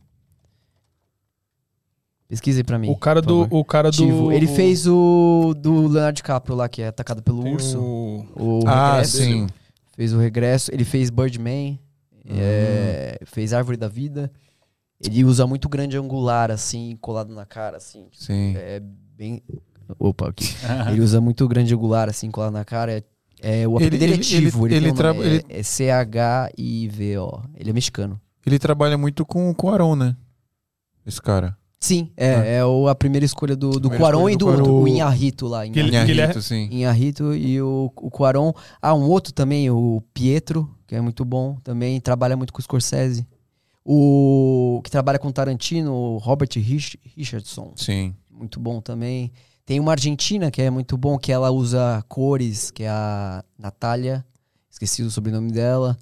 Pesquisa aí pra mim. O cara do. favor. O cara Tivo. do. Ele fez o do Leonardo DiCaprio lá, que é atacado pelo tem urso. o- O Ah, Regresso. sim. Fez o Regresso. Ele fez Birdman. Hum. é, fez Árvore da Vida. Ele usa muito grande angular, assim, colado na cara, assim. Sim. É bem. Opa, aqui. Ele usa muito grande angular, assim, colado na cara. É, é, o apelido Ele- é ele-. Ele, ele- nome, ele- é, é C-H-I-V-O. Ele é mexicano. Ele trabalha muito com o Cuarón, né? Esse cara. Sim, é, é o- a primeira escolha do, do Cuarón e do Cuarón. Inharrito lá. Inharrito. é- Inharrito, sim. Inharrito e o, o Cuarón. Ah, um outro também, o Pietro, que é muito bom também, trabalha muito com o Scorsese. O que trabalha com Tarantino, o Robert Rich- Richardson, Sim. muito bom também. Tem uma argentina que é muito bom, que ela usa cores, que é a Natália, esqueci o sobrenome dela.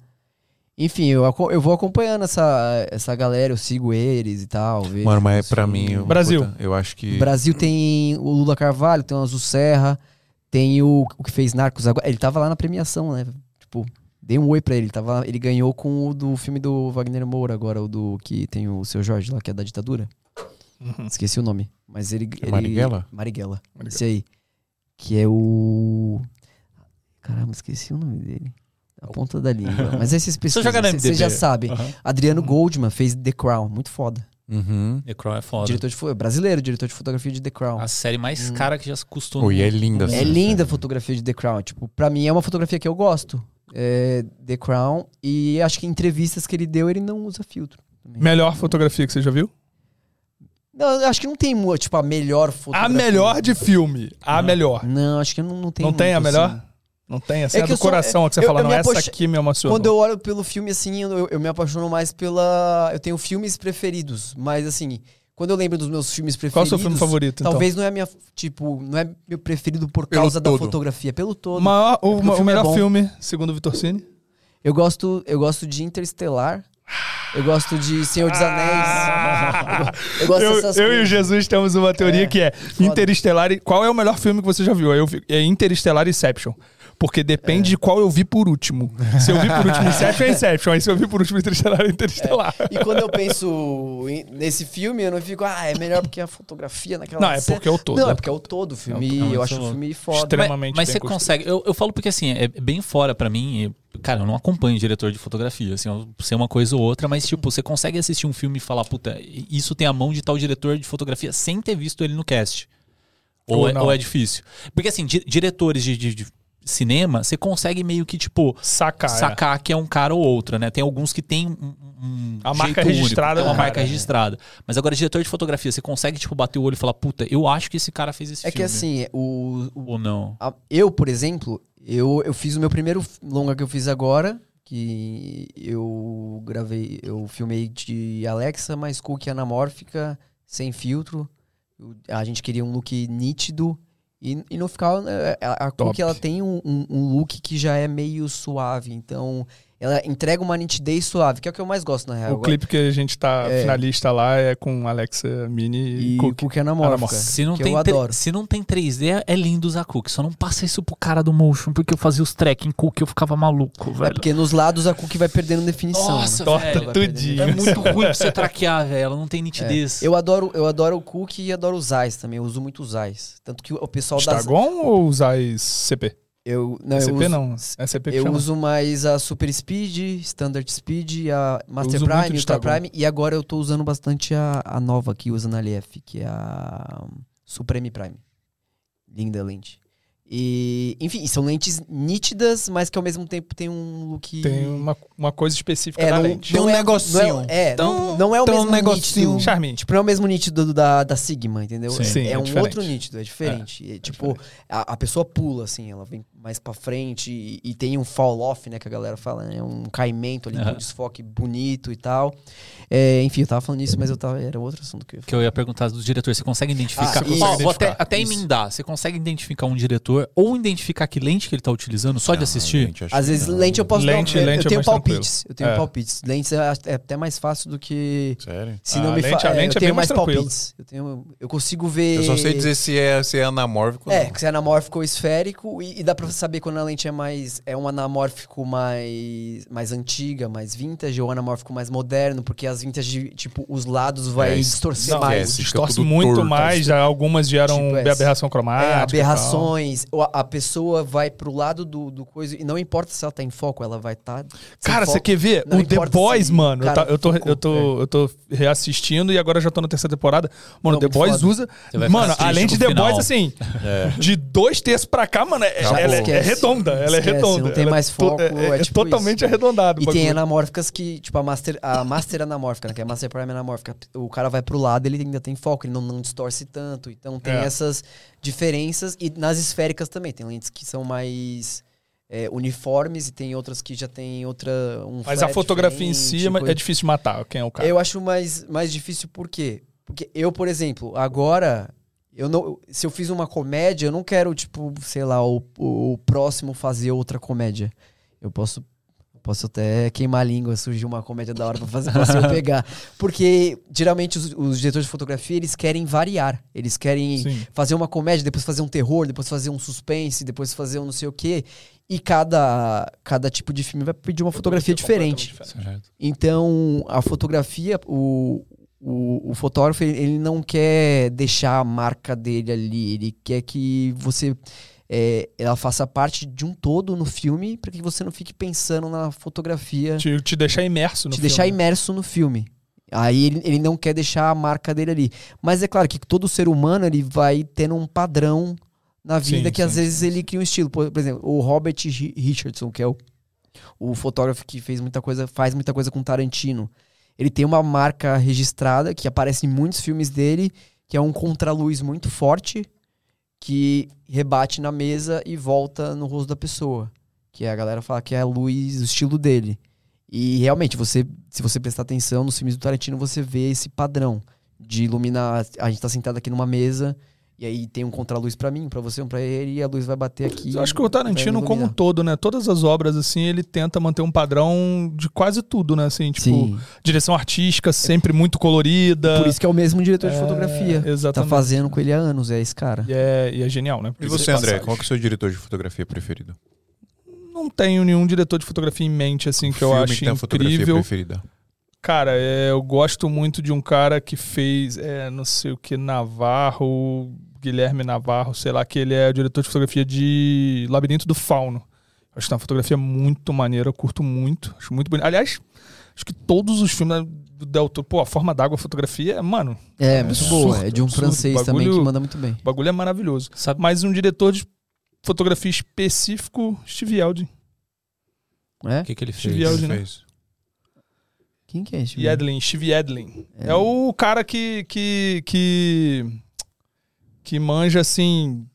Enfim, eu, eu vou acompanhando essa, essa galera, eu sigo eles e tal. vejo Mano, mas é pra mim. eu- Brasil. puta, Eu acho que. Brasil tem o Lula Carvalho, tem o Azul Serra, tem o, o que fez Narcos agora. Ele tava lá na premiação, né? Tipo, dei um oi pra ele. Ele, tava, ele ganhou com o do filme do Wagner Moura agora, o do que tem o seu Jorge lá, que é da ditadura. Uhum. Esqueci o nome. Mas ele. É ele- Marighella? Marighella. Marighella. Esse aí. Que é o. Caramba, esqueci o nome dele. A ponta da língua. Mas esses pessoas. Vocês MDB. já sabem. Aham. Adriano Goldman fez The Crown. Muito foda. Uhum. The Crown é foda. Diretor de, brasileiro, diretor de fotografia de The Crown. A série mais cara que já custou Pô, e é linda essa É linda a fotografia de The Crown. Tipo, pra mim é uma fotografia que eu gosto. É The Crown. E acho que em entrevistas que ele deu, ele não usa filtro. também. Melhor fotografia que você já viu? Não, eu acho que não tem, tipo, a melhor A fotografia. melhor de filme. A melhor. Não, acho que não, não tem Não tem a muito, melhor? assim. Não tem? Assim, É é, que do sou- coração que você eu- fala, eu não, me essa aqui me emocionou. Quando eu olho pelo filme, assim, eu, eu me apaixono mais pela... Eu tenho filmes preferidos, mas assim... Quando eu lembro dos meus filmes Qual é o preferidos... seu filme favorito, então? Talvez não é minha, tipo, não é meu preferido por Pelo causa da todo. fotografia, pelo todo. O, maior- o- Porque o filme é melhor bom. filme, segundo o Vitor Cine? Eu gosto, eu gosto de Interestelar. Eu gosto de Senhor dos Anéis. Eu gosto eu, dessas eu e o. Jesus temos uma teoria É, que é Interestelar. Qual é o melhor filme que você já viu? Eu É Interestelar e Inception. Porque depende de qual eu vi por último. Se eu vi por último Inception, é Inception. Aí se eu vi por último Interestelar, é Interestelar. E quando eu penso em- nesse filme, eu não fico, ah, é melhor porque a fotografia naquela Não, é cena- porque é o todo. Não, é porque é o todo o filme. É o todo. eu É acho o filme foda. Mas, extremamente mas bem você construído. consegue. Eu, eu falo porque assim, é bem fora pra mim. e, Cara, eu não acompanho diretor de fotografia. Assim, eu sei uma coisa ou outra, mas tipo, você consegue assistir um filme e falar, puta, isso tem a mão de tal diretor de fotografia sem ter visto ele no cast. Ou, Ou é, ou é difícil. Porque assim, di- diretores de, de- de cinema, você consegue meio que, tipo, Sacar. é. sacar que é um cara ou outra, né? Tem alguns que tem um, um A marca único, registrada tem uma do marca cara, né? registrada. Mas agora, diretor de fotografia, você consegue, tipo, bater o olho e falar, puta, eu acho que esse cara fez esse É que filme. assim, o, o- Ou não. a- eu, por exemplo, eu, eu fiz o meu primeiro longa que eu fiz agora, que eu gravei, eu filmei de Alexa mais cookie anamórfica, sem filtro. A gente queria um look nítido e, e não ficava. né, A, a Top. cookie ela tem um, um- um look que já é meio suave, então ela entrega uma nitidez suave, que é o que eu mais gosto na real. O clipe que a gente tá É. finalista lá é com Alexa Mini e, e Cook. cookie anamórfica. Anamórfica. Se não, que tem eu adoro. se não tem 3D, é- é lindo usar cookie. Só não passa isso pro cara do motion, porque eu fazia os track em cookie eu ficava maluco, É velho. porque nos lados a cookie vai perdendo definição. Nossa, né? Torta velho. Perdendo tudinho. É muito ruim pra você traquear, velho. Ela não tem nitidez. Eu adoro, eu adoro o cookie e adoro os Zais também. Eu uso muito os Zais. Tanto que o pessoal das. Stagon ou usais CP? Eu, não, eu CP uso, não. É CP que Eu chama. uso mais a Super Speed, Standard Speed, a Master Prime, Ultra. Prime. E agora eu tô usando bastante a, a nova que usa na LF, que é a Supreme Prime. Linda lente. E, enfim, são lentes nítidas, mas que ao mesmo tempo tem um look. Tem uma, uma coisa específica é, da não, lente. não um é, negocinho. Não é, é, Então- não, é o então um mesmo negocinho. nítido. Tipo, não é o mesmo nítido do- da, da Sigma, entendeu? Sim. é Sim, é é um diferente. outro nítido, é diferente. Tipo, a, a pessoa pula, assim, ela vem mais pra frente e, e tem um fall off, né, que a galera fala, né? Um caimento ali, Aham. um desfoque bonito e tal. É, enfim, eu tava falando isso, mas eu tava, era outro assunto que eu ia Que eu ia perguntar dos diretores. Você consegue identificar? Ah, você consegue vou até, identificar. até emendar. Você consegue identificar um diretor ou identificar que lente que ele tá utilizando só de Ah, assistir? acho Às vezes, não. lente eu posso Lente- dar. Eu, lente é eu tenho mais palpites. Eu tenho É. palpites. Lentes é, é até mais fácil do que. Sério? Se A não me lente- fa- a é, lente eu é tenho mais mais palpites. Eu, tenho, eu consigo ver. Eu só sei dizer se é, se é anamórfico ou É, não. que se é anamórfico ou esférico, e, e dá pra saber quando a lente é mais. É um anamórfico mais, mais antiga, mais vintage, ou um anamórfico mais moderno, porque as vintage, tipo, os lados vai É, distorcer Não, mais. esquece. fica distorce muito torto, mais. Já algumas geram Tipo aberração cromática. É, e tal. aberrações, ou a, a pessoa vai pro lado do, do coisa, e não importa se ela tá em foco, ela vai estar. Tá Cara, você quer ver? Não o The Boys, se- mano. eu cara, tá- eu, tô, focou, eu, tô, eu tô reassistindo e agora já tô na terceira temporada. Mano, Não, The Boys foda. usa. Mano, além de The final. Boys, assim, É. de dois terços pra cá, mano, é, ela é, é Esquece. redonda. Ela é Esquece, redonda. não tem é mais foco, É, é é tipo totalmente isso. arredondado. E tem anamórficas que, tipo, a Master, a master anamórfica, né? Que é a Master Prime anamórfica. O cara vai pro lado, ele ainda tem foco, ele não, não distorce tanto. Então tem É. essas diferenças. E nas esféricas também, tem lentes que são mais é, uniformes e tem outras que já tem outra. Um Mas a fotografia em si é ma- é coisa- difícil matar. Quem é o cara? Eu acho mais, mais difícil por quê? Porque eu, por exemplo, agora. Eu não, se eu fiz uma comédia, eu não quero, tipo, sei lá, o, o próximo fazer outra comédia. Eu posso Posso até queimar a língua, surgir uma comédia da hora pra fazer pra eu pegar. Porque geralmente os, os diretores de fotografia, eles querem variar. Eles querem Sim. fazer uma comédia, depois fazer um terror, depois fazer um suspense, depois fazer um não sei o quê. E cada, cada tipo de filme vai pedir uma fotografia diferente. Certo. Então, a fotografia, o, o, o fotógrafo, ele, ele não quer deixar a marca dele ali. Ele quer que você é, ela faça parte de um todo no filme para que você não fique pensando na fotografia, te, Te, te deixar imerso no filme. deixar imerso no filme. Aí ele, ele não quer deixar a marca dele ali. Mas é claro que todo ser humano ele vai tendo um padrão na vida Sim, que às sim, vezes ele cria um estilo. Por, por exemplo, o Robert Ri- Richardson, que é o, o fotógrafo que fez muita coisa, faz muita coisa com Tarantino. Ele tem uma marca registrada que aparece em muitos filmes dele, que é um contraluz muito forte que rebate na mesa e volta no rosto da pessoa. Que a galera fala que é a luz, o estilo dele. E realmente, você, se você prestar atenção nos filmes do Tarantino, você vê esse padrão de iluminar. A gente tá sentado aqui numa mesa e aí tem um contraluz pra mim, pra você, um pra ele, e a luz vai bater aqui. Eu acho que o Tarantino, como um todo, né? Todas as obras, assim, ele tenta manter um padrão de quase tudo, né? Assim, tipo, Sim. direção artística sempre muito colorida. Por isso que é o mesmo diretor de É, fotografia. Tá exatamente. fazendo com ele há anos, é esse cara. E é, e é genial, né? E você, de André, qual que é o seu diretor de fotografia preferido? Não tenho nenhum diretor de fotografia em mente, assim, que eu Filme acho tem a fotografia incrível. preferida. Cara, é, eu gosto muito de um cara que fez, é, não sei o que, Navarro, Guilherme Navarro, sei lá, que ele é o diretor de fotografia de Labirinto do Fauno. Acho que é uma fotografia muito maneira, eu curto muito, acho muito bonito. Aliás, acho que todos os filmes do Del Toro, pô, a forma d'água, a fotografia, mano, É, muito absurdo, boa. É de um absurdo. francês também Bagulho- que manda muito bem. o bagulho é maravilhoso. Sabe, Mas um diretor de fotografia específico, Steve Eldin. É? o que, que ele Steve fez? Eldin, Ele né? fez. Quem que é esse? Yedlin, Steve Yedlin. É. É. o cara que, que, que, que manja, assim...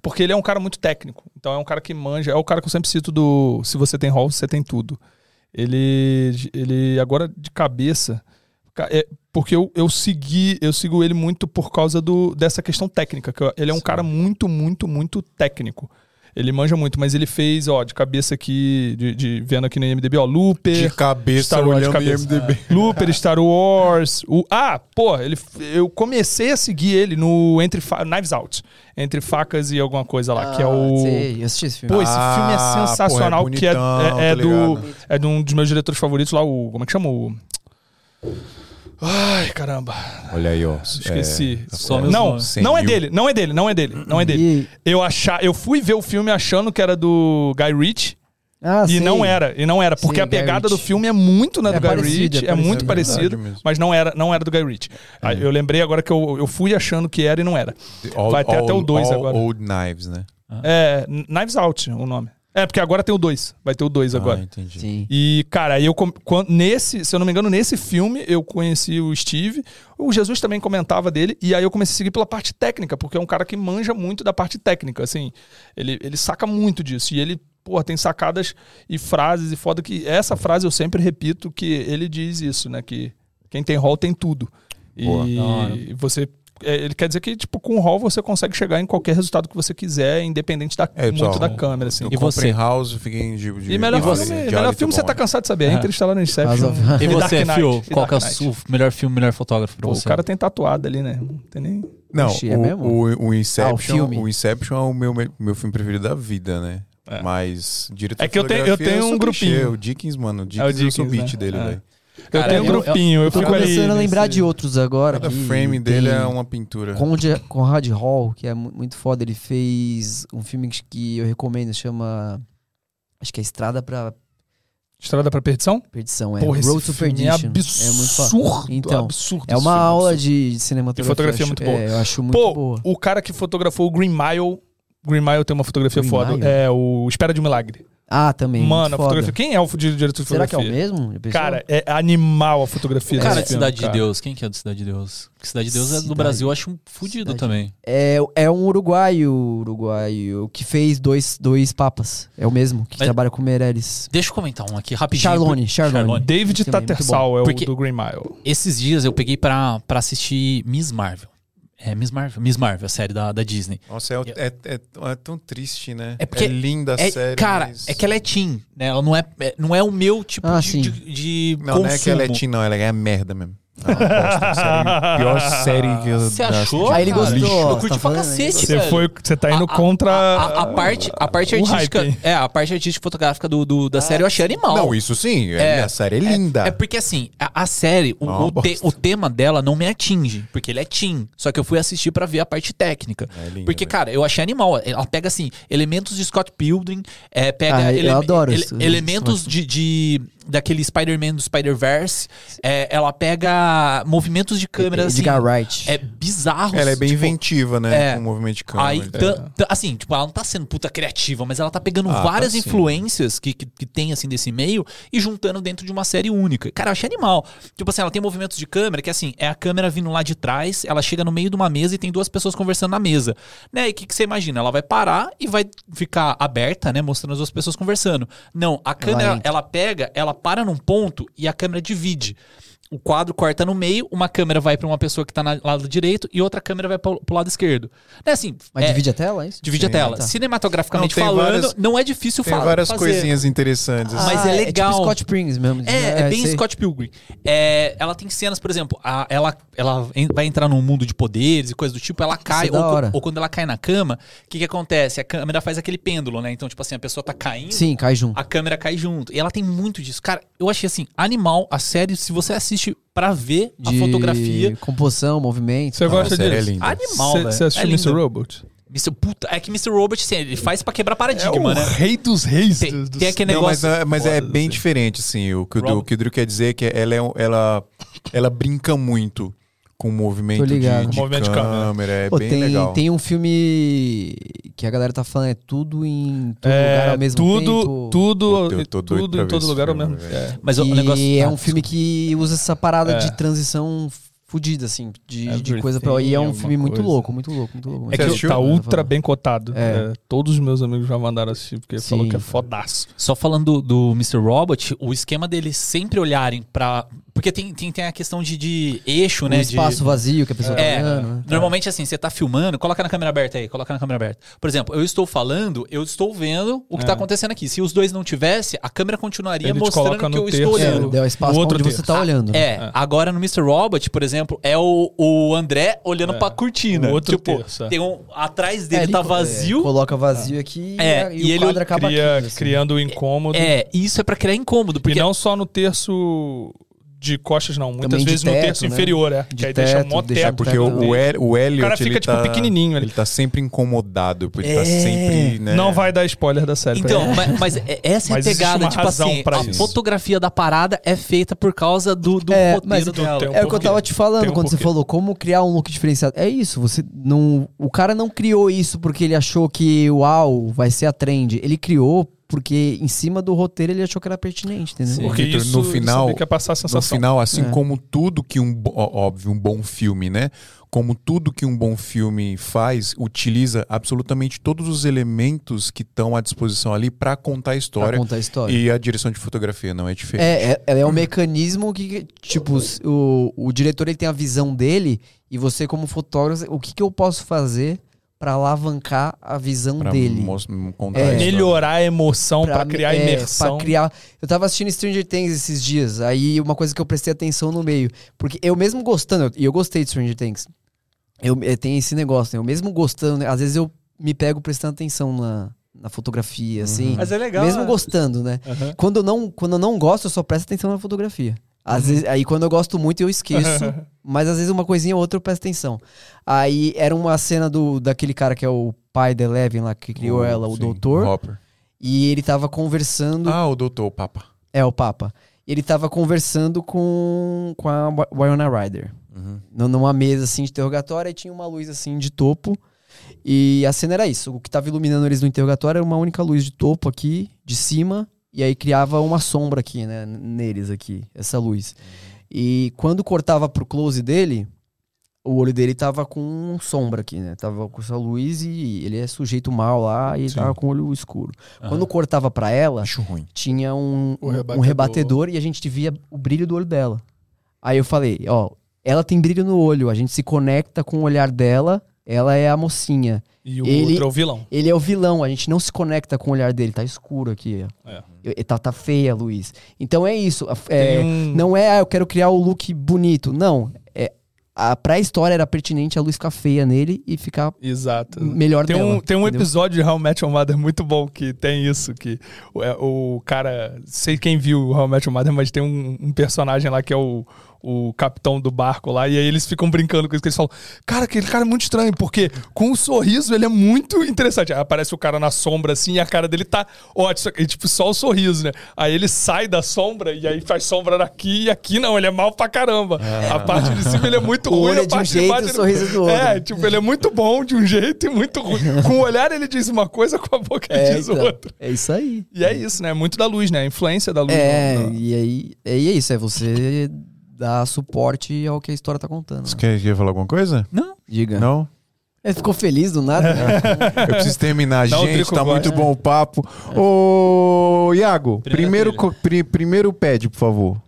Porque ele é um cara muito técnico. Então é um cara que manja... É o cara que eu sempre cito do... Se você tem rol, você tem tudo. Ele, ele agora de cabeça... ca- é, porque eu, eu segui, eu sigo ele muito por causa do, dessa questão técnica. Que ele é um cara muito, muito, muito técnico. Ele manja muito, mas ele fez, ó, de cabeça aqui, de, de- vendo aqui no IMDB, ó, Looper, De cabeça, Star Wars de olhando cabeça. IMDb. Looper, Star Wars. O, ah, pô, ele, eu comecei a seguir ele no entre Fa- Knives Out, entre facas e alguma coisa lá, que é o. Ah, Sei, eu assisti esse filme. Pô, esse Ah, filme é sensacional, porra, é que é, bonitão, é, é tá do é de um dos meus diretores favoritos lá, o como é que chama o Ai, caramba. Olha aí, ó. Esqueci. É, Só é, não, não é 100 mil. dele, não é dele, não é dele, não é dele. E- Eu achar, eu fui ver o filme achando que era do Guy Ritchie Ah, e sei. não era, e não era, porque Sei, a pegada do filme é muito na do É Guy parecido, Ritchie, é é, muito parecido, mas não era, não era do Guy Ritchie. Aí Eu lembrei agora que eu, eu fui achando que era e não era. All- Vai ter até o all- dois all agora. Old Knives, né? É, Knives Out o nome. É, porque agora tem o 2, vai ter o 2 agora. Ah, entendi. Sim. E, cara, aí eu nesse, se eu não me engano, nesse filme eu conheci o Steve. O Jesus também comentava dele. E aí eu comecei a seguir pela parte técnica, porque é um cara que manja muito da parte técnica. Assim, ele, ele saca muito disso. E ele, porra, tem sacadas e frases e foda que. Essa frase eu sempre repito que ele diz isso, né? Que quem tem rol tem tudo. Boa. E hora. você. É, Ele quer dizer que, tipo, com o rol você consegue chegar em qualquer resultado que você quiser, independente da, É, muito da câmera, assim. Eu E você? House, fiquei de, de E melhor de- filme, de melhor filme você bom, tá cansado de saber. É É. Interstellar no Inception. E Dark você, Fio, qual que é o melhor filme, melhor fotógrafo pra Pô, o você? cara tem tatuado ali, né? Não tem nem. Não, Ixi, é o, mesmo? o, o Inception, Ah, o o Inception é o meu, meu filme preferido da vida, né? É. Mas diretor É que eu tenho- eu tenho um clichê. grupinho. O Dickens, mano. O É o Dickens, Dickens, beat né? dele, É. velho. Eu Cara, tenho um eu- grupinho, eu, Tô fico ali. começando a lembrar nesse- de outros agora. Cada aqui. frame dele Tem é uma pintura. Conde- Conrad Hall, que é mu- muito foda. Ele fez um filme que- que eu recomendo, chama. Acho que é Estrada pra Estrada pra Perdição? Perdição. É Porra, esse Road to filme Perdition. é absurdo. muito foda. Então, absurdo. É esse uma filme, aula absurdo. de cinematografia. De fotografia eu acho- muito boa. É, eu acho muito Pô, boa. o cara que fotografou o Green Mile. Green Mile tem uma fotografia Green foda. Mile? É o Espera de um Milagre. Ah, também. Mano, a foda. fotografia. Quem é o di- diretor de Será que é o fotografia? mesmo? Cara, é animal a fotografia Cara desse de filme, Cidade cara. de Deus. Quem que é do Cidade de Deus? Porque Cidade de Deus é do Cidade- Brasil, eu acho um fudido Cidade- também. É, é um uruguaio, uruguaio que fez dois, dois papas. É o mesmo, que Mas- trabalha com Meirelles. Deixa eu comentar um aqui rapidinho. Charlone, Charlone. Charlone. David é Tattersall é o Porque- do Green Mile. Esses dias eu peguei pra, pra assistir Miss Marvel. É, Miss Marvel. Miss Marvel, a série da, da Disney. Nossa, é, é, é, é tão triste, né? É porque linda a É, série. cara, mas- é que ela é teen, né? Ela não é, é- não é o meu tipo Ah, de, de, de Não, não é que ela é consumo. teen, não. Ela é merda mesmo. Ah, bosta, série, pior série que eu Você achou? Aí ele gostou, Eu tá curti pra falando aí. cacete, Você velho. foi, você tá indo A- contra A, a- a parte, a parte artística. hype. É, a parte artística fotográfica do, do- da série eu achei animal. Não, isso sim. É, a série é linda. É porque assim, a, a série, o, Não, o, te- o tema dela não me atinge, porque ele é teen. Só que eu fui assistir pra ver a parte técnica. É linda, Porque, velho. cara, eu achei animal. Ela pega, assim, elementos de Scott Pilgrim, é, pega Ah, eu ele- adoro ele- isso, elementos isso. de, de, daquele Spider-Man do Spider-Verse. É, ela pega movimentos de câmera assim. Edgar Wright. É bizarro. Ela é bem tipo, inventiva, né? é. Com o movimento de câmera. Aí, tan- assim, tipo, ela não tá sendo puta criativa, mas ela tá pegando Ah, várias tá influências que, que, que tem, assim, desse meio e juntando dentro de uma série única. Cara, eu achei animal. Tipo assim, ela tem movimentos de câmera que, assim, é a câmera vindo lá de trás, ela chega no meio de uma mesa e tem duas pessoas conversando na mesa. Né? E o que, que você imagina? Ela vai parar e vai ficar aberta, né? Mostrando as duas pessoas conversando. Não, a câmera, entra. ela pega, ela para num ponto e a câmera divide. O quadro corta no meio, uma câmera vai pra uma pessoa que tá no lado direito e outra câmera vai pro, pro lado esquerdo. É assim. Mas é- divide a tela, é isso? Divide a Sim. tela. Ah, tá. Cinematograficamente Não, tem falando, várias- não é difícil Tem falar. várias fazer. coisinhas interessantes. assim. Mas é legal. É tipo Scott Springs mesmo. É, é bem sei. Scott Pilgrim. É, ela tem cenas, por exemplo, a- ela, ela en- vai entrar num mundo de poderes e coisas do tipo, ela cai, é da ou, ou quando ela cai na cama, o que, que acontece? A câmera faz aquele pêndulo, né? Então, tipo assim, a pessoa tá caindo, Sim, cai junto. a câmera cai junto. E ela tem muito disso. Cara, eu achei assim, animal, a série, se você assiste pra ver a De fotografia, Composição, movimento. Você Não, gosta série disso? é linda. animal, Você velho. você assistiu é Mr. lindo. Robot? Mr. Puta, é que Mr. Robot, assim, ele faz pra quebrar É paradigma, o né? rei dos reis. Tem- do- do tem aquele Não, mas, negócio é- mas é bem assim. diferente, assim. O que o, Rob- o que o Drew quer dizer é que ela, é ela, ela brinca muito com o movimento de, ligado. de Com o movimento de câmera. câmera. É Pô, bem tem, legal. tem um filme que a galera tá falando, é tudo em todo É, lugar ao mesmo tudo, tempo. tudo, doido tudo em todo lugar ao mesmo. velho. É. Mas o E negócio. é Ah, um filme que usa essa parada É. de transição fudida, assim, de, de coisa pra. E é um filme muito coisa. louco, muito louco, muito louco. É que Você tá Tá ultra bem cotado. É. É, todos os meus amigos já mandaram assistir, porque Sim. falou que é fodaço. Só falando do, do Mr. Robot, o esquema deles sempre olharem pra. Porque tem, tem, tem a questão de, de eixo, Um né? espaço de, vazio que a pessoa É, tá olhando. né? Normalmente, assim, você tá filmando, coloca na câmera aberta aí, coloca na câmera aberta. Por exemplo, eu estou falando, eu estou vendo o que É. tá acontecendo aqui. Se os dois não tivesse, a câmera continuaria Ele mostrando que eu terço. estou É, olhando. deu espaço O outro onde você terço. tá olhando. né? É, agora no Mr. Robot, por exemplo, é o, o André olhando É. pra cortina. O outro tipo, terço, é. tem um, atrás É, dele ele tá co- vazio. é, coloca vazio aqui É, e, e o ele quadro acaba Cria- aqui. assim. criando o incômodo. É, e isso é pra criar incômodo, E porque não só no terço de costas, não. Muitas Também vezes no teto, terço né? inferior, é. De que aí deixa teto, mó teto. É porque Tá, o, o, El- o Elliot, O cara fica, ele tipo, tá, pequenininho ali. Ele tá sempre incomodado, porque ele tá É. sempre, né? Não vai dar spoiler da série. Então, ele. mas, mas é- essa Mas é a pegada, tipo razão assim, pra a isso. fotografia da parada é feita por causa do, do É, roteiro mas dela. um É o que eu tava te falando um quando você porquê. falou como criar um look diferenciado. É isso, você não. O cara não criou isso porque ele achou que, uau, vai ser a trend. Ele criou porque em cima do roteiro ele achou que era pertinente, entendeu? Sim. Porque Vitor, isso no final- ia passar a No sensação. final, assim É. como tudo que um, óbvio, um bom filme, né? Como tudo que um bom filme faz, utiliza absolutamente todos os elementos que estão à disposição ali para contar a Pra história. contar a história. E a direção de fotografia não é diferente. É, é, é um mecanismo que, tipo, o, o diretor ele tem a visão dele e você, como fotógrafo, o que, que eu posso fazer pra alavancar a visão Pra dele? É. Melhorar a emoção pra, me- criar é, imersão. pra criar. Eu tava assistindo Stranger Things esses dias, aí uma coisa que eu prestei atenção no meio. Porque eu mesmo gostando, e eu gostei de Stranger Things. Eu, eh, tem esse negócio, né? Eu mesmo gostando, né? às vezes eu me pego prestando atenção na, na fotografia, assim. Mas é legal. mesmo né? gostando, né? Aham. Quando eu não, quando eu não gosto, eu só presto atenção na fotografia. Às vezes, aí quando eu gosto muito, eu esqueço. mas às vezes uma coisinha ou outra eu presto atenção. Aí era uma cena do, daquele cara que é o pai da Eleven lá, que criou ela, o sim, doutor. Hopper. E ele tava conversando. Ah, o doutor, o Papa. É, o Papa. Ele tava conversando com, com a Wi- Winona Ryder. Uhum. Numa mesa assim de interrogatório, e tinha uma luz assim de topo. E a cena era isso. O que tava iluminando eles no interrogatório era uma única luz de topo aqui, de cima, e aí criava uma sombra aqui, né? Neles aqui, essa luz. E quando cortava pro close dele, o olho dele tava com sombra aqui, né? Tava com essa luz e ele é sujeito mal lá e ele Sim. tava com o olho escuro. Aham. Quando cortava pra ela, tinha um, um- um rebatedor. rebatedor. e a gente via o brilho do olho dela. Aí eu falei, ó, ela tem brilho no olho, a gente se conecta com o olhar dela, ela é a mocinha. E o Ele- outro é o vilão. Ele é o vilão, a gente não se conecta com o olhar dele, tá escuro aqui. É. Eu- Tá, tá feia, Luiz. Então é isso. é, um- Não é, ah, eu quero criar o look bonito. Não. É, a, pra história era pertinente a luz ficar feia nele e ficar Exato. melhor Tem dela. um, tem um entendeu? episódio de How I Met Your Mother muito bom que tem isso, que o, é, o cara, sei quem viu How I Met Your Mother, mas tem um, um personagem lá que é o, o capitão do barco lá, e aí eles ficam brincando com isso, que eles falam, cara, aquele cara é muito estranho, porque com o sorriso ele é muito interessante. Aí aparece o cara na sombra, assim, e a cara dele tá ótimo, e, tipo, só o sorriso, né? Aí ele sai da sombra, e aí faz sombra daqui, e aqui não, ele é mal pra caramba. A parte de cima ele é muito O ruim, a é de um parte jeito, baixo ele- sorriso do outro. É, tipo, ele é muito bom de um jeito e muito ruim. Com o olhar ele diz uma coisa, com a boca ele É, diz então, outra. é isso aí. E é isso, né? Muito da luz, né? A influência da luz. É, no- no- e aí é, e é isso, é você dar suporte ao que a história tá contando. Você né? quer, quer falar alguma coisa? Não. Diga. Não? Ele ficou feliz do nada. Eu preciso terminar. O Gente, Drico tá muito bom o papo. Ô, Iago, Primeira primeiro, pri- primeiro pede, por favor.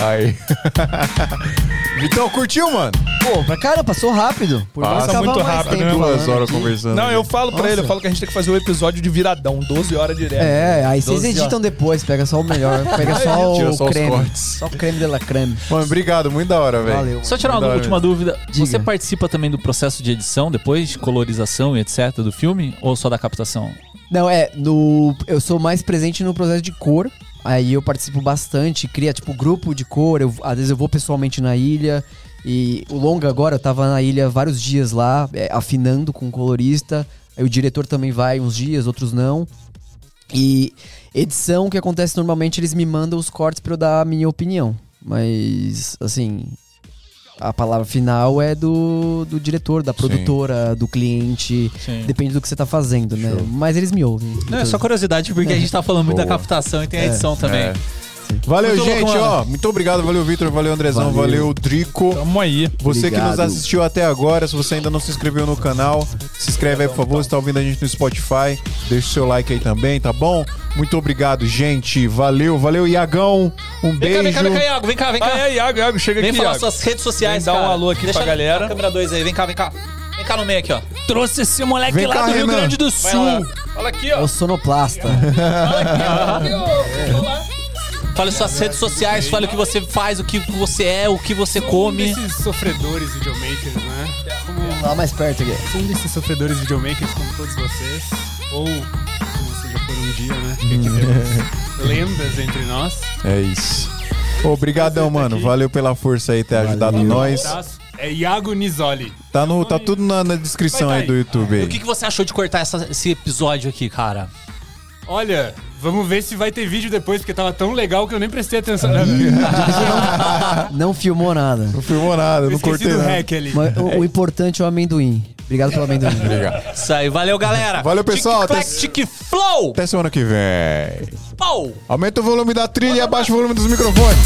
Aí. Vitão, curtiu, mano? Pô, pra cara, passou rápido. Por Passa muito rápido, tempo né? Duas horas aqui. conversando. Não, eu falo pra Nossa. ele, eu falo que a gente tem que fazer o episódio de viradão, 12 horas direto. É, aí vocês 12 editam depois, pega só o melhor. Pega só o só os creme. cortes. Só o creme de la creme. Mano, obrigado, muito da hora, velho. Valeu. Só tirar uma última dúvida. Diga. Você participa também do processo de edição depois, de colorização e etc. do filme? Ou só da captação? Não, é, no. Eu sou mais presente no processo de cor. Aí eu participo bastante, cria tipo grupo de cor. Eu, às vezes eu vou pessoalmente na ilha. E o longa agora, eu tava na ilha vários dias lá, é, afinando com o colorista. Aí o diretor também vai uns dias, outros não. E edição, que acontece normalmente, eles me mandam os cortes pra eu dar a minha opinião. Mas, assim, a palavra final é do, do diretor, da produtora, do cliente. Sim. Depende do que você tá fazendo, né? Mas eles me ouvem. Não, é só curiosidade, porque a gente tá falando muito da Boa. captação e tem a edição também. Valeu, Muito gente, louco, ó. Muito obrigado, valeu, Vitor, valeu, Andrezão, Valeu. valeu, Drico. Tamo aí. Você que nos Obrigado. assistiu até agora, se você ainda não se inscreveu no canal, se inscreve aí, por favor. Se tá ouvindo a gente no Spotify, deixa o seu like aí também, tá bom? Muito obrigado, gente. Valeu, valeu, Iagão. Um Vem cá, beijo. vem cá, vem cá, Iago. Vem cá, vem cá. Ah, é, Iago, Iago, chega Vem aqui, falar Iago. suas redes sociais, Vem dar um cara. alô aqui Deixa pra galera. na câmera 2 aí, vem cá, vem cá. Vem cá no meio aqui, ó. Trouxe esse moleque Vem lá cá, do Rio Renan. Grande do Sul. Fala aqui, É ó. o sonoplasta. Fale suas redes sociais, fale o que você faz, o que você é, o que você Um come. desses sofredores videomakers, né? Como, Fala mais perto aqui. um desses sofredores videomakers, como todos vocês. Ou, como vocês já foram um dia, né? Que aqui temos lendas entre nós. É isso. Obrigadão, tá mano. aqui. Valeu pela força aí, ter ajudado nós. Abraço. É Iago Nisoli. Tá, no, tá tudo na, na descrição Vai aí tá do aí. YouTube aí. O que, que você achou de cortar essa- esse episódio aqui, cara? Olha, vamos ver se vai ter vídeo depois, porque tava tão legal que eu nem prestei atenção. Não filmou nada. Não filmou nada, Eu não cortei do nada. hack ali. Mas o, o importante é o amendoim. Obrigado pelo amendoim. Isso aí, valeu, galera. Valeu, pessoal. Tic, clac, tic, flow. Até semana que vem. Pau. Aumenta o volume da trilha e abaixa o volume dos microfones.